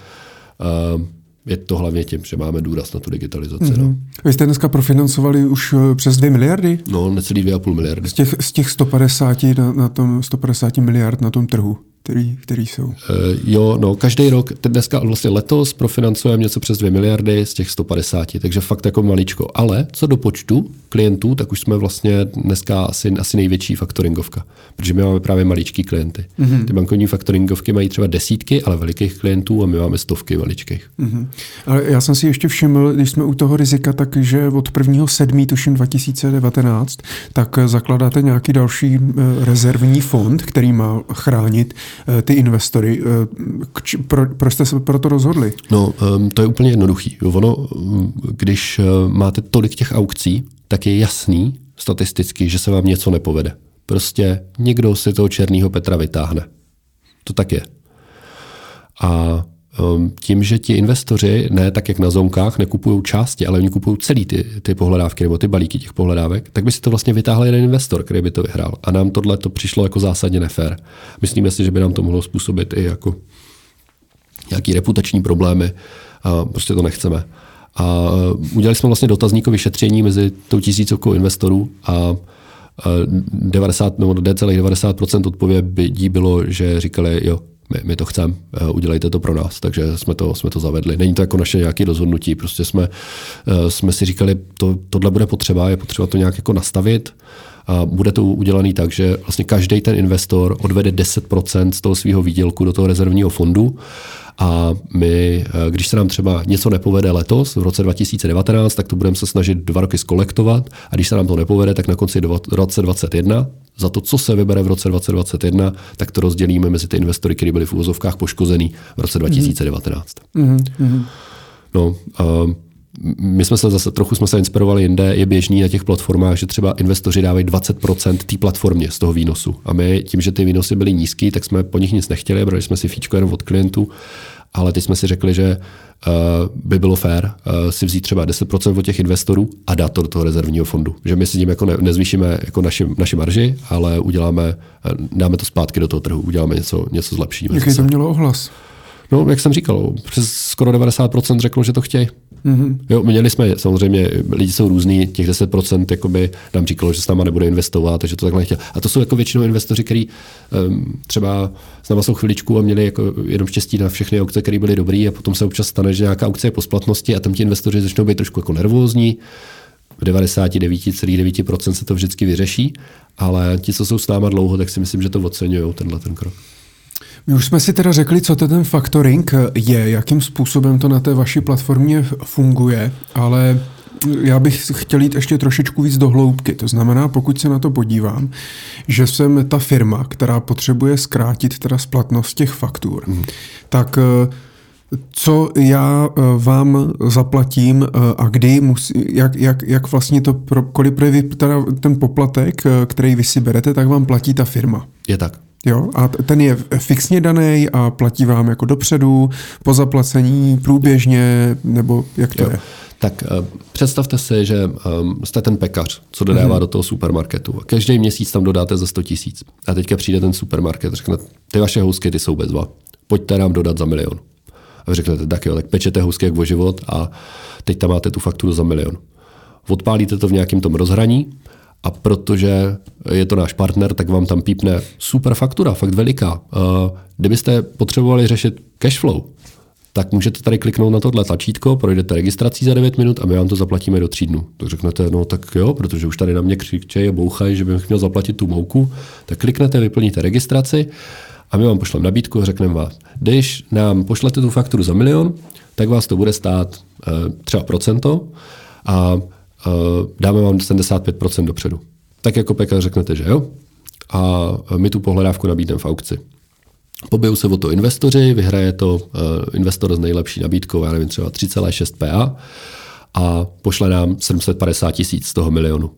Uh, je to hlavně tím, že máme důraz na tu digitalizaci. Mm-hmm. No. Mhm. Vy jste dneska profinancovali už eh, přes 2 miliardy? No, necelý 2,5 miliardy. Z těch, z těch 150, na, na tom, 150 miliard na tom trhu který, který jsou? Uh, jo, no, každý rok, dneska vlastně letos profinancujeme něco přes 2 miliardy z těch 150, takže fakt jako maličko. Ale co do počtu klientů, tak už jsme vlastně dneska asi, asi největší faktoringovka, protože my máme právě maličký klienty. Mm-hmm. Ty bankovní faktoringovky mají třeba desítky, ale velikých klientů a my máme stovky maličkých. Mm-hmm. Ale já jsem si ještě všiml, když jsme u toho rizika, takže od 1. 7. tuším 2019, tak zakladáte nějaký další eh, rezervní fond, který má chránit ty investory. Eh, pro, proč jste se pro to rozhodli? No, um, to je úplně jednoduchý. Ono, když eh, máte tolik těch aukcí, tak je jasný statisticky, že se vám něco nepovede. Prostě někdo si toho černého Petra vytáhne. To tak je. A tím, že ti investoři, ne tak jak na zónkách, nekupují části, ale oni kupují celý ty, ty pohledávky nebo ty balíky těch pohledávek, tak by si to vlastně vytáhl jeden investor, který by to vyhrál. A nám tohle to přišlo jako zásadně nefér. Myslíme si, že by nám to mohlo způsobit i jako nějaký reputační problémy a prostě to nechceme. A udělali jsme vlastně dotazníkové vyšetření mezi tou tisícovkou investorů a 90 nebo 90% odpovědí bylo, že říkali, jo, my, my to chceme, eh, udělejte to pro nás, takže jsme to, jsme to zavedli. Není to jako naše nějaké rozhodnutí, prostě jsme, eh, jsme si říkali, to, tohle bude potřeba, je potřeba to nějak jako nastavit a bude to udělané tak, že vlastně každý ten investor odvede 10% z toho svého výdělku do toho rezervního fondu a my, eh, když se nám třeba něco nepovede letos, v roce 2019, tak to budeme se snažit dva roky skolektovat a když se nám to nepovede, tak na konci roce 2021 za to, co se vybere v roce 2021, tak to rozdělíme mezi ty investory, kteří byli v úvozovkách poškozený v roce 2019. Mm-hmm. No, uh, my jsme se zase trochu jsme se inspirovali jinde, je běžný na těch platformách, že třeba investoři dávají 20% té platformě z toho výnosu. A my tím, že ty výnosy byly nízký, tak jsme po nich nic nechtěli, brali jsme si fíčko jenom od klientů, ale teď jsme si řekli, že uh, by bylo fér uh, si vzít třeba 10% od těch investorů a dát to do toho rezervního fondu. Že my si tím jako ne, nezvýšíme jako naši, naši marži, ale uděláme, uh, dáme to zpátky do toho trhu, uděláme něco, něco zlepšího. Jaký to mělo ohlas? No, jak jsem říkal, přes skoro 90% řeklo, že to chtějí. Mm-hmm. Jo, měli jsme, samozřejmě, lidi jsou různý, těch 10% jakoby nám říkalo, že s náma nebude investovat, takže to takhle nechtěl. A to jsou jako většinou investoři, kteří um, třeba s náma jsou chviličku a měli jako jenom štěstí na všechny aukce, které byly dobré a potom se občas stane, že nějaká aukce je po splatnosti a tam ti investoři začnou být trošku jako nervózní. V 99,9% se to vždycky vyřeší, ale ti, co jsou s náma dlouho, tak si myslím, že to oceňují, tenhle ten krok. My už jsme si teda řekli, co to ten factoring je, jakým způsobem to na té vaší platformě funguje, ale já bych chtěl jít ještě trošičku víc do hloubky. To znamená, pokud se na to podívám, že jsem ta firma, která potřebuje zkrátit teda splatnost těch faktur, mm. tak eh, co já eh, vám zaplatím eh, a kdy, musí, jak, jak, jak vlastně to, kolik projeví teda ten poplatek, který vy si berete, tak vám platí ta firma. Je tak. Jo, a ten je fixně daný a platí vám jako dopředu, po zaplacení, průběžně, nebo jak to jo. je? Tak uh, představte si, že um, jste ten pekař, co dodává mm-hmm. do toho supermarketu. Každý měsíc tam dodáte za 100 tisíc. A teďka přijde ten supermarket a řekne, ty vaše housky ty jsou bezva. Pojďte nám dodat za milion. A vy řeknete, tak jo, tak pečete housky jak o život a teď tam máte tu fakturu za milion. Odpálíte to v nějakém tom rozhraní a protože je to náš partner, tak vám tam pípne super faktura, fakt veliká. Kdybyste potřebovali řešit cash flow, tak můžete tady kliknout na tohle tlačítko, projdete registrací za 9 minut a my vám to zaplatíme do 3 dnů. Tak řeknete, no tak jo, protože už tady na mě křičejí a bouchají, že bych měl zaplatit tu mouku, tak kliknete, vyplníte registraci a my vám pošleme nabídku a řekneme vás, když nám pošlete tu fakturu za milion, tak vás to bude stát e, třeba procento a dáme vám 75% dopředu. Tak jako pekař řeknete, že jo? A my tu pohledávku nabídneme v aukci. Pobijou se o to investoři, vyhraje to uh, investor s nejlepší nabídkou, já nevím, třeba 3,6 PA a pošle nám 750 tisíc z toho milionu.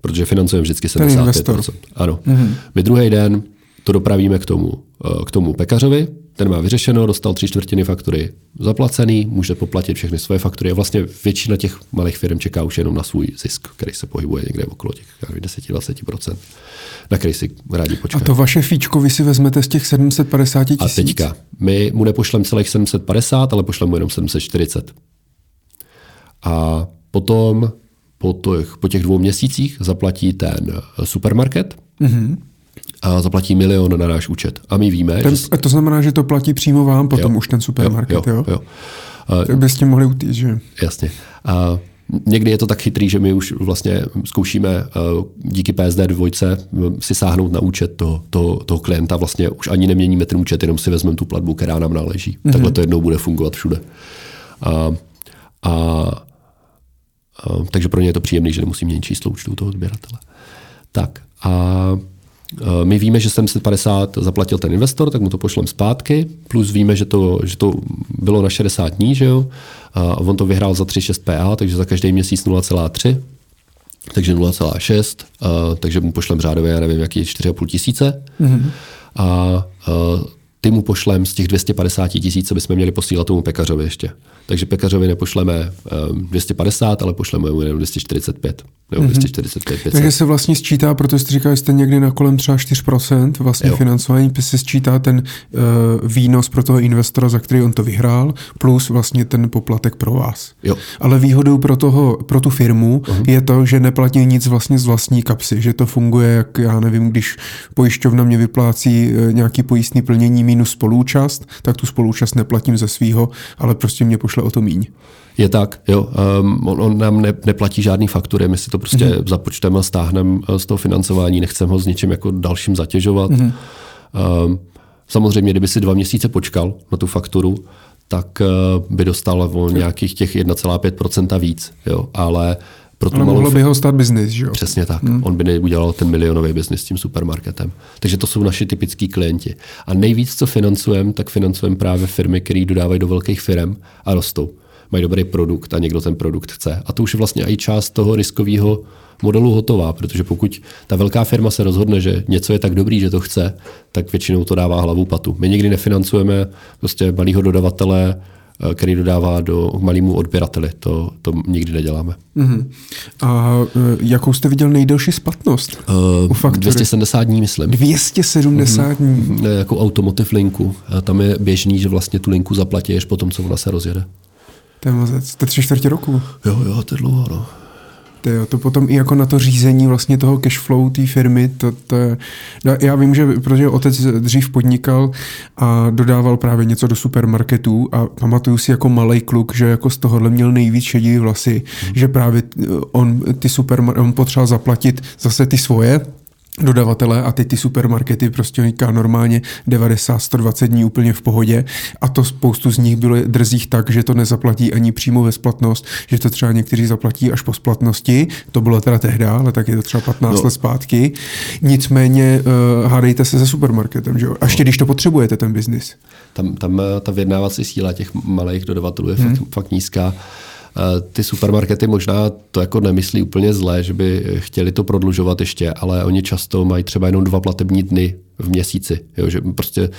Protože financujeme vždycky 75%. Ano. Mm-hmm. My druhý den to dopravíme k tomu, uh, k tomu pekařovi, ten má vyřešeno, dostal tři čtvrtiny faktury zaplacený, může poplatit všechny svoje faktury a vlastně většina těch malých firm čeká už jenom na svůj zisk, který se pohybuje někde okolo těch 10-20%, na který si rádi počká. A to vaše fíčko vy si vezmete z těch 750 tisíc? A teďka, my mu nepošleme celých 750, ale pošleme mu jenom 740. A potom po těch, po těch dvou měsících zaplatí ten supermarket, mm-hmm a zaplatí milion na náš účet. A my víme, ten, že... To znamená, že to platí přímo vám potom jo, už ten supermarket, jo? jo, jo. jo. Byste mohli utíct, že? Jasně. A někdy je to tak chytrý, že my už vlastně zkoušíme díky PSD dvojce si sáhnout na účet toho, toho, toho klienta. Vlastně už ani neměníme ten účet, jenom si vezmeme tu platbu, která nám náleží. Mm-hmm. Takhle to jednou bude fungovat všude. A, a, a, takže pro ně je to příjemné, že nemusí měnit číslo účtu toho odběratele. Tak a Eh, my víme, že 750 zaplatil ten investor, tak mu to pošlem zpátky, plus víme, že to, že to bylo na 60 dní, že jo? A on to vyhrál za 3,6 PA, takže za každý měsíc 0,3, takže 0,6, takže mu pošlem řádově, já nevím, jaký 4,5 tisíce. Mm-hmm. A, a ty mu pošlem z těch 250 tisíc, co bychom měli posílat tomu pekařovi ještě. Takže pekařovi nepošleme 250, ale pošleme mu jenom 245. Nebo 245 500. Takže se vlastně sčítá, protože jste říkal, že jste někdy na kolem třeba 4% vlastně jo. financování, se sčítá ten uh, výnos pro toho investora, za který on to vyhrál, plus vlastně ten poplatek pro vás. Jo. Ale výhodou pro, toho, pro tu firmu uh-huh. je to, že neplatí nic vlastně z vlastní kapsy, že to funguje, jak já nevím, když pojišťovna mě vyplácí uh, nějaký pojistný plnění minus spolúčast, tak tu spolúčast neplatím ze svýho, ale prostě mě pošle o to míň. Je tak, jo. Um, on, on nám ne, neplatí žádný faktury, my si to prostě mm-hmm. započteme a stáhneme eh, z toho financování, nechceme ho s něčím jako dalším zatěžovat. Mm-hmm. Um, samozřejmě, kdyby si dva měsíce počkal na tu fakturu, tak uh, by dostal o nějakých těch 1,5% víc, jo. Ale pro tu Ale mohlo by ho stát biznis, že jo? Přesně tak. Hmm. On by neudělal ten milionový biznis s tím supermarketem. Takže to jsou naši typický klienti. A nejvíc, co financujeme, tak financujeme právě firmy, které dodávají do velkých firm a rostou. Mají dobrý produkt a někdo ten produkt chce. A to už je vlastně i část toho riskového modelu hotová, protože pokud ta velká firma se rozhodne, že něco je tak dobrý, že to chce, tak většinou to dává hlavu patu. My nikdy nefinancujeme prostě malého dodavatele, který dodává do malému odběrateli. To, to nikdy neděláme. Uh-huh. A uh, jakou jste viděl nejdelší splatnost? Uh, u faktury? 270 dní, myslím. 270 uh-huh. dní? Jako automotive linku. Tam je běžný, že vlastně tu linku zaplatíš po tom, co ona se rozjede. To je mazec. To je tři čtvrtě roku. Jo, jo, to je dlouho, no. Jo, to potom i jako na to řízení vlastně toho cashflow té firmy, to, to je, já vím, že protože otec dřív podnikal a dodával právě něco do supermarketů a pamatuju si jako malý kluk, že jako z tohohle měl nejvíc šedivý vlasy, hmm. že právě on ty supermarkety, on potřeboval zaplatit zase ty svoje, dodavatele a teď ty supermarkety prostě říká normálně 90-120 dní úplně v pohodě a to spoustu z nich bylo drzích tak, že to nezaplatí ani přímo ve splatnost, že to třeba někteří zaplatí až po splatnosti, to bylo teda tehdy, ale tak je to třeba 15 no. let zpátky. Nicméně uh, hádejte se se supermarketem, že jo? A ještě no. když to potřebujete, ten biznis. Tam, tam eh, ta vyjednávací síla těch malých dodavatelů je hmm. fakt, fakt nízká. Eh, ty supermarkety možná to jako nemyslí úplně zlé, že by chtěli to prodlužovat ještě, ale oni často mají třeba jenom dva platební dny v měsíci. Jo, že prostě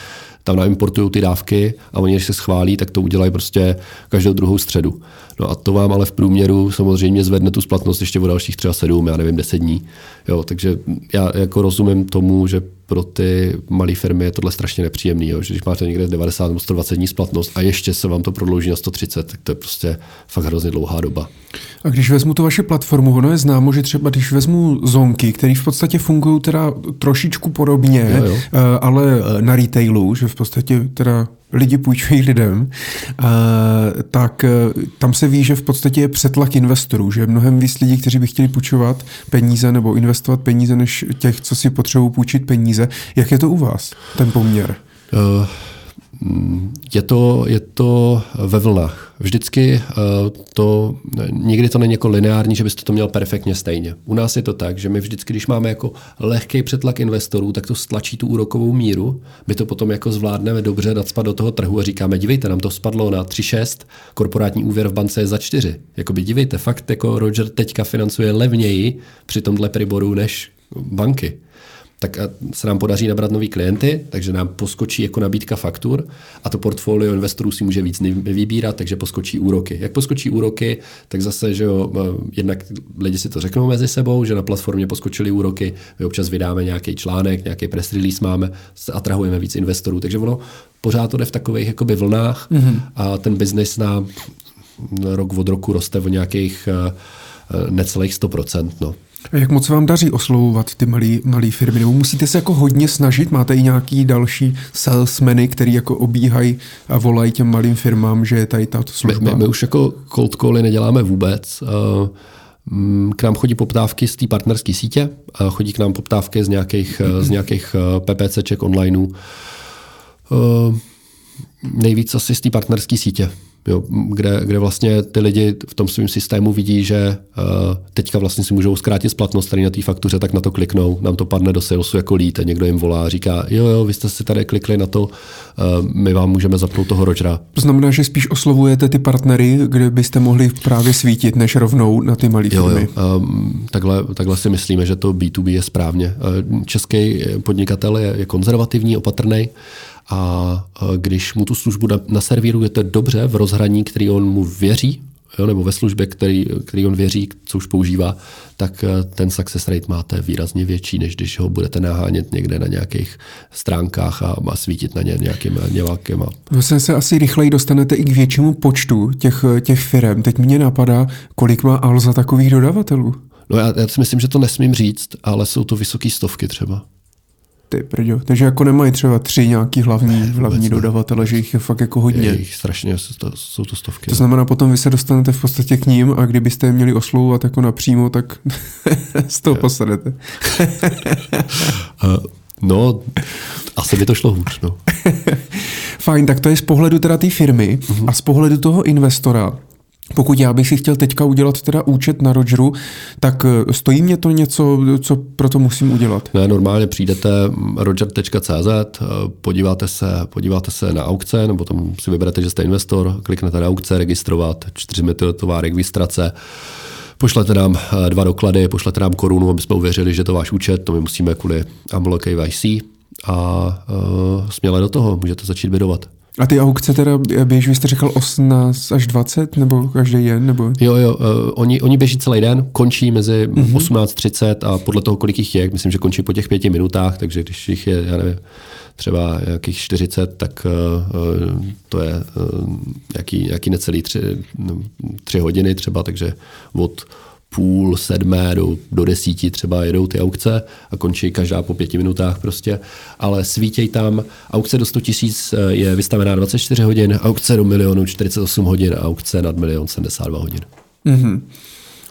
tam naimportují ty dávky a oni, když se schválí, tak to udělají prostě každou druhou středu. No a to vám ale v průměru samozřejmě zvedne tu splatnost ještě o dalších třeba sedm, já nevím, deset dní. Jo, takže já jako rozumím tomu, že pro ty malé firmy je tohle strašně nepříjemný, jo, že když máte někde 90 nebo 120 dní splatnost a ještě se vám to prodlouží na 130, tak to je prostě fakt hrozně dlouhá doba. A když vezmu tu vaši platformu, ono je známo, že třeba když vezmu zonky, které v podstatě fungují teda trošičku podobně, jo, jo. Eh, ale na retailu, že v podstatě teda lidi půjčují lidem, tak e, tam se ví, že v podstatě je přetlak investorů, že je mnohem víc lidí, kteří by chtěli půjčovat peníze nebo investovat peníze, než těch, co si potřebují půjčit peníze. Jak je to u vás, ten poměr? Uh je to, je to ve vlnách. Vždycky eh, to, nikdy to není jako lineární, že byste to měl perfektně stejně. U nás je to tak, že my vždycky, když máme jako lehký přetlak investorů, tak to stlačí tu úrokovou míru. My to potom jako zvládneme dobře nadspat do toho trhu a říkáme, dívejte, nám to spadlo na 3,6, korporátní úvěr v bance je za 4. Jakoby dívejte, fakt jako Roger teďka financuje levněji při tomhle priboru než banky tak se nám podaří nabrat nový klienty, takže nám poskočí jako nabídka faktur a to portfolio investorů si může víc vybírat, takže poskočí úroky. Jak poskočí úroky, tak zase, že jo, jednak lidi si to řeknou mezi sebou, že na platformě poskočily úroky, my občas vydáme nějaký článek, nějaký press release máme, atrahujeme víc investorů, takže ono pořád to jde v takových jakoby vlnách mm-hmm. a ten biznis na rok od roku roste o nějakých eh, eh, necelých 100%. No. A jak moc vám daří oslovovat ty malé firmy? Nebo musíte se jako hodně snažit? Máte i nějaký další salesmeny, který jako obíhají a volají těm malým firmám, že je tady tato služba? My, my, my už jako cold cally neděláme vůbec. Mm, k nám chodí poptávky z té partnerské sítě, chodí k nám poptávky z nějakých, z nějakých eh, PPCček onlineů. Eh, nejvíc asi z té partnerské sítě jo, kde, kde vlastně ty lidi v tom svém systému vidí, že uh, teďka vlastně si můžou zkrátit splatnost tady na té faktuře, tak na to kliknou, nám to padne do salesu jako lead a někdo jim volá a říká, jo, jo, vy jste si tady klikli na to, uh, my vám můžeme zapnout toho Rogera. To znamená, že spíš oslovujete ty partnery, kde byste mohli právě svítit, než rovnou na ty malé firmy. Jo, jo. Um, takhle, takhle si myslíme, že to B2B je správně. Uh, český podnikatel je, je konzervativní, opatrný a když mu tu službu naservírujete dobře v rozhraní, který on mu věří, jo, nebo ve službě, který, který on věří, co už používá, tak eh, ten success rate máte výrazně větší, než když ho budete nahánět někde na nějakých stránkách a, a svítit na ně nějakým nějakým. Vlastně se asi rychleji dostanete i k většímu počtu těch, těch firm. Teď mě napadá, kolik má Alza takových dodavatelů? No já, já si myslím, že to nesmím říct, ale jsou to vysoké stovky třeba. Ty prďo. Takže jako nemají třeba tři nějaký hlavní, ne, hlavní dodavatele, že jich je fakt jako hodně. Je jich strašně, jsou to stovky. To znamená, potom vy se dostanete v podstatě k ním a kdybyste je měli oslovovat jako napřímo, tak z toho posadete. uh, no, asi by to šlo hůř, no. Fajn, tak to je z pohledu teda té firmy uh-huh. a z pohledu toho investora. Pokud já bych si chtěl teďka udělat teda účet na Rogeru, tak eh, stojí mě to něco, co pro to musím udělat? Ne, normálně přijdete roger.cz, eh, podíváte se, podíváte se na aukce, nebo tam si vyberete, že jste investor, kliknete na aukce, registrovat, čtyřmetodová registrace, pošlete nám eh, dva doklady, pošlete nám korunu, aby jsme uvěřili, že to váš účet, to my musíme kvůli AMLO KYC a uh, směle do toho můžete začít bydovat. A ty aukce teda běží, vy jste říkal 18 až 20, nebo každý den? Nebo? Jo, jo, uh, oni, oni běží celý den, končí mezi mm-hmm. 18.30 a podle toho, kolik jich je, myslím, že končí po těch pěti minutách, takže když jich je, já nevím, třeba nějakých 40, tak uh, to je uh, nějaký, nějaký necelý tři, no, tři hodiny třeba, takže od půl sedmé do, do desíti třeba jedou ty aukce a končí každá po pěti minutách prostě, ale svítěj tam, aukce do 100 tisíc eh, je vystavená 24 hodin, aukce do milionu 48 hodin a aukce nad milion 72 hodin. Mm-hmm.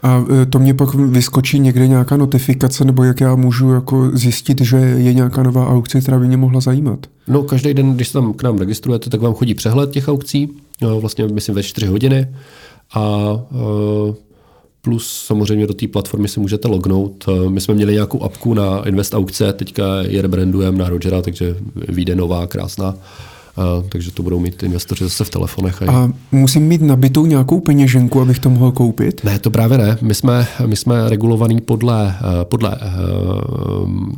A eh, to mě pak vyskočí někde nějaká notifikace, nebo jak já můžu jako zjistit, že je nějaká nová aukce, která by mě mohla zajímat? No, každý den, když se tam k nám registrujete, tak vám chodí přehled těch aukcí, no, vlastně myslím ve 4 hodiny a uh, Plus samozřejmě do té platformy si můžete lognout. Eh, my jsme měli nějakou apku na Invest Aukce, teďka je rebrandujeme na Rogera, takže vyjde nová, krásná. Takže to budou mít investoři zase v telefonech. A, a musím mít nabitou nějakou peněženku, abych to mohl koupit? Ne, to právě ne. My jsme, my jsme regulovaní podle, eh, podle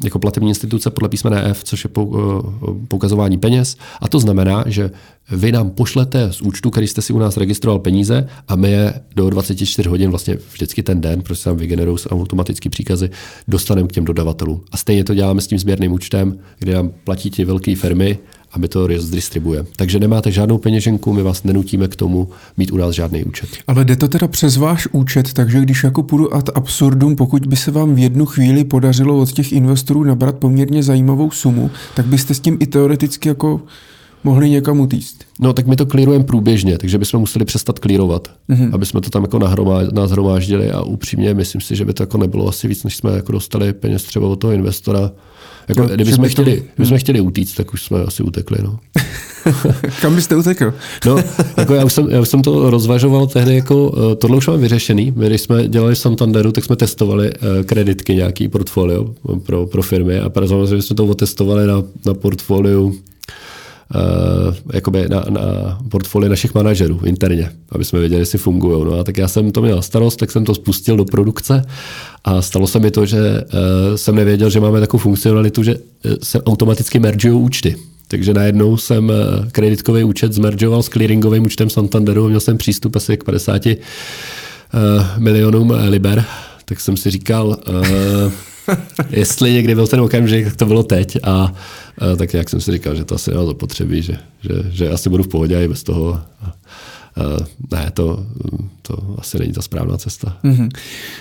jako platební instituce podle písmene F, což je poukazování peněz. A to znamená, že vy nám pošlete z účtu, který jste si u nás registroval peníze a my je do 24 hodin, vlastně vždycky ten den, protože se nám vygenerují automaticky příkazy, dostaneme k těm dodavatelům. A stejně to děláme s tím sběrným účtem, kde nám platí ti velké firmy a my to rozdistribujeme. Takže nemáte žádnou peněženku, my vás nenutíme k tomu mít u nás žádný účet. Ale jde to teda přes váš účet, takže když jako půjdu ad absurdum, pokud by se vám v jednu chvíli podařilo od těch investorů nabrat poměrně zajímavou sumu, tak byste s tím i teoreticky jako mohli někam utíct. No tak my to klírujeme průběžně, takže bychom museli přestat klírovat, mm-hmm. aby jsme to tam jako nahromáždili a upřímně myslím si, že by to jako nebylo asi víc, než jsme jako dostali peněz třeba od toho investora Jako, Jo, kdyby jsme by to- chtěli, kdyby jsme chtěli utíct, tak už jsme asi utekli. No. Kam byste utekl? No, jako já, už jsem, já už jsem to rozvažoval tehdy, jako eh, tohle už máme vyřešený. My, když jsme dělali v Santanderu, tak jsme testovali eh, kreditky, nějaký portfolio pro, pro firmy a samozřejmě jsme to otestovali na, na portfoliu jakoby na, na portfolio našich manažerů interně, aby jsme věděli, jestli fungují. No a tak já jsem to měl starost, tak jsem to spustil do produkce a stalo se mi to, že uh, jsem nevěděl, že máme takovou funkcionalitu, že uh, se automaticky mergují účty. Takže najednou jsem eh, kreditkový účet zmeržoval s clearingovým účtem Santanderu a měl jsem přístup asi k 50 uh, milionům eh, liber. Tak jsem si říkal, uh, jestli někdy byl ten okamžik, tak to bylo teď. A tak jak jsem si říkal, že to asi nemá zapotřebí, že, že, že asi budu v pohodě i bez toho. Uh, ne, to, to asi není ta správná cesta. Mhm.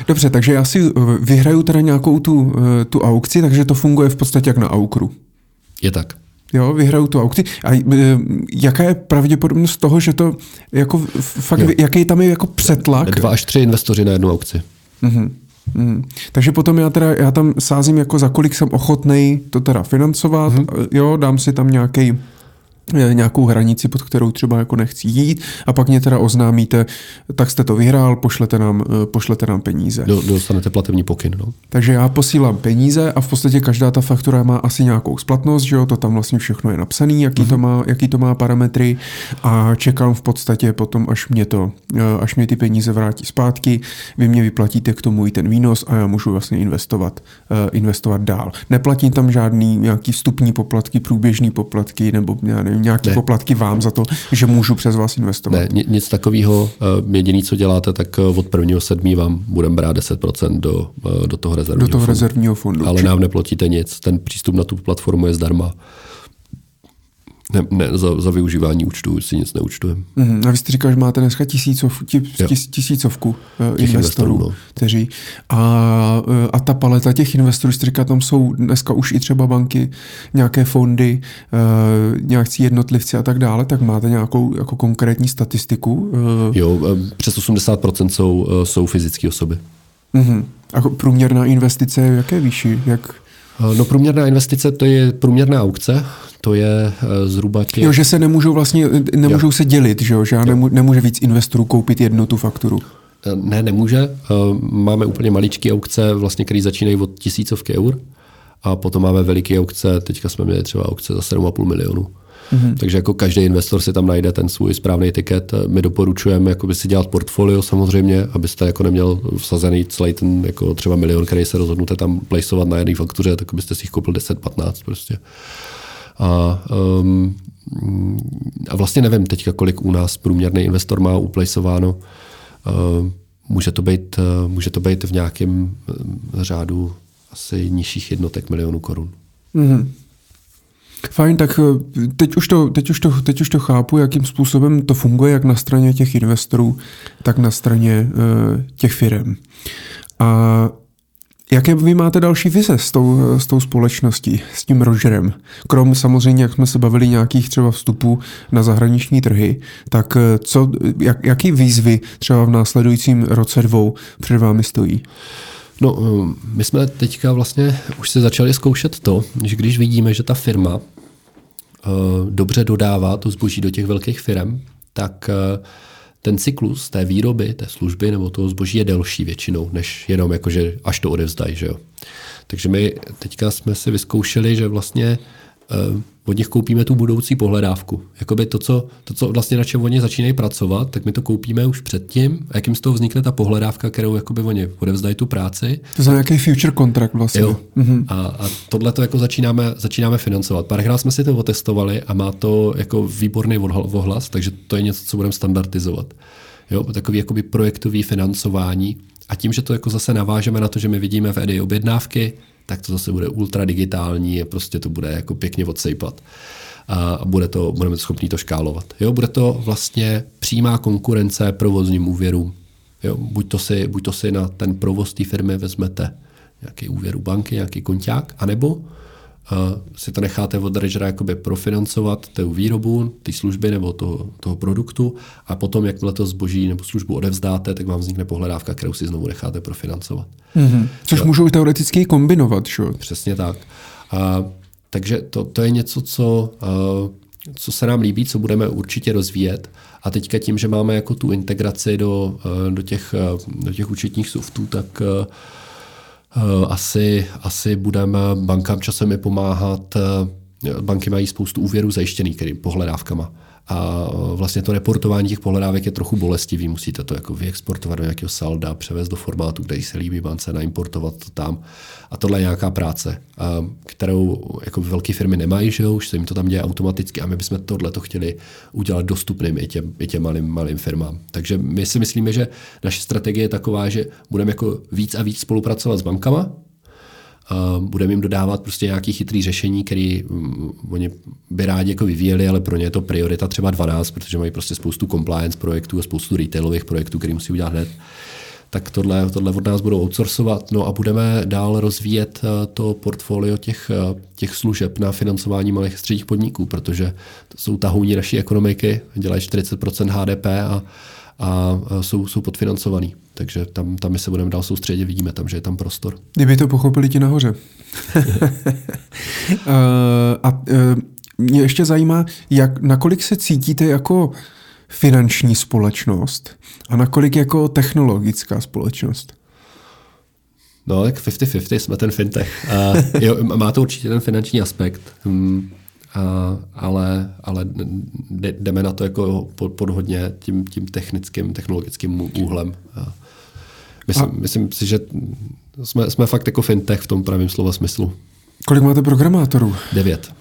Dobře, takže já si eh, vyhraju teda nějakou tu, eh, tu aukci, takže to funguje v podstatě jak na aukru. Je tak. Jo, vyhraju tu aukci. A e, jaká je pravděpodobnost toho, že to jako fakt, Jo. jaký tam je jako přetlak? Dva až tři investoři na jednu aukci. Mhm. Mhm. Takže potom já teda, já tam sázím jako za kolik jsem ochotnej to teda financovat, Mhm. mm jo, dám si tam nějaký nějakou hranici, pod kterou třeba jako nechci jít a pak mě teda oznámíte, tak jste to vyhrál, pošlete nám, eh, pošlete nám peníze. Do, dostanete platební pokyn. No. Takže já posílám peníze a v podstatě každá ta faktura má asi nějakou splatnost, že jo, to tam vlastně všechno je napsané, jaký, mm-hmm. to má, jaký to má parametry a čekám v podstatě potom, až mě to, eh, až mě ty peníze vrátí zpátky, vy mě vyplatíte k tomu i ten výnos a já můžu vlastně investovat, investovat dál. Neplatím tam žádný nějaký vstupní poplatky, průběžný poplatky nebo já nevím, nějaký Ne. poplatky vám za to, že můžu přes vás investovat. Ne, ni- nic takového. eh, Jediný, co děláte, tak eh, od prvního sedmí vám budeme brát 10% do, eh, do toho rezervního Do toho fondu. rezervního fondu. Ale nám neplatíte nic. Ten přístup na tu platformu je zdarma. Ne, ne, za, za využívání účtu si nic neúčtujeme. Mhm. A vy jste říkal, že máte dneska tisícov, tis, tisícovku Těch investorů, investorů, no. kteří. A, eh, a ta paleta těch investorů, jste říkal, tam jsou dneska už i třeba banky, nějaké fondy, eh, nějakcí jednotlivci a tak dále, tak máte nějakou jako konkrétní statistiku? eh, Jo, přes 80% jsou, jsou fyzické osoby. mhm. A průměrná investice je v jaké výši? Jak, No průměrná investice, to je průměrná aukce, to je eh, zhruba těch... jo, že se nemůžou vlastně, nemůžou se dělit, že, jo? že já nemů, nemůže víc investorů koupit jednu tu fakturu. Eh, Ne, nemůže. Eh, Máme úplně maličké aukce, vlastně, které začínají od tisícovky eur a potom máme veliké aukce, teďka jsme měli třeba aukce za 7,5 milionů. Mm-hmm. Takže jako každý investor si tam najde ten svůj správný tiket. My doporučujeme jakoby si dělat portfolio samozřejmě, abyste jako neměl vsazený celý ten jako třeba milion, který se rozhodnete tam placeovat na jedné faktuře, tak byste si jich koupil 10-15 prostě. A, um, a vlastně nevím teďka, kolik u nás průměrný investor má uplaceováno. Uh, může, to být, uh, může to být v nějakém um, řádu asi nižších jednotek milionů korun. Mhm. Fajn, tak eh, teď už, to, teď, už to, teď už to chápu, jakým způsobem to funguje, jak na straně těch investorů, tak na straně uh, těch firm. A jaké vy máte další vize s tou, eh, s tou společností, s tím Rogerem? Krom samozřejmě, jak jsme se bavili, nějakých třeba vstupů na zahraniční trhy, tak co, jak, jaký výzvy třeba v následujícím roce dvou před vámi stojí? No, um, my jsme teďka vlastně už se začali zkoušet to, že když vidíme, že ta firma uh, dobře dodává to zboží do těch velkých firm, tak uh, ten cyklus té výroby, té služby nebo toho zboží je delší většinou, než jenom jakože až to odevzdají. Že jo? Takže my teďka jsme si vyzkoušeli, že vlastně od nich koupíme tu budoucí pohledávku. Jakoby to, co, to, co vlastně na čem oni začínají pracovat, tak my to koupíme už předtím, a jakým z toho vznikne ta pohledávka, kterou jakoby oni odevzdají tu práci. To je nějaký future contract vlastně. Jo. Mm-hmm. A, a tohle to jako začínáme, začínáme financovat. Párkrát jsme si to otestovali a má to jako výborný ohlas, takže to je něco, co budeme standardizovat. Jo, takový jakoby projektový financování. A tím, že to jako zase navážeme na to, že my vidíme v EDI objednávky, tak to zase bude ultra digitální a prostě to bude jako pěkně odsejpat. A bude to, budeme schopni to škálovat. Jo, bude to vlastně přímá konkurence provozním úvěrům. Jo, buď, to si, buď to si na ten provoz té firmy vezmete nějaký úvěr u banky, nějaký konťák, anebo si to necháte od Dredgera jakoby profinancovat tu výrobu, ty služby nebo toho, toho produktu a potom, jakmile to zboží nebo službu odevzdáte, tak vám vznikne pohledávka, kterou si znovu necháte profinancovat. Mm-hmm. Což můžou teoreticky kombinovat, že? jo? Přesně tak. A, takže to, to je něco, co, a, co se nám líbí, co budeme určitě rozvíjet. A teďka tím, že máme jako tu integraci do, do, těch, do těch účetních softů, tak asi, asi budeme bankám časem i pomáhat. Banky mají spoustu úvěrů zajištěných pohledávkama a vlastně to reportování těch pohledávek je trochu bolestivý. Musíte to jako vyexportovat do nějakého salda, převést do formátu, který se líbí bance, naimportovat to tam. A tohle je nějaká práce, kterou jako velké firmy nemají, že už se jim to tam děje automaticky a my bychom tohle to chtěli udělat dostupným i těm, i těm malým, malým firmám. Takže my si myslíme, že naše strategie je taková, že budeme jako víc a víc spolupracovat s bankama, budeme jim dodávat prostě nějaký chytrý řešení, který um, oni by rádi jako vyvíjeli, ale pro ně je to priorita třeba 12, protože mají prostě spoustu compliance projektů a spoustu retailových projektů, který musí udělat hned tak tohle, tohle od nás budou outsourcovat. No a budeme dál rozvíjet uh, to portfolio těch, uh, těch služeb na financování malých a středních podniků, protože to jsou tahouní naší ekonomiky, dělají 40% HDP a, a jsou, jsou podfinancovaný. Takže tam, tam my se budeme dál soustředit, vidíme tam, že je tam prostor. Kdyby to pochopili ti nahoře. uh, a uh, mě ještě zajímá, jak, nakolik se cítíte jako finanční společnost a nakolik jako technologická společnost? No, tak 50-50 jsme ten fintech. Uh, jo, má to určitě ten finanční aspekt. Um, Uh, ale, ale jdeme na to jako pod, pod hodně tím, tím technickým, technologickým úhlem. Uh, myslím, a... myslím si, že jsme, jsme fakt jako fintech v tom pravém slova smyslu. Kolik máte programátorů? Devět.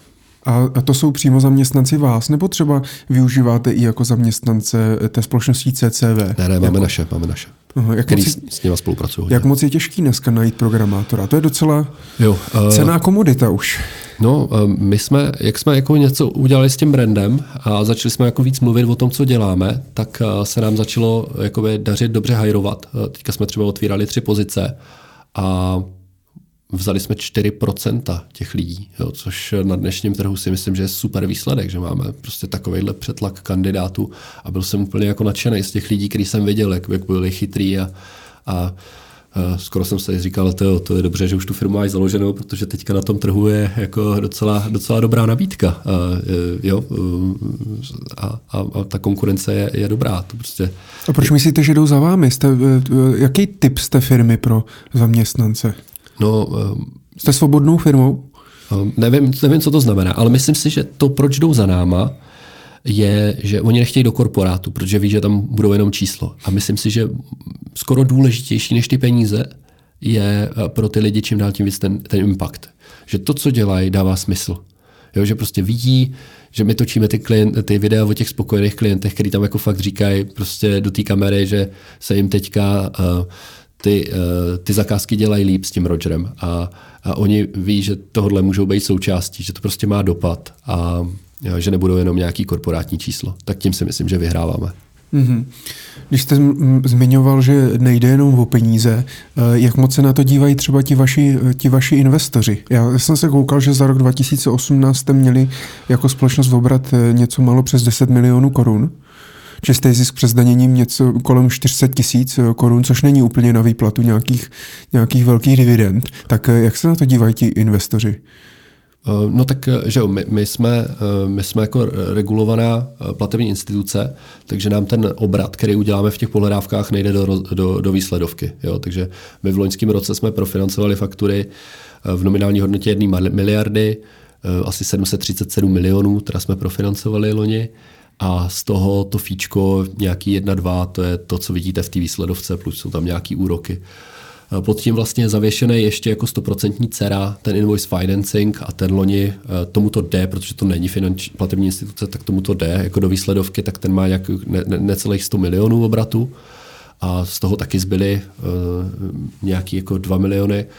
A, to jsou přímo zaměstnanci vás, nebo třeba využíváte i jako zaměstnance té společnosti CCV? Ne, ne, máme jako... naše, máme naše. Aha, jak který moc, s nimi spolupracují. Jak moc je těžký dneska najít programátora? To je docela jo, uh, cená komodita už. No, uh, my jsme, jak jsme jako něco udělali s tím brandem a začali jsme jako víc mluvit o tom, co děláme, tak uh, se nám začalo jakoby dařit dobře hajrovat. Uh, teďka jsme třeba otvírali tři pozice a vzali jsme 4% těch lidí, jo, což na dnešním trhu si myslím, že je super výsledek, že máme prostě takovýhle přetlak kandidátů a byl jsem úplně jako nadšený z těch lidí, který jsem viděl, jak, jak byli chytrý a, a skoro jsem se říkal, to, to je dobře, že už tu firmu máš založenou, protože teďka na tom trhu je jako docela, docela dobrá nabídka. Uh, jo, uh, a, a, a ta konkurence je, je dobrá. To prostě... A proč myslíte, že jdou za vámi? Jste, jaký typ jste firmy pro zaměstnance? No, Jste svobodnou firmou? Nevím, nevím, co to znamená, ale myslím si, že to, proč jdou za náma, je, že oni nechtějí do korporátu, protože ví, že tam budou jenom číslo. A myslím si, že skoro důležitější než ty peníze je eh, pro ty lidi čím dál tím víc ten, ten impact. Že to, co dělají, dává smysl. Jo, že prostě vidí, že my točíme ty, klient, ty videa o těch spokojených klientech, který tam jako fakt říkají prostě do té kamery, že se jim teďka uh, ty, uh, ty zakázky dělají líp s tím Rogerem a, a oni ví, že tohle můžou být součástí, že to prostě má dopad a že nebudou jenom nějaký korporátní číslo. Tak tím si myslím, že vyhráváme. Mm-hmm. Když jste zmiňoval, že nejde jenom o peníze, eh, jak moc se na to dívají třeba ti vaši, ti vaši investoři? Já jsem se koukal, že za rok 2018 jste měli jako společnost obrat eh, něco málo přes 10 milionů korun čistý zisk přes daněním něco kolem 400 tisíc eh, korun, což není úplně na výplatu nějakých, nějakých velkých dividend. Tak eh, jak se na to dívají ti investoři? Eh, no tak, že jo, my, my, jsme, my jsme jako regulovaná platební instituce, takže nám ten obrat, který uděláme v těch pohledávkách, nejde do, do, do výsledovky. Jo? Takže my v loňském roce jsme profinancovali faktury v nominální hodnotě 1 miliardy, asi 737 milionů, teda jsme profinancovali loni a z toho to fíčko nějaký 1, 2, to je to, co vidíte v té výsledovce, plus jsou tam nějaký úroky. Pod tím vlastně zavěšený ještě jako 100% dcera, ten invoice financing a ten loni eh, tomu to jde, protože to není finanční platební instituce, tak tomu to jde jako do výsledovky, tak ten má nějak ne, ne, necelých 100 milionů obratu a z toho taky zbyly uh, nějaký jako 2 miliony. Uh,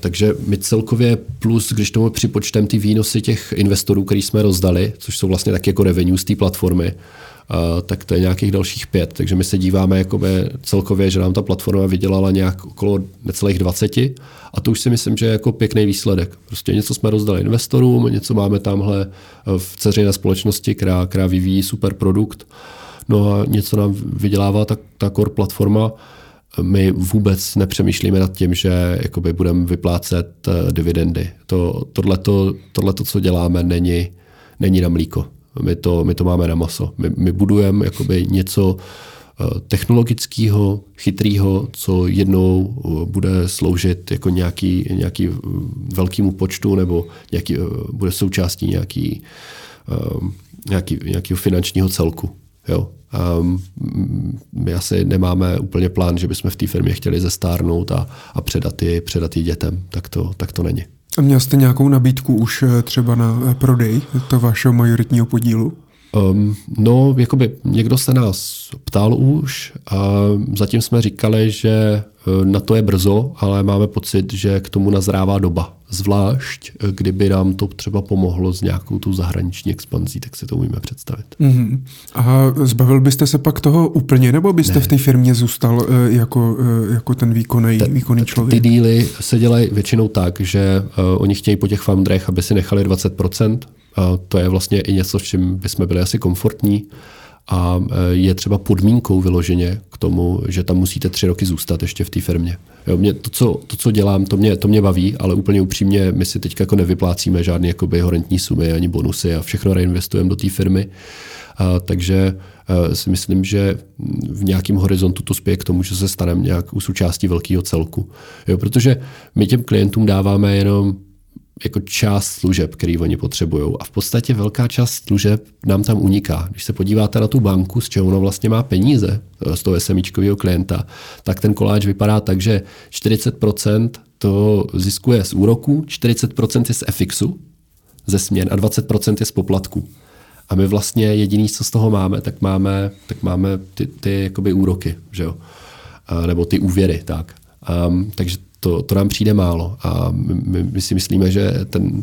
takže my celkově plus, když tomu připočtem ty výnosy těch investorů, který jsme rozdali, což jsou vlastně taky jako revenue z té platformy, tak to je nějakých dalších pět. Takže my se díváme jakoby celkově, že nám ta platforma vydělala nějak okolo necelých 20 a to už si myslím, že je jako pěkný výsledek. Prostě něco jsme rozdali investorům, něco máme tamhle v na společnosti, která, která vyvíjí super produkt, no a něco nám vydělává ta, ta core platforma, my vůbec nepřemýšlíme nad tím, že jakoby budeme vyplácet uh, dividendy. To, tohleto, tohleto, co děláme, není, není na mlíko. My to, my to máme na maso. My, my budujeme jakoby něco uh, technologického, chytrého, co jednou uh, bude sloužit jako nějaký, nějaký velkému počtu nebo nějaký, bude součástí nějaký, nějaký, nějakého finančního celku. Jo. Um, my asi nemáme úplně plán, že bychom v té firmě chtěli zestárnout a, a předat, ji, předat ji dětem. Tak to, tak to není. A měl jste nějakou nabídku už eh, třeba na eh, prodej to vašeho majoritního podílu? Um, no, jakoby někdo se nás ptal už a zatím jsme říkali, že na to je brzo, ale máme pocit, že k tomu nazrává doba. Zvlášť, eh, kdyby nám to třeba pomohlo s nějakou tu zahraniční expanzí, tak si to umíme představit. Mm-hmm. A zbavil byste se pak toho úplně, nebo byste ne. v té firmě zůstal uh, jako, uh, jako ten výkonný, výkonný člověk? Ty díly se dělají většinou tak, že uh, oni chtějí po těch founderech, aby si nechali 20%, a to je vlastně i něco, v čem bychom byli asi komfortní a e, je třeba podmínkou vyloženě k tomu, že tam musíte tři roky zůstat ještě v té firmě. Jo, mě, to, co, to, co dělám, to mě, to mě baví, ale úplně upřímně my si teď jako nevyplácíme žádné jakoby horentní sumy ani bonusy a všechno reinvestujeme do té firmy. A, takže a, e, si myslím, že v nějakém horizontu to spěje k tomu, že se staneme nějak součástí velkého celku. Jo, protože my těm klientům dáváme jenom jako část služeb, který oni potřebují. A v podstatě velká část služeb nám tam uniká. Když se podíváte na tu banku, z čeho ono vlastně má peníze, z toho SMIčkového klienta, tak ten koláč vypadá tak, že 40% to ziskuje z úroku, 40% je z FXu, ze směn a 20% je z poplatku. A my vlastně jediný, co z toho máme, tak máme, tak máme ty, ty jakoby úroky, že jo? A, nebo ty úvěry, tak. Um, takže to, to nám přijde málo. A my, my si myslíme, že ten,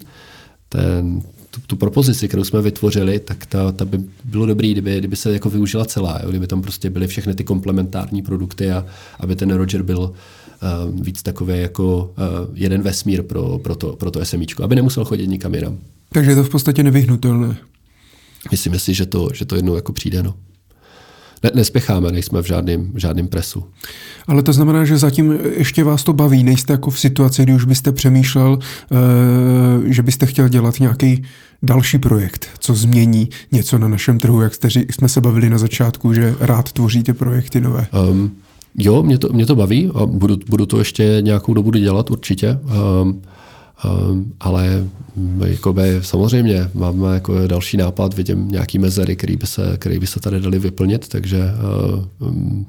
ten, tu, tu propozici, kterou jsme vytvořili, tak ta, ta by bylo dobrý, kdyby, kdyby se jako využila celá, jo? kdyby tam prostě byly všechny ty komplementární produkty a aby ten Roger byl uh, víc takový jako uh, jeden vesmír pro, pro, to, pro to SMIčko, aby nemusel chodit nikam jinam. Takže je to v podstatě nevyhnutelné. Myslím si, že to, že to jednou jako přijde. No ne, nespěcháme, nejsme v žádném, v žádném presu. Ale to znamená, že zatím ještě vás to baví, nejste jako v situaci, kdy už byste přemýšlel, uh, že byste chtěl dělat nějaký další projekt, co změní něco na našem trhu, jak jste, jsme se bavili na začátku, že rád tvoříte projekty nové. Um, jo, mě to, mě to baví a budu, budu to ještě nějakou dobu dělat určitě. Um, ale jakoby, samozřejmě máme jako další nápad, vidím nějaký mezery, který by se, který by se tady dali vyplnit, takže um,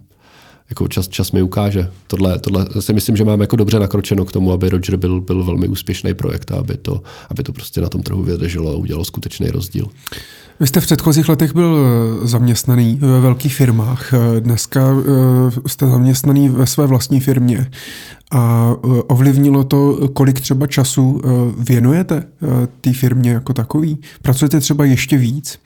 jako čas, čas mi ukáže. Tohle, tohle si myslím, že máme jako dobře nakročeno k tomu, aby Roger byl, byl velmi úspěšný projekt a aby to, aby to prostě na tom trhu vydrželo a udělalo skutečný rozdíl. Vy jste v předchozích letech byl eh, zaměstnaný ve velkých firmách. Eh, dneska eh, jste zaměstnaný ve své vlastní firmě. A ovlivnilo to, kolik třeba času věnujete té firmě jako takový? Pracujete třeba ještě víc?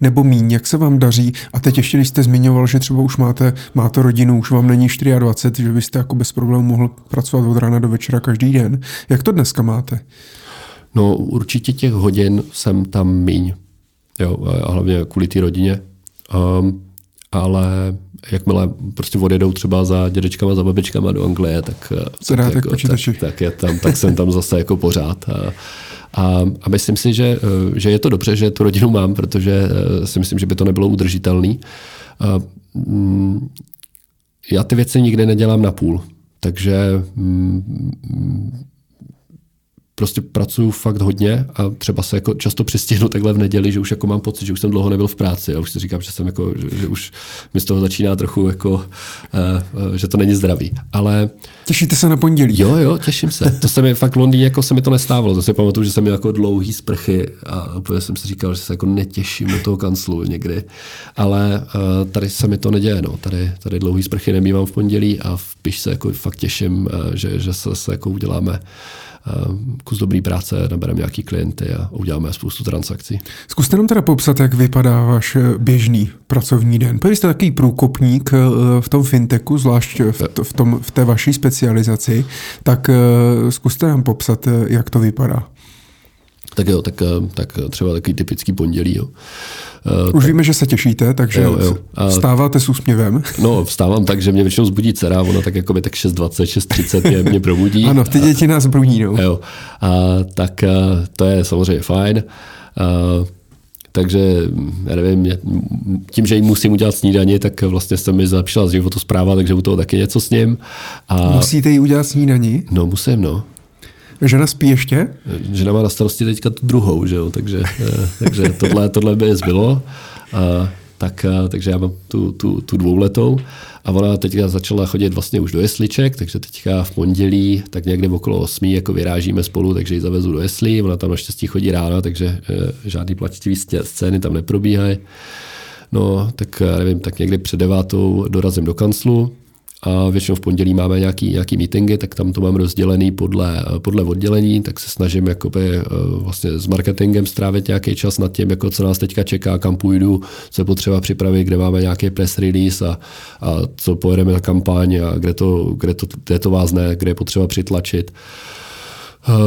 Nebo míň? Jak se vám daří? A teď ještě, když jste zmiňoval, že třeba už máte, máte rodinu, už vám není 24, že byste jako bez problémů mohl pracovat od rána do večera každý den. Jak to dneska máte? No určitě těch hodin jsem tam míň. Jo, a hlavně kvůli té rodině. Um, ale jakmile prostě odjedou třeba za dědečkama, za babičkama do Anglie, tak, tak, jako, tak, tak, je tam, tak jsem tam zase jako pořád. A, a, a myslím si, že, že je to dobře, že tu rodinu mám, protože eh, si myslím, že by to nebylo udržitelný. A, mm, já ty věci nikdy nedělám na půl, takže mm, prostě pracuju fakt hodně a třeba se jako často přistihnu takhle v neděli, že už jako mám pocit, že už jsem dlouho nebyl v práci a už si říkám, že jsem jako, že, že už mi z toho začíná trochu jako, uh, uh, že to není zdravý. Ale Těšíte se na pondělí? Jo, jo, těším se. To se mi fakt v Londýně jako se mi to nestávalo. Si pamatuju, že jsem měl jako dlouhý sprchy a úplně jsem si říkal, že se jako netěším do toho kanclu někdy. Ale uh, tady se mi to neděje. No. Tady, tady dlouhý sprchy nemývám v pondělí a v piš se jako fakt těším, uh, že, že se, se jako uděláme kus dobrý práce, nabereme nějaký klienty a uděláme spoustu transakcí. Zkuste nám teda popsat, jak vypadá váš běžný pracovní den. Vy jste takový průkopník eh, v tom fintechu, zvlášť v, v, tom, v té vaší specializaci, tak eh, zkuste nám popsat, eh, jak to vypadá. Tak jo, tak, tak třeba takový typický pondělí. Jo. Už tak, víme, že se těšíte, takže jo, jo. A, vstáváte s úsměvem. No, vstávám tak, že mě většinou zbudí dcera, ona tak jako by tak 6.20, 6.30 mě, mě probudí. ano, ty děti nás brudí, no. Jo. A, tak to je samozřejmě fajn. A, takže já nevím, tím, že jim musím udělat snídaní, tak vlastně se mi zlepšila životospráva, takže u toho taky něco s ním. A... Musíte jí udělat snídaní? No, musím, no. Žena spí ještě? Žena má na starosti teďka tu druhou, že jo? takže, eh, takže tohle, tohle by zbylo. A, tak, eh, takže já mám tu, tu, tu dvouletou a ona teďka začala chodit vlastně už do jesliček, takže teďka v pondělí tak někde okolo 8 jako vyrážíme spolu, takže ji zavezu do jeslí, ona tam naštěstí chodí ráno, takže e, žádný plačtivý scény tam neprobíhají. No, tak nevím, tak někdy před devátou dorazím do kanclu, většinou v pondělí máme nějaký, nějaký meetingy, tak tam to mám rozdělený podle, podle oddělení, tak se snažím jakoby, eh, vlastně s marketingem strávit nějaký čas nad tím, jako co nás teďka čeká, kam půjdu, co je potřeba připravit, kde máme nějaký press release a, a co pojedeme na kampaň a kde to, kde to, kde to vázne, kde je potřeba přitlačit. Eh,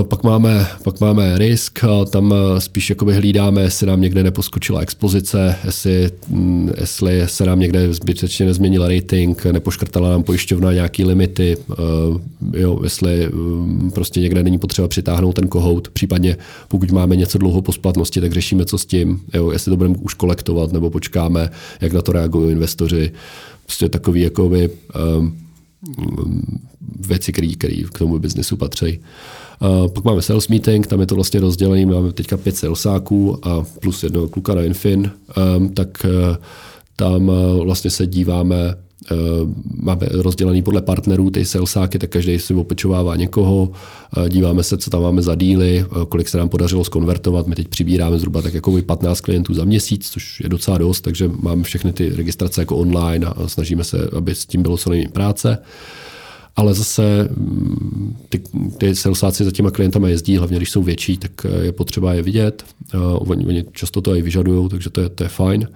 pak máme, pak máme risk, tam eh, spíš jakoby hlídáme, jestli nám někde neposkočila expozice, jestli, mm, jestli se nám někde zbytečně nezměnil rating, nepoškrtala nám pojišťovna nějaký limity, eh, jo, jestli mm, prostě někde není potřeba přitáhnout ten kohout, případně pokud máme něco dlouho po splatnosti, tak řešíme, co s tím, jo, jestli to budeme už kolektovat, nebo počkáme, jak na to reagují investoři. Prostě takový jakoby, um, věci, které k tomu biznesu patří. Uh, pak máme sales meeting, tam je to vlastně rozdělené, máme teďka pět salesáků a plus jednoho kluka na Infin, tak uh, tam uh, vlastně se díváme máme rozdělený podle partnerů ty salesáky, tak každý si opečovává někoho, díváme se, co tam máme za díly, kolik se nám podařilo skonvertovat. My teď přibíráme zhruba tak jako 15 klientů za měsíc, což je docela dost, takže máme všechny ty registrace jako online a snažíme se, aby s tím bylo co nejméně práce ale zase mm, ty, ty salesáci za těma klientama jezdí, hlavně když jsou větší, tak eh, je potřeba je vidět. Uh, oni, oni často to i vyžadují, takže to je, to je fajn.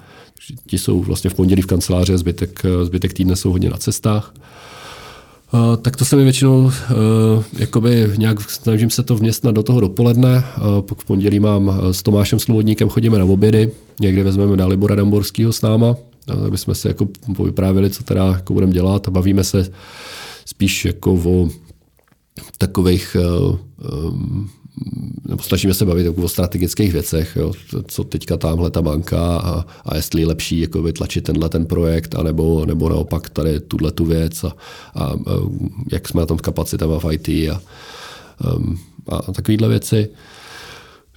Ti jsou vlastně v pondělí v kanceláři, zbytek, eh, zbytek týdne jsou hodně na cestách. Uh, tak to se mi většinou, uh, jakoby nějak snažím se to vměstnat do toho dopoledne. Uh, pak v pondělí mám s Tomášem Slobodníkem chodíme na obědy, někde vezmeme Dalibora Damborského s náma, aby jsme si jako povyprávili, co teda jako budeme dělat a bavíme se spíš jako o takových um, nebo snažíme se bavit o strategických věcech, jo, co teďka tamhle ta banka a, a jestli je lepší jako vytlačit tenhle ten projekt, anebo, nebo naopak tady tuhle tu věc a, a, a jak jsme na tom s kapacitama v IT a, um, a takovéhle věci.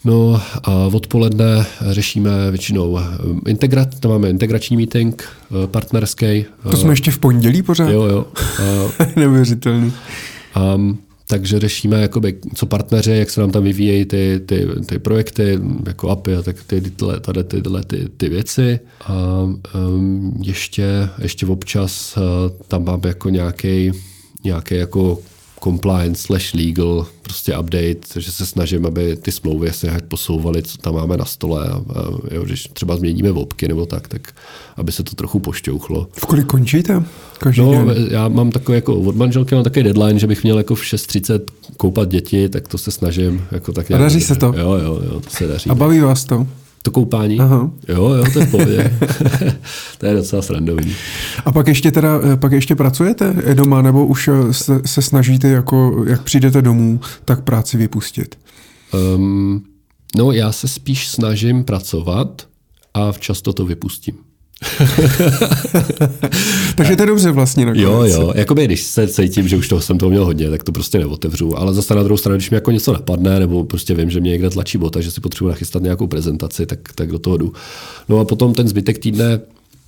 No a odpoledne řešíme většinou integrat, tam máme integrační meeting partnerský. To jsme ještě v pondělí pořád? Jo, jo. Neuvěřitelný. Um, takže řešíme, jakoby, co partneři, jak se nám tam vyvíjejí ty, ty, ty projekty, jako API a tak ty, tyhle, tady, tyhle ty, ty věci. A um, ještě, ještě občas uh, tam máme jako nějaký nějaký jako compliance slash legal prostě update, že se snažím, aby ty smlouvy se jak posouvaly, co tam máme na stole a, a jo, když třeba změníme vopky nebo tak, tak aby se to trochu pošťouchlo. V kolik končíte? Každý no, den? já mám takový jako od manželky mám takový deadline, že bych měl jako v 6.30 koupat děti, tak to se snažím. Jako tak a daří se to? Jo, jo, jo, to se daří. A baví vás to? To koupání? Aha. Jo, jo, to je v pohodě. to je docela srandovní. A pak ještě teda, eh, pak ještě pracujete doma, nebo už eh, se, se snažíte, jako, jak přijdete domů, tak práci vypustit? Um, no, já se spíš snažím pracovat a často to vypustím. Takže to je dobře vlastně nakonec. Jo, jo. Jakoby, když se cítím, že už toho jsem toho měl hodně, tak to prostě neotevřu. Ale zase na druhou stranu, když mi jako něco napadne, nebo prostě vím, že mě někde tlačí bota, že si potřebuji nachystat nějakou prezentaci, tak, tak do toho jdu. No a potom ten zbytek týdne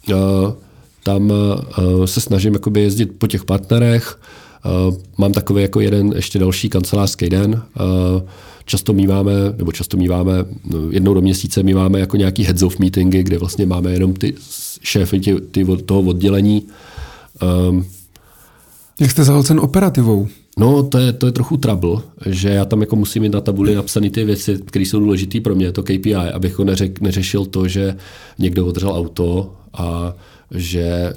uh, tam uh, se snažím jakoby jezdit po těch partnerech. Uh, mám takový jako jeden ještě další kancelářský den. Často míváme, nebo často míváme, no, jednou do měsíce míváme jako nějaký heads of meetingy, kde vlastně máme jenom ty šéfy ty, ty od toho oddělení. Um, Jak jste zahlcen operativou? No, to je, to je trochu trouble, že já tam jako musím mít na tabuli napsané ty věci, které jsou důležité pro mě, to KPI, abych neřek, neřešil to, že někdo odřel auto a že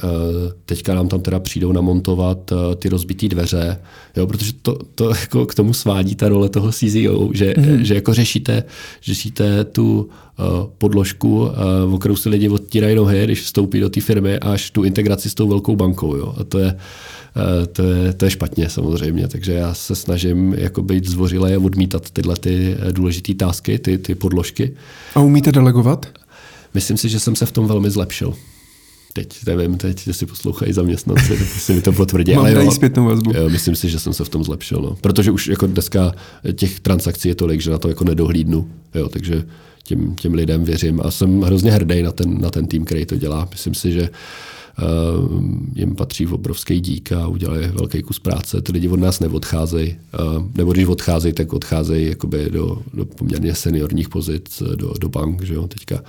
teďka nám tam teda přijdou namontovat ty rozbitý dveře, jo, protože to, to jako k tomu svádí ta role toho CZO, že, mm. že jako řešíte, řešíte tu podložku, o kterou si lidi odtírají nohy, když vstoupí do té firmy, až tu integraci s tou velkou bankou. Jo. A to je, Eh, to je, to je špatně samozřejmě, takže já se snažím jako být zvořilé a odmítat tyhle ty eh, důležité tásky, ty, ty podložky. A umíte delegovat? Myslím si, že jsem se v tom velmi zlepšil. Teď nevím, teď si poslouchají zaměstnanci, tak si mi to potvrdí. Mám ale jo, zpětnou vazbu. Jo, myslím si, že jsem se v tom zlepšil. No. Protože už jako dneska těch transakcí je tolik, že na to jako nedohlídnu. Jo, takže těm, těm lidem věřím a jsem hrozně hrdý na ten, na ten tým, který to dělá. Myslím si, že Eh, jim patří v obrovský dík a udělali velký kus práce. Ty lidi od nás neodcházejí, eh, nebo když odcházejí, tak odcházejí jakoby do, do poměrně seniorních pozic, do, do bank. Že jo? Teďka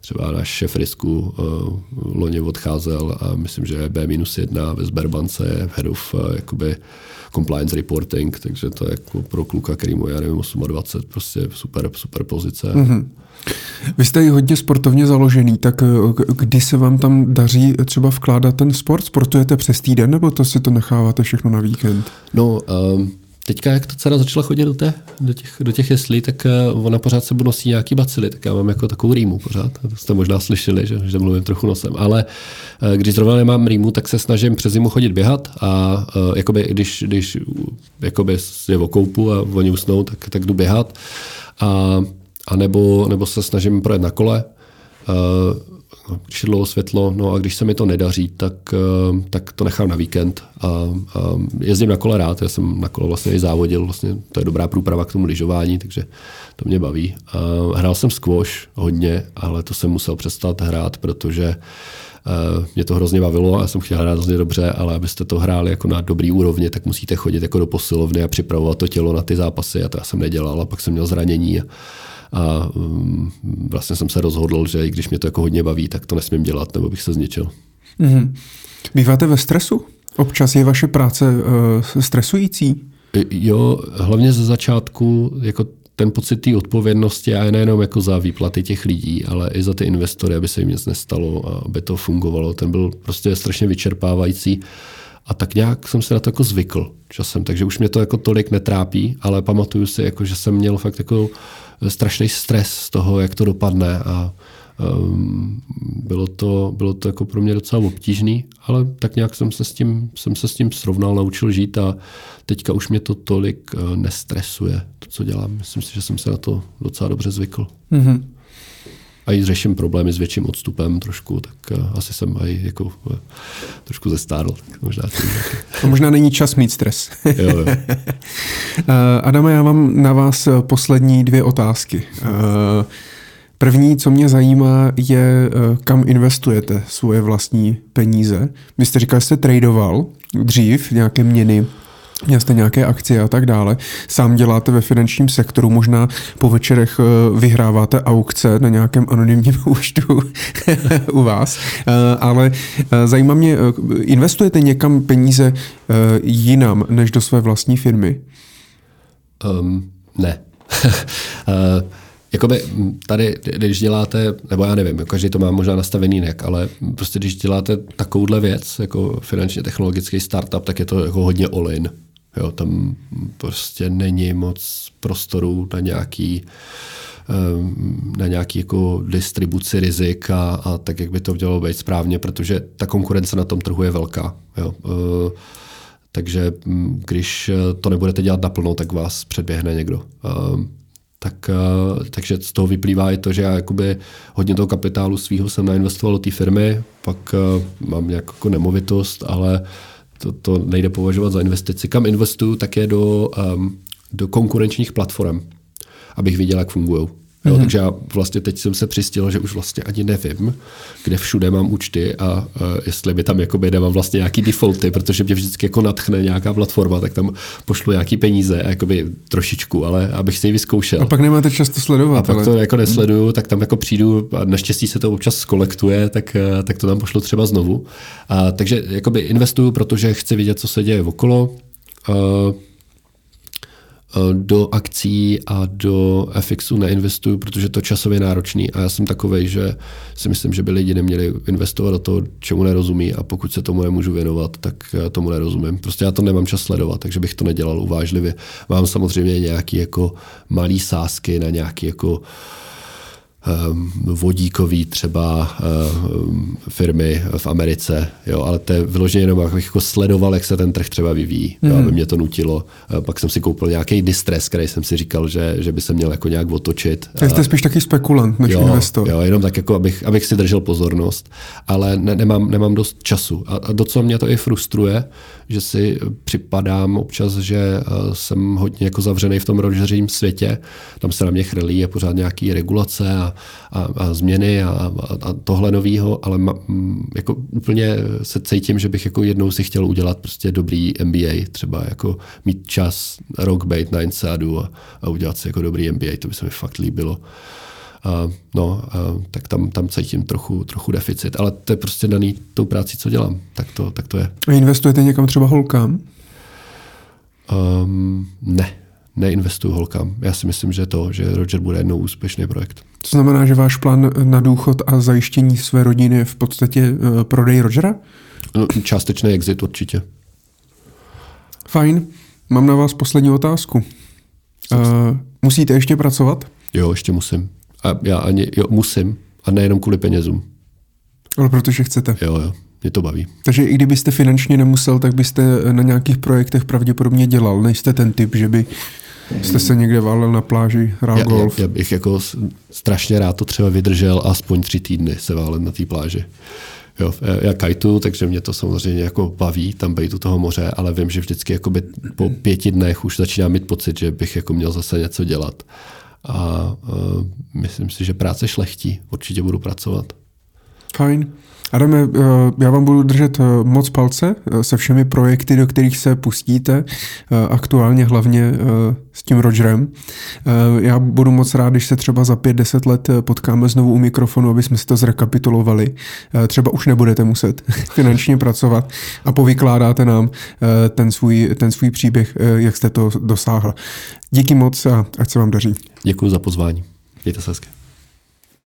třeba náš šef risku uh, loni odcházel a myslím, že B-1 ve Sberbance je head of jakoby compliance reporting, takže to je jako pro kluka, který mu, já nevím, 28, prostě super, super pozice. Mm-hmm. Vy jste i hodně sportovně založený, tak eh, kdy se vám tam daří třeba vkládat ten sport? Sportujete přes týden nebo to si to necháváte všechno na víkend? No, um, teďka, jak ta dcera začala chodit do, té, do, těch, do těch jeslí, tak uh, ona pořád se nosí nějaký bacily, tak já mám jako takovou rýmu pořád. To jste možná slyšeli, že, že mluvím trochu nosem. Ale uh, když zrovna nemám rýmu, tak se snažím přes zimu chodit běhat a uh, jakoby, když, když jakoby je v koupu a oni usnou, tak, tak jdu běhat. A a nebo, nebo se snažím projet na kole, uh, když je dlouho světlo, no a když se mi to nedaří, tak, uh, tak to nechám na víkend a, a jezdím na kole rád, já jsem na kole vlastně i závodil, vlastně to je dobrá průprava k tomu lyžování, takže to mě baví. Uh, hrál jsem squash hodně, ale to jsem musel přestat hrát, protože mě to hrozně bavilo a já jsem chtěl hrát hrozně dobře, ale abyste to hráli jako na dobrý úrovni, tak musíte chodit jako do posilovny a připravovat to tělo na ty zápasy a to já jsem nedělal a pak jsem měl zranění a a um, vlastně jsem se rozhodl, že i když mě to jako hodně baví, tak to nesmím dělat, nebo bych se zničil. Mm-hmm. Býváte ve stresu? Občas je vaše práce uh, stresující? Jo, hlavně ze začátku jako ten pocit té odpovědnosti a nejenom jako za výplaty těch lidí, ale i za ty investory, aby se jim nic nestalo a aby to fungovalo. Ten byl prostě strašně vyčerpávající. A tak nějak jsem se na to jako zvykl časem, takže už mě to jako tolik netrápí, ale pamatuju si, jako, že jsem měl fakt jako strašný stres z toho, jak to dopadne a um, bylo to, bylo to jako pro mě docela obtížný, ale tak nějak jsem se s tím, jsem se s tím srovnal, naučil žít a teďka už mě to tolik uh, nestresuje, to, co dělám. Myslím si, že jsem se na to docela dobře zvykl. Mm-hmm a i řeším problémy s větším odstupem trošku, tak uh, asi jsem aj jako uh, trošku zestárl. Tak možná, tím, to možná není čas mít stres. jo, jo. uh, Adame, já mám na vás poslední dvě otázky. První, co mě zajímá, je, kam investujete svoje vlastní peníze. Vy jste říkal, že jste tradoval dřív nějaké měny jste nějaké akcie a tak dále. Sám děláte ve finančním sektoru, možná po večerech eh, vyhráváte aukce na nějakém anonymním účtu u vás, eh, ale eh, zajímá mě, investujete někam peníze jinam než do své vlastní firmy? Um, ne. Jakoby tady, když děláte, nebo já nevím, každý to má možná nastavený jinak, ale prostě když děláte takovouhle věc, jako finančně technologický startup, tak je to jako hodně all-in. Jo, tam prostě není moc prostoru na nějaký ehm, na nějaký jako distribuci rizik a, a tak, jak by to mělo být správně, protože ta konkurence na tom trhu je velká. Jo. E, takže mm, když to nebudete dělat naplno, tak vás předběhne někdo. E, tak, e, takže z toho vyplývá i to, že já jakoby hodně toho kapitálu svého jsem nainvestoval do té firmy, pak mám nějakou nemovitost, ale to, to nejde považovat za investici. Kam investuju, tak je do, um, do konkurenčních platform, abych viděl, jak fungují. Jo, mm-hmm. Takže já vlastně teď jsem se přistil, že už vlastně ani nevím, kde všude mám účty a uh, jestli by tam jakoby nemám vlastně nějaký defaulty, protože mě vždycky jako natchne nějaká platforma, tak tam pošlu nějaký peníze, jakoby trošičku, ale abych si ji vyzkoušel. A pak nemáte často sledovat. A pak ale... to jako nesleduju, tak tam jako přijdu a naštěstí se to občas skolektuje, tak, uh, tak to tam pošlu třeba znovu. A, takže jakoby investuju, protože chci vidět, co se děje okolo. Uh, do akcí a do FXu neinvestuju, protože to časově náročný a já jsem takovej, že si myslím, že by lidi neměli investovat do toho, čemu nerozumí a pokud se tomu nemůžu věnovat, tak tomu nerozumím. Prostě já to nemám čas sledovat, takže bych to nedělal uvážlivě. Mám samozřejmě nějaký jako malý sázky na nějaký jako uh, vodíkový třeba ehm, firmy v Americe, jo, ale to je vyloženě jenom, abych jako sledoval, jak se ten trh třeba vyvíjí, mm. jo, aby mě to nutilo. Pak jsem si koupil nějaký distress, který jsem si říkal, že, že by se měl jako nějak otočit. Tak jste spíš taky spekulant než jo, investor. Jo, jenom tak, jako abych, abych si držel pozornost, ale ne, nemám, nemám dost času. A, a docela mě to i frustruje, že si připadám občas, že eh, jsem hodně jako zavřený v tom rožeřím světě. Tam se na mě chrlí a pořád nějaký regulace a, a, a změny a, a, a tohle novýho, ale ma, jako úplně se cítím, že bych jako jednou si chtěl udělat prostě dobrý MBA, třeba jako mít čas, rok být na Insadu a, a udělat si jako dobrý MBA, to by se mi fakt líbilo. Uh, no, uh, tak tam, tam cítím trochu, trochu deficit, ale to je prostě daný tou práci, co dělám, tak to, tak to je. A investujete někam třeba holkám? Um, ne, neinvestuju holkám. Já si myslím, že to, že Roger bude jednou úspěšný projekt. To znamená, že váš plán na důchod a zajištění své rodiny je v podstatě uh, prodej Rogera? No, částečný exit určitě. Fajn. Mám na vás poslední otázku. Uh, musíte ještě pracovat? Jo, ještě musím. A já ani, jo, musím. A nejenom kvůli penězům. Ale protože chcete. Jo, jo. Mě to baví. Takže i kdybyste finančně nemusel, tak byste na nějakých projektech pravděpodobně dělal. Nejste ten typ, že by jste se někde válel na pláži, hrál já, golf. Já, já bych jako strašně rád to třeba vydržel aspoň tři týdny se válet na té pláži. Jo, já kajtu, takže mě to samozřejmě jako baví tam být u toho moře, ale vím, že vždycky jakoby po pěti dnech už začínám mít pocit, že bych jako měl zase něco dělat a uh, myslím si, že práce šlechtí. Určitě budu pracovat. Fajn. Adame, e, já vám budu držet e, moc palce e, se všemi projekty, do kterých se pustíte, aktuálně hlavně s tím Rogerem. Já budu moc rád, když se třeba za pět deset let potkáme znovu u mikrofonu, aby jsme si to zrekapitulovali. Třeba už nebudete muset finančně pracovat a povykládáte nám ten svůj, ten svůj příběh, jak jste to dosáhl. Díky moc a ať se vám daří. Děkuji za pozvání. Mějte se hezky.